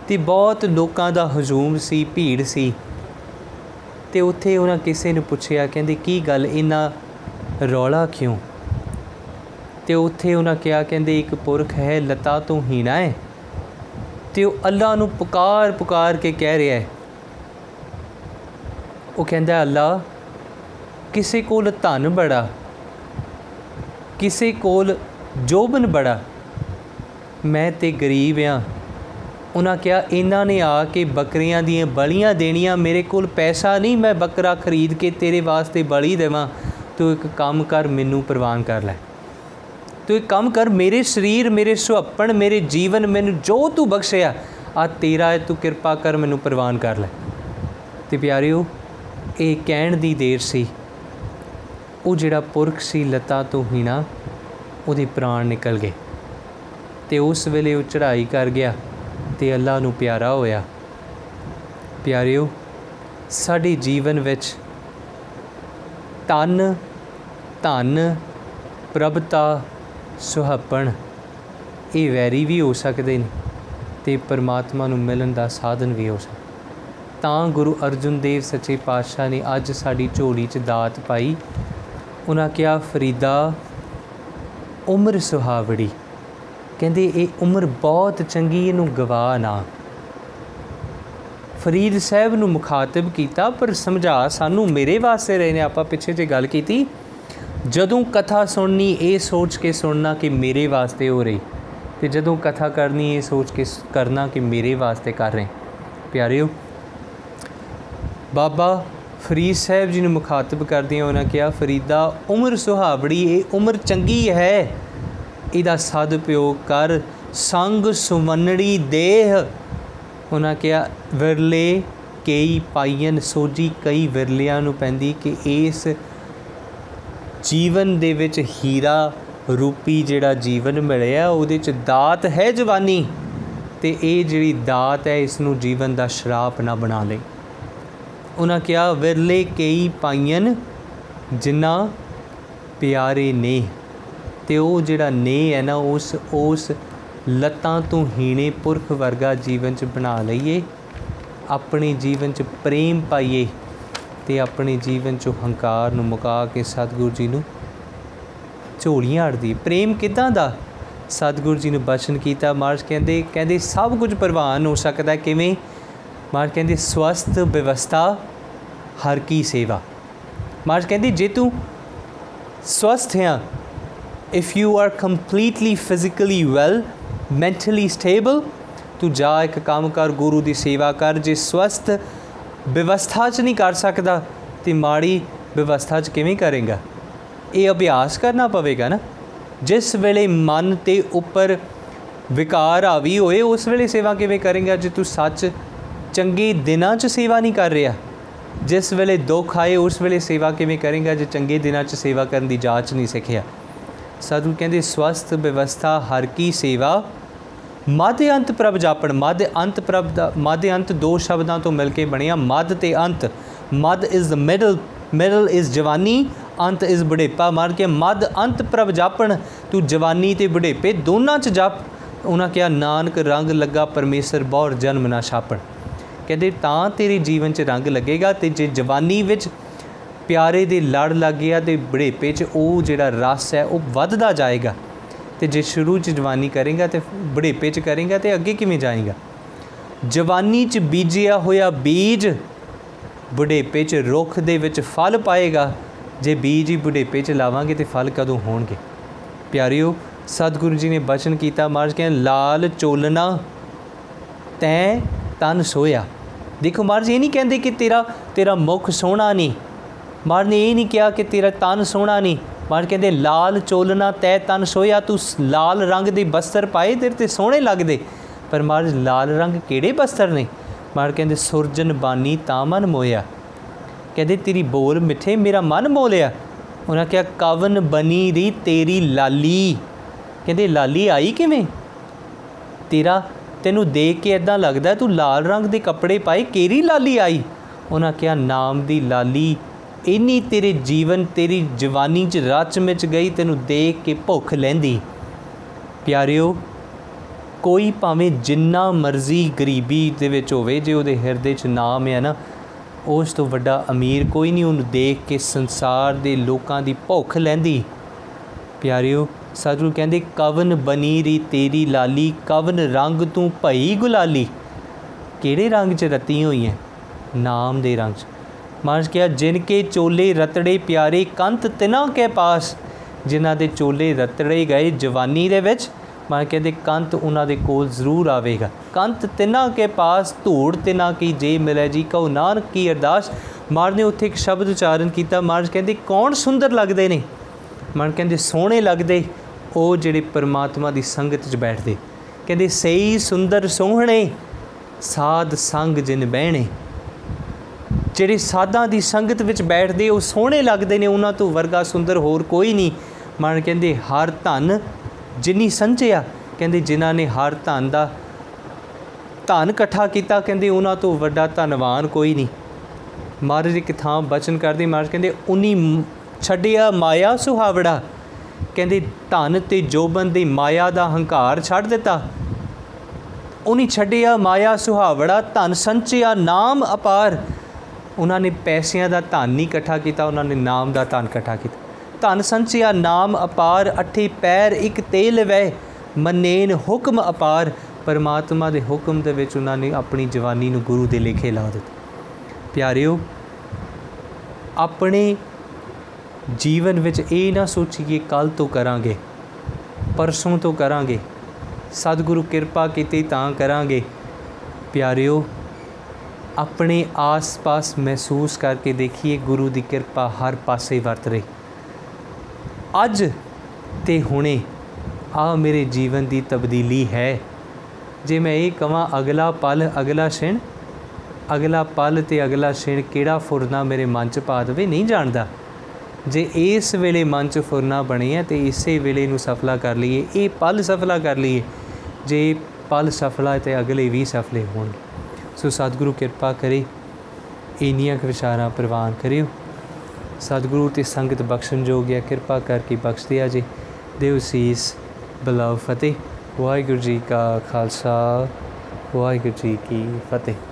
ਤੇ ਬਹੁਤ ਲੋਕਾਂ ਦਾ ਹਜੂਮ ਸੀ, ਭੀੜ ਸੀ ਤੇ ਉੱਥੇ ਉਹਨਾਂ ਕਿਸੇ ਨੂੰ ਪੁੱਛਿਆ, ਕਹਿੰਦੇ, ਕੀ ਗੱਲ, ਇੰਨਾ ਰੌਲਾ ਕਿਉਂ? ਤੇ ਉੱਥੇ ਉਹਨਾਂ ਕਿਹਾ, ਕਹਿੰਦੇ, ਇੱਕ ਪੁਰਖ ਹੈ, ਲਤਾ ਤੋਂ ਹੀਣਾ ਹੈ ਤੇ ਉਹ ਅੱਲਾ ਨੂੰ ਪੁਕਾਰ ਪੁਕਾਰ ਕੇ ਕਹਿ ਰਿਹਾ ਹੈ ਉਹ ਕਹਿੰਦਾ, ਅੱਲਾ, ਕਿਸੇ ਕੋਲ ਧਨ ਬੜਾ, ਕਿਸੇ ਕੋਲ ਜੋਬਨ ਬੜਾ, ਮੈਂ ਤੇ ਗਰੀਬ ਆ। ਉਹਨਾਂ ਕਿਹਾ, ਇਹਨਾਂ ਨੇ ਆ ਕੇ ਬੱਕਰੀਆਂ ਦੀਆਂ ਬਲੀਆਂ ਦੇਣੀਆਂ, ਮੇਰੇ ਕੋਲ ਪੈਸਾ ਨਹੀਂ, ਮੈਂ ਬੱਕਰਾ ਖਰੀਦ ਕੇ ਤੇਰੇ ਵਾਸਤੇ ਬਲੀ ਦੇਵਾਂ। ਤੂੰ ਇੱਕ ਕੰਮ ਕਰ, ਮੈਨੂੰ ਪ੍ਰਵਾਨ ਕਰ ਲੈ। ਤੂੰ ਇੱਕ ਕੰਮ ਕਰ, ਮੇਰੇ ਸਰੀਰ, ਮੇਰੇ ਸੁਹੱਪਣ, ਮੇਰੇ ਜੀਵਨ, ਮੈਨੂੰ ਜੋ ਤੂੰ ਬਖਸ਼ਿਆ, ਆ ਤੇਰਾ ਹੈ ਤੂੰ ਕਿਰਪਾ ਕਰ, ਮੈਨੂੰ ਪ੍ਰਵਾਨ ਕਰ ਲੈ। ਤੇ ਪਿਆਰਿਓ, ਇਹ ਕਹਿਣ ਦੀ ਦੇਰ ਸੀ। ਉਹ ਜਿਹੜਾ ਪੁਰਖ ਸੀ, ਲਤਾ ਤੋਂ ਹੀਣਾ, ਉਹਦੇ ਪ੍ਰਾਣ ਨਿਕਲ ਗਏ। ਤੇ ਉਸ ਵੇਲੇ ਉਹ ਚੜ੍ਹਾਈ ਕਰ ਗਿਆ ਤੇ ਅੱਲਾ ਨੂੰ ਪਿਆਰਾ ਹੋਇਆ। ਪਿਆਰਿਓ, ਸਾਡੇ ਜੀਵਨ ਵਿੱਚ ਤਨ ਧਨ, ਪ੍ਰਭਤਾ ਸੁਹੱਪਣ। ਇਹ ਵੈਰੀ ਵੀ ਹੋ ਸਕਦੇ ਨੇ ਤੇ ਪਰਮਾਤਮਾ ਨੂੰ ਮਿਲਣ ਦਾ ਸਾਧਨ ਵੀ ਹੋ ਸਕਦਾ ਤਾਂ ਗੁਰੂ ਅਰਜਨ ਦੇਵ ਸੱਚੇ ਪਾਤਸ਼ਾਹ ਨੇ ਅੱਜ ਸਾਡੀ ਝੋਲੀ 'ਚ ਦਾਤ ਪਾਈ। ਉਹਨਾਂ ਕਿਹਾ, ਫਰੀਦਾ, ਉਮਰ ਸੁਹਾਵੜੀ। ਕਹਿੰਦੇ, ਇਹ ਉਮਰ ਬਹੁਤ ਚੰਗੀ, ਇਹਨੂੰ ਗਵਾ ਨਾ। ਫਰੀਦ ਸਾਹਿਬ ਨੂੰ ਮੁਖਾਤਬ ਕੀਤਾ, ਪਰ ਸਮਝਾ, ਸਾਨੂੰ ਮੇਰੇ ਵਾਸਤੇ ਰਹੇ ਨੇ, ਆਪਾਂ ਪਿੱਛੇ ਜੇ ਗੱਲ ਕੀਤੀ ਜਦੋਂ ਕਥਾ ਸੁਣਨੀ, ਇਹ ਸੋਚ ਕੇ ਸੁਣਨਾ ਕਿ ਮੇਰੇ ਵਾਸਤੇ ਹੋ ਰਹੀ ਤੇ ਜਦੋਂ ਕਥਾ ਕਰਨੀ, ਇਹ ਸੋਚ ਕੇ ਸ- ਕਰਨਾ ਕਿ ਮੇਰੇ ਵਾਸਤੇ ਕਰ ਰਹੇ। ਪਿਆਰਿਓ, ਬਾਬਾ ਫਰੀਦ ਸਾਹਿਬ ਜੀ ਨੂੰ ਮੁਖਾਤਬ ਕਰਦਿਆਂ ਉਹਨਾਂ ਕਿਹਾ, ਫਰੀਦਾ, ਉਮਰ ਸੁਹਾਵੜੀ, ਇਹ ਉਮਰ ਚੰਗੀ ਹੈ। ਇਹਦਾ ਸਦਉਪਯੋਗ ਕਰ, ਸੰਗ ਸੁਮਨੜੀ ਦੇਹ। ਉਹਨਾਂ ਕਿਹਾ, ਵਿਰਲੇ ਕਈ ਪਾਈਨ ਸੋਜੀ ਕਈ ਵਿਰਲਿਆਂ ਨੂੰ ਪੈਂਦੀ ਕਿ ਇਸ ਜੀਵਨ ਦੇ ਵਿੱਚ ਹੀਰਾ ਰੂਪੀ ਜਿਹੜਾ ਜੀਵਨ ਮਿਲਿਆ, ਉਹਦੇ ਚ ਦਾਤ ਹੈ ਜਵਾਨੀ। ਤੇ ਇਹ ਜਿਹੜੀ ਦਾਤ ਹੈ ਇਸ ਨੂੰ ਜੀਵਨ ਦਾ ਸ਼ਰਾਪ ਨਾ ਬਣਾ ਲੈ ਉਹਨਾਂ ਕਿਹਾ, ਵਿਰਲੇ ਕਈ ਪਾਈਨ ਜਿਨ੍ਹਾਂ ਪਿਆਰੇ ਨੇ। ਤੇ ਉਹ ਜਿਹੜਾ ਨੇ ਹੈ ਨਾ, ਉਸ ਉਸ ਲੱਤਾਂ ਤੋਂ ਹੀਣੇ ਪੁਰਖ ਵਰਗਾ ਜੀਵਨ ਚ ਬਣਾ ਲਈਏ। ਆਪਣੇ ਜੀਵਨ ਚ ਪ੍ਰੇਮ ਪਾਈਏ। ਤੇ ਆਪਣੇ ਜੀਵਨ ਚੋਂ ਹੰਕਾਰ ਨੂੰ ਮੁਕਾ ਕੇ ਸਤਿਗੁਰੂ ਜੀ ਨੂੰ ਝੋਲੀਆਂ ਅੜਦੀ। ਪ੍ਰੇਮ ਕਿਦਾਂ ਦਾ? ਸਤਿਗੁਰੂ ਜੀ ਨੇ ਬਚਨ ਕੀਤਾ। ਮਾਰਜ ਕਹਿੰਦੇ ਕਹਿੰਦੇ ਸਭ ਕੁਝ ਪ੍ਰਵਾਨ ਹੋ ਸਕਦਾ ਹੈ। ਕਿਵੇਂ? ਮਾਰਜ ਕਹਿੰਦੇ, ਸਵਸਥ ਵਿਵਸਥਾ, ਹਰ ਕੀ ਸੇਵਾ। ਮਾਰਜ ਕਹਿੰਦੇ, ਜੇ ਤੂੰ ਸਵਸਥ ਹੈ, if you are completely physically well, mentally stable, ਤੂੰ ਜਾ ਇੱਕ ਕੰਮ ਕਰ, ਗੁਰੂ ਦੀ ਸੇਵਾ ਕਰ। ਜੇ ਸਵਸਥ ਵਿਵਸਥਾ 'ਚ ਨਹੀਂ ਕਰ ਸਕਦਾ ਤੇ ਮਾੜੀ ਵਿਵਸਥਾ 'ਚ ਕਿਵੇਂ ਕਰੇਗਾ? ਇਹ ਅਭਿਆਸ ਕਰਨਾ ਪਵੇਗਾ ਨਾ। ਜਿਸ ਵੇਲੇ ਮਨ ਤੇ ਉੱਪਰ ਵਿਕਾਰ ਹਾਵੀ ਹੋਏ, ਉਸ ਵੇਲੇ ਸੇਵਾ ਕਿਵੇਂ ਕਰੇਗਾ? ਜੇ ਤੂੰ ਸੱਚ ਚੰਗੇ ਦਿਨਾਂ 'ਚ ਸੇਵਾ ਨਹੀਂ ਕਰ ਰਿਹਾ, ਜਿਸ ਵੇਲੇ ਦੁੱਖ ਆਏ, ਉਸ ਵੇਲੇ ਸੇਵਾ ਕਿਵੇਂ ਕਰੇਗਾ? ਜੇ ਚੰਗੇ ਦਿਨਾਂ 'ਚ ਸੇਵਾ ਕਰਨ ਦੀ ਜਾਂਚ ਨਹੀਂ ਸਿੱਖਿਆ। ਸਾਧੂ ਕਹਿੰਦੇ, ਸਵਸਥ ਵਿਵਸਥਾ ਹਰ ਕੀ ਸੇਵਾ ਮੱਧ ਅੰਤ ਪ੍ਰਭ ਜਾਪਣ, ਮੱਧ ਅੰਤ ਪ੍ਰਭ ਦਾ, ਮੱਧ ਅੰਤ ਦੋ ਸ਼ਬਦਾਂ ਤੋਂ ਮਿਲ ਕੇ ਬਣਿਆ, ਮੱਧ ਤੇ ਅੰਤ। ਮੱਧ is the middle middle is ਜਵਾਨੀ, ਅੰਤ ਇਜ਼ ਬੁਢੇਪਾ। ਮਾਰ ਕੇ ਮੱਧ ਅੰਤ ਪ੍ਰਭ ਜਾਪਣ, ਤੂੰ ਜਵਾਨੀ ਤੇ ਬੁਢੇਪੇ, ਦੋਨਾਂ ਚ ਜਪ। ਉਹਨਾਂ ਕਿਹਾ, ਨਾਨਕ ਰੰਗ ਲੱਗਾ ਪਰਮੇਸ਼ਰ ਬਹੁਰ ਜਨਮ ਨਾ ਛਾਪਣ। ਕਹਿੰਦੇ, ਤਾਂ ਤੇਰੇ ਜੀਵਨ 'ਚ ਰੰਗ ਲੱਗੇਗਾ ਤੇ ਜੇ ਜਵਾਨੀ ਵਿੱਚ ਪਿਆਰੇ ਦੇ ਲੜ ਲੱਗ ਗਿਆ ਤੇ ਬੁਢੇਪੇ 'ਚ ਉਹ ਜਿਹੜਾ ਰਸ ਹੈ, ਉਹ ਵੱਧਦਾ ਜਾਏਗਾ। ਤੇ ਜੇ ਸ਼ੁਰੂ 'ਚ ਜਵਾਨੀ ਕਰੇਗਾ ਤੇ ਬੁਢੇਪੇ 'ਚ ਕਰੇਗਾ ਤੇ ਅੱਗੇ ਕਿਵੇਂ ਜਾਏਗਾ? ਜਵਾਨੀ 'ਚ ਬੀਜਿਆ ਹੋਇਆ ਬੀਜ ਬੁਢੇਪੇ 'ਚ ਰੁੱਖ ਦੇ ਵਿੱਚ ਫਲ ਪਾਏਗਾ। ਜੇ ਬੀਜ ਹੀ ਬੁਢੇਪੇ 'ਚ ਲਾਵਾਂਗੇ ਤੇ ਫਲ ਕਦੋਂ ਹੋਣਗੇ? ਪਿਆਰਿਓ, ਸਤਿਗੁਰੂ ਜੀ ਨੇ ਬਚਨ ਕੀਤਾ ਮਾਰਜ ਕਹਿੰਦੇ ਲਾਲ ਚੋਲਨਾ ਤੈਂ ਤਨ ਸੋਇਆ। ਦੇਖੋ ਮਹਾਰਾਜ ਇਹ ਨਹੀਂ ਕਹਿੰਦੇ ਕਿ ਤੇਰਾ ਤੇਰਾ ਮੁਖ ਸੋਹਣਾ ਨਹੀਂ। ਮਹਾਰਾਜ ਨੇ ਇਹ ਨਹੀਂ ਕਿਹਾ ਕਿ ਤੇਰਾ ਤਨ ਸੋਹਣਾ ਨਹੀਂ। ਮਹਾਰਾਜ ਕਹਿੰਦੇ, ਲਾਲ ਚੋਲਨਾ ਤੈ ਤਨ ਸੋਇਆ, ਤੂੰ ਸ- ਲਾਲ ਰੰਗ ਦੇ ਬਸਤਰ ਪਾਏ, ਤੇਰੇ ਤੇ ਸੋਹਣੇ ਲੱਗਦੇ। ਪਰ ਮਹਾਰਾਜ, ਲਾਲ ਰੰਗ ਕਿਹੜੇ ਬਸਤਰ ਨੇ? ਮਹਾਰਾਜ ਕਹਿੰਦੇ, ਸੁਰਜਨ ਬਾਨੀ ਤਾਂ ਮਨ ਮੋਇਆ। ਕਹਿੰਦੇ, ਤੇਰੀ ਬੋਲ ਮਿੱਠੇ, ਮੇਰਾ ਮਨ ਮੋਹ ਲਿਆ ਉਹਨਾਂ ਕਿਹਾ, ਕਵਨ ਬਨੀ ਰੀ ਤੇਰੀ ਲਾਲੀ? ਕਹਿੰਦੇ, ਲਾਲੀ ਆਈ ਕਿਵੇਂ? ਤੇਰਾ, ਤੈਨੂੰ ਦੇਖ ਕੇ ਇਦਾਂ ਲੱਗਦਾ ਤੂੰ ਲਾਲ ਰੰਗ ਦੇ ਕੱਪੜੇ ਪਾਏ, ਕਿਹੜੀ ਲਾਲੀ ਆਈ? ਉਹਨਾਂ ਕਿਹਾ, ਨਾਮ ਦੀ ਲਾਲੀ ਇੰਨੀ ਤੇਰੇ ਜੀਵਨ, ਤੇਰੀ ਜਵਾਨੀ 'ਚ ਰਚ ਵਿੱਚ ਗਈ, ਤੈਨੂੰ ਦੇਖ ਕੇ ਭੁੱਖ ਲੈਂਦੀ। ਪਿਆਰਿਓ, ਕੋਈ ਭਾਵੇਂ ਜਿੰਨਾ ਮਰਜ਼ੀ ਗਰੀਬੀ ਦੇ ਵਿੱਚ ਹੋਵੇ, ਜੇ ਉਹਦੇ ਹਿਰਦੇ 'ਚ ਨਾਮ ਹੈ ਨਾ, ਉਸ ਤੋਂ ਵੱਡਾ ਅਮੀਰ ਕੋਈ ਨਹੀਂ, ਉਹਨੂੰ ਦੇਖ ਕੇ ਸੰਸਾਰ ਦੇ ਲੋਕਾਂ ਦੀ ਭੁੱਖ ਲੈਂਦੀ। ਪਿਆਰਿਓ, ਸਤਿਗੁਰੂ ਕਹਿੰਦੇ, ਕਵਨ ਬਨੀ ਰੀ ਤੇਰੀ ਲਾਲੀ, ਕਵਨ ਰੰਗ ਤੂੰ ਭਈ ਗੁਲਾਲੀ? ਕਿਹੜੇ ਰੰਗ 'ਚ ਰਤੀ ਹੋਈ ਹੈ ਨਾਮ ਦੇ ਰੰਗ 'ਚ। ਮਹਾਰਾਜ ਕਿਹਾ, ਜਿਨ ਕੇ ਚੋਲੇ ਰਤੜੇ ਪਿਆਰੇ ਕੰਤ ਤਿਨਾ ਕੇ ਪਾਸ, ਜਿਨ੍ਹਾਂ ਦੇ ਚੋਲੇ ਰਤੜੇ ਗਏ ਜਵਾਨੀ ਦੇ ਵਿੱਚ। ਮਹਾਰਾਜ ਕਹਿੰਦੇ, ਕੰਤ ਉਹਨਾਂ ਦੇ ਕੋਲ ਜ਼ਰੂਰ ਆਵੇਗਾ। ਕੰਤ ਤਿਨਾ ਕੇ ਪਾਸ, ਧੂੜ ਤਿਨਾ ਕੀ ਜੇ ਮਿਲੇ ਜੀ ਕਉ ਨਾਨਕ ਕੀ ਅਰਦਾਸ। ਮਹਾਰਾਜ ਨੇ ਉੱਥੇ ਇੱਕ ਸ਼ਬਦ ਉਚਾਰਨ ਕੀਤਾ। ਮਹਾਰਾਜ ਕਹਿੰਦੇ, ਕੌਣ ਸੁੰਦਰ ਲੱਗਦੇ ਨੇ? ਮਨ ਕਹਿੰਦੇ, ਸੋਹਣੇ ਲੱਗਦੇ, ਉਹ ਜਿਹੜੇ ਪਰਮਾਤਮਾ ਦੀ ਸੰਗਤ 'ਚ ਬੈਠਦੇ। ਕਹਿੰਦੇ, ਸਹੀ ਸੁੰਦਰ ਸੋਹਣੇ, ਸਾਧ ਸੰਗ ਜਿਨ ਬਹਿਣੇ। ਜਿਹੜੇ ਸਾਧਾਂ ਦੀ ਸੰਗਤ ਵਿੱਚ ਬੈਠਦੇ, ਉਹ ਸੋਹਣੇ ਲੱਗਦੇ ਨੇ, ਉਹਨਾਂ ਤੋਂ ਵਰਗਾ ਸੁੰਦਰ ਹੋਰ ਕੋਈ ਨਹੀਂ। ਮਨ ਕਹਿੰਦੇ, ਹਰ ਧਨ ਜਿਨੀ ਸੰਚਿਆ ਕਹਿੰਦੇ, ਜਿਨ੍ਹਾਂ ਨੇ ਹਰ ਧਨ ਦਾ ਧਨ ਇਕੱਠਾ ਕੀਤਾ, ਕਹਿੰਦੇ, ਉਹਨਾਂ ਤੋਂ ਵੱਡਾ ਧਨਵਾਨ ਕੋਈ ਨਹੀਂ। ਮਹਾਰਾਜ ਇੱਕ ਥਾਂ ਬਚਨ ਕਰਦੇ, ਮਹਾਰਾਜ ਕਹਿੰਦੇ, ਉਨੀ ਮ- ਛੱਡਿਆ ਮਾਇਆ ਸੁਹਾਵੜਾ। ਕਹਿੰਦੇ, ਧਨ ਤੇ ਜੋਬਨ ਦੀ ਮਾਇਆ ਦਾ ਹੰਕਾਰ ਛੱਡ ਦਿੱਤਾ। ਉਨੀ ਛੱਡਿਆ ਮਾਇਆ ਸੁਹਾਵੜਾ, ਧਨ ਸੰਚਿਆ ਨਾਮ ਅਪਾਰ। ਉਹਨਾਂ ਨੇ ਪੈਸਿਆਂ ਦਾ ਧਨ ਨਹੀਂ ਇਕੱਠਾ ਕੀਤਾ, ਉਹਨਾਂ ਨੇ ਨਾਮ ਦਾ ਧਨ ਇਕੱਠਾ ਕੀਤਾ। ਧਨ ਸੰਚਿਆ ਨਾਮ ਅਪਾਰ, ਅਠੇ ਪੈਰ, ਇੱਕ ਤੇਲ ਵੈ ਮੰਨੇਨ ਹੁਕਮ ਅਪਾਰ। ਪਰਮਾਤਮਾ ਦੇ ਹੁਕਮ ਦੇ ਵਿੱਚ ਉਹਨਾਂ ਨੇ ਆਪਣੀ ਜਵਾਨੀ ਨੂੰ ਗੁਰੂ ਦੇ ਲੇਖੇ ਲਾ ਦਿੱਤਾ। ਪਿਆਰਿਓ, ਆਪਣੇ ਜੀਵਨ ਵਿੱਚ ਇਹ ਨਾ ਸੋਚੀਏ, ਕੱਲ ਤੋਂ ਕਰਾਂਗੇ, ਪਰਸੋਂ ਤੋਂ ਕਰਾਂਗੇ, ਸਤਿਗੁਰੂ ਕਿਰਪਾ ਕੀਤੀ ਤਾਂ ਕਰਾਂਗੇ। ਪਿਆਰਿਓ ਆਪਣੇ ਆਸ-ਪਾਸ ਮਹਿਸੂਸ ਕਰਕੇ ਦੇਖੀਏ, ਗੁਰੂ ਦੀ ਕਿਰਪਾ ਹਰ ਪਾਸੇ ਵਰਤ ਰਹੀ। ਅੱਜ ਤੇ ਹੁਣੇ ਆ ਮੇਰੇ ਜੀਵਨ ਦੀ ਤਬਦੀਲੀ ਹੈ। ਜੇ ਮੈਂ ਇਹ ਕਵਾਂ, ਅਗਲਾ ਪਲ, ਅਗਲਾ ਛਿਣ ਅਗਲਾ ਪਲ ਤੇ ਅਗਲਾ ਛਿਣ ਕਿਹੜਾ ਫੁਰਨਾ ਮੇਰੇ ਮਨ 'ਚ ਪਾ ਦੇਵੇ, ਨਹੀਂ ਜਾਣਦਾ। ਜੇ ਇਸ ਵੇਲੇ ਮਨ 'ਚ ਫੁਰਨਾ ਬਣੇ ਹੈ ਤੇ ਇਸੇ ਵੇਲੇ ਨੂੰ ਸਫਲਾ ਕਰ ਲਈਏ, ਇਹ ਪਲ ਸਫਲਾ ਕਰ ਲਈਏ। ਜੇ ਪਲ ਸਫਲਾ ਹੈ ਤੇ ਅਗਲੇ ਵੀ ਸਫਲੇ ਹੋਣਗੇ ਸੋ ਸਤਿਗੁਰੂ ਕਿਰਪਾ ਕਰੇ, ਇੰਨੀਆਂ ਕੁ ਵਿਚਾਰਾਂ ਪ੍ਰਵਾਨ ਕਰਿਓ। ਸਤਿਗੁਰੂ ਤੇ ਸੰਗਤ ਬਖਸ਼ਣ ਜੋਗ ਹੈ, ਕਿਰਪਾ ਕਰਕੇ ਬਖਸ਼ ਦਿਆ ਜੀ। ਦੇਵ ਸੀਸ ਬਲਾਉ ਫਤਿਹ। ਵਾਹਿਗੁਰੂ ਜੀ ਕਾ ਖਾਲਸਾ, ਵਾਹਿਗੁਰੂ ਜੀ ਕੀ ਫਤਿਹ।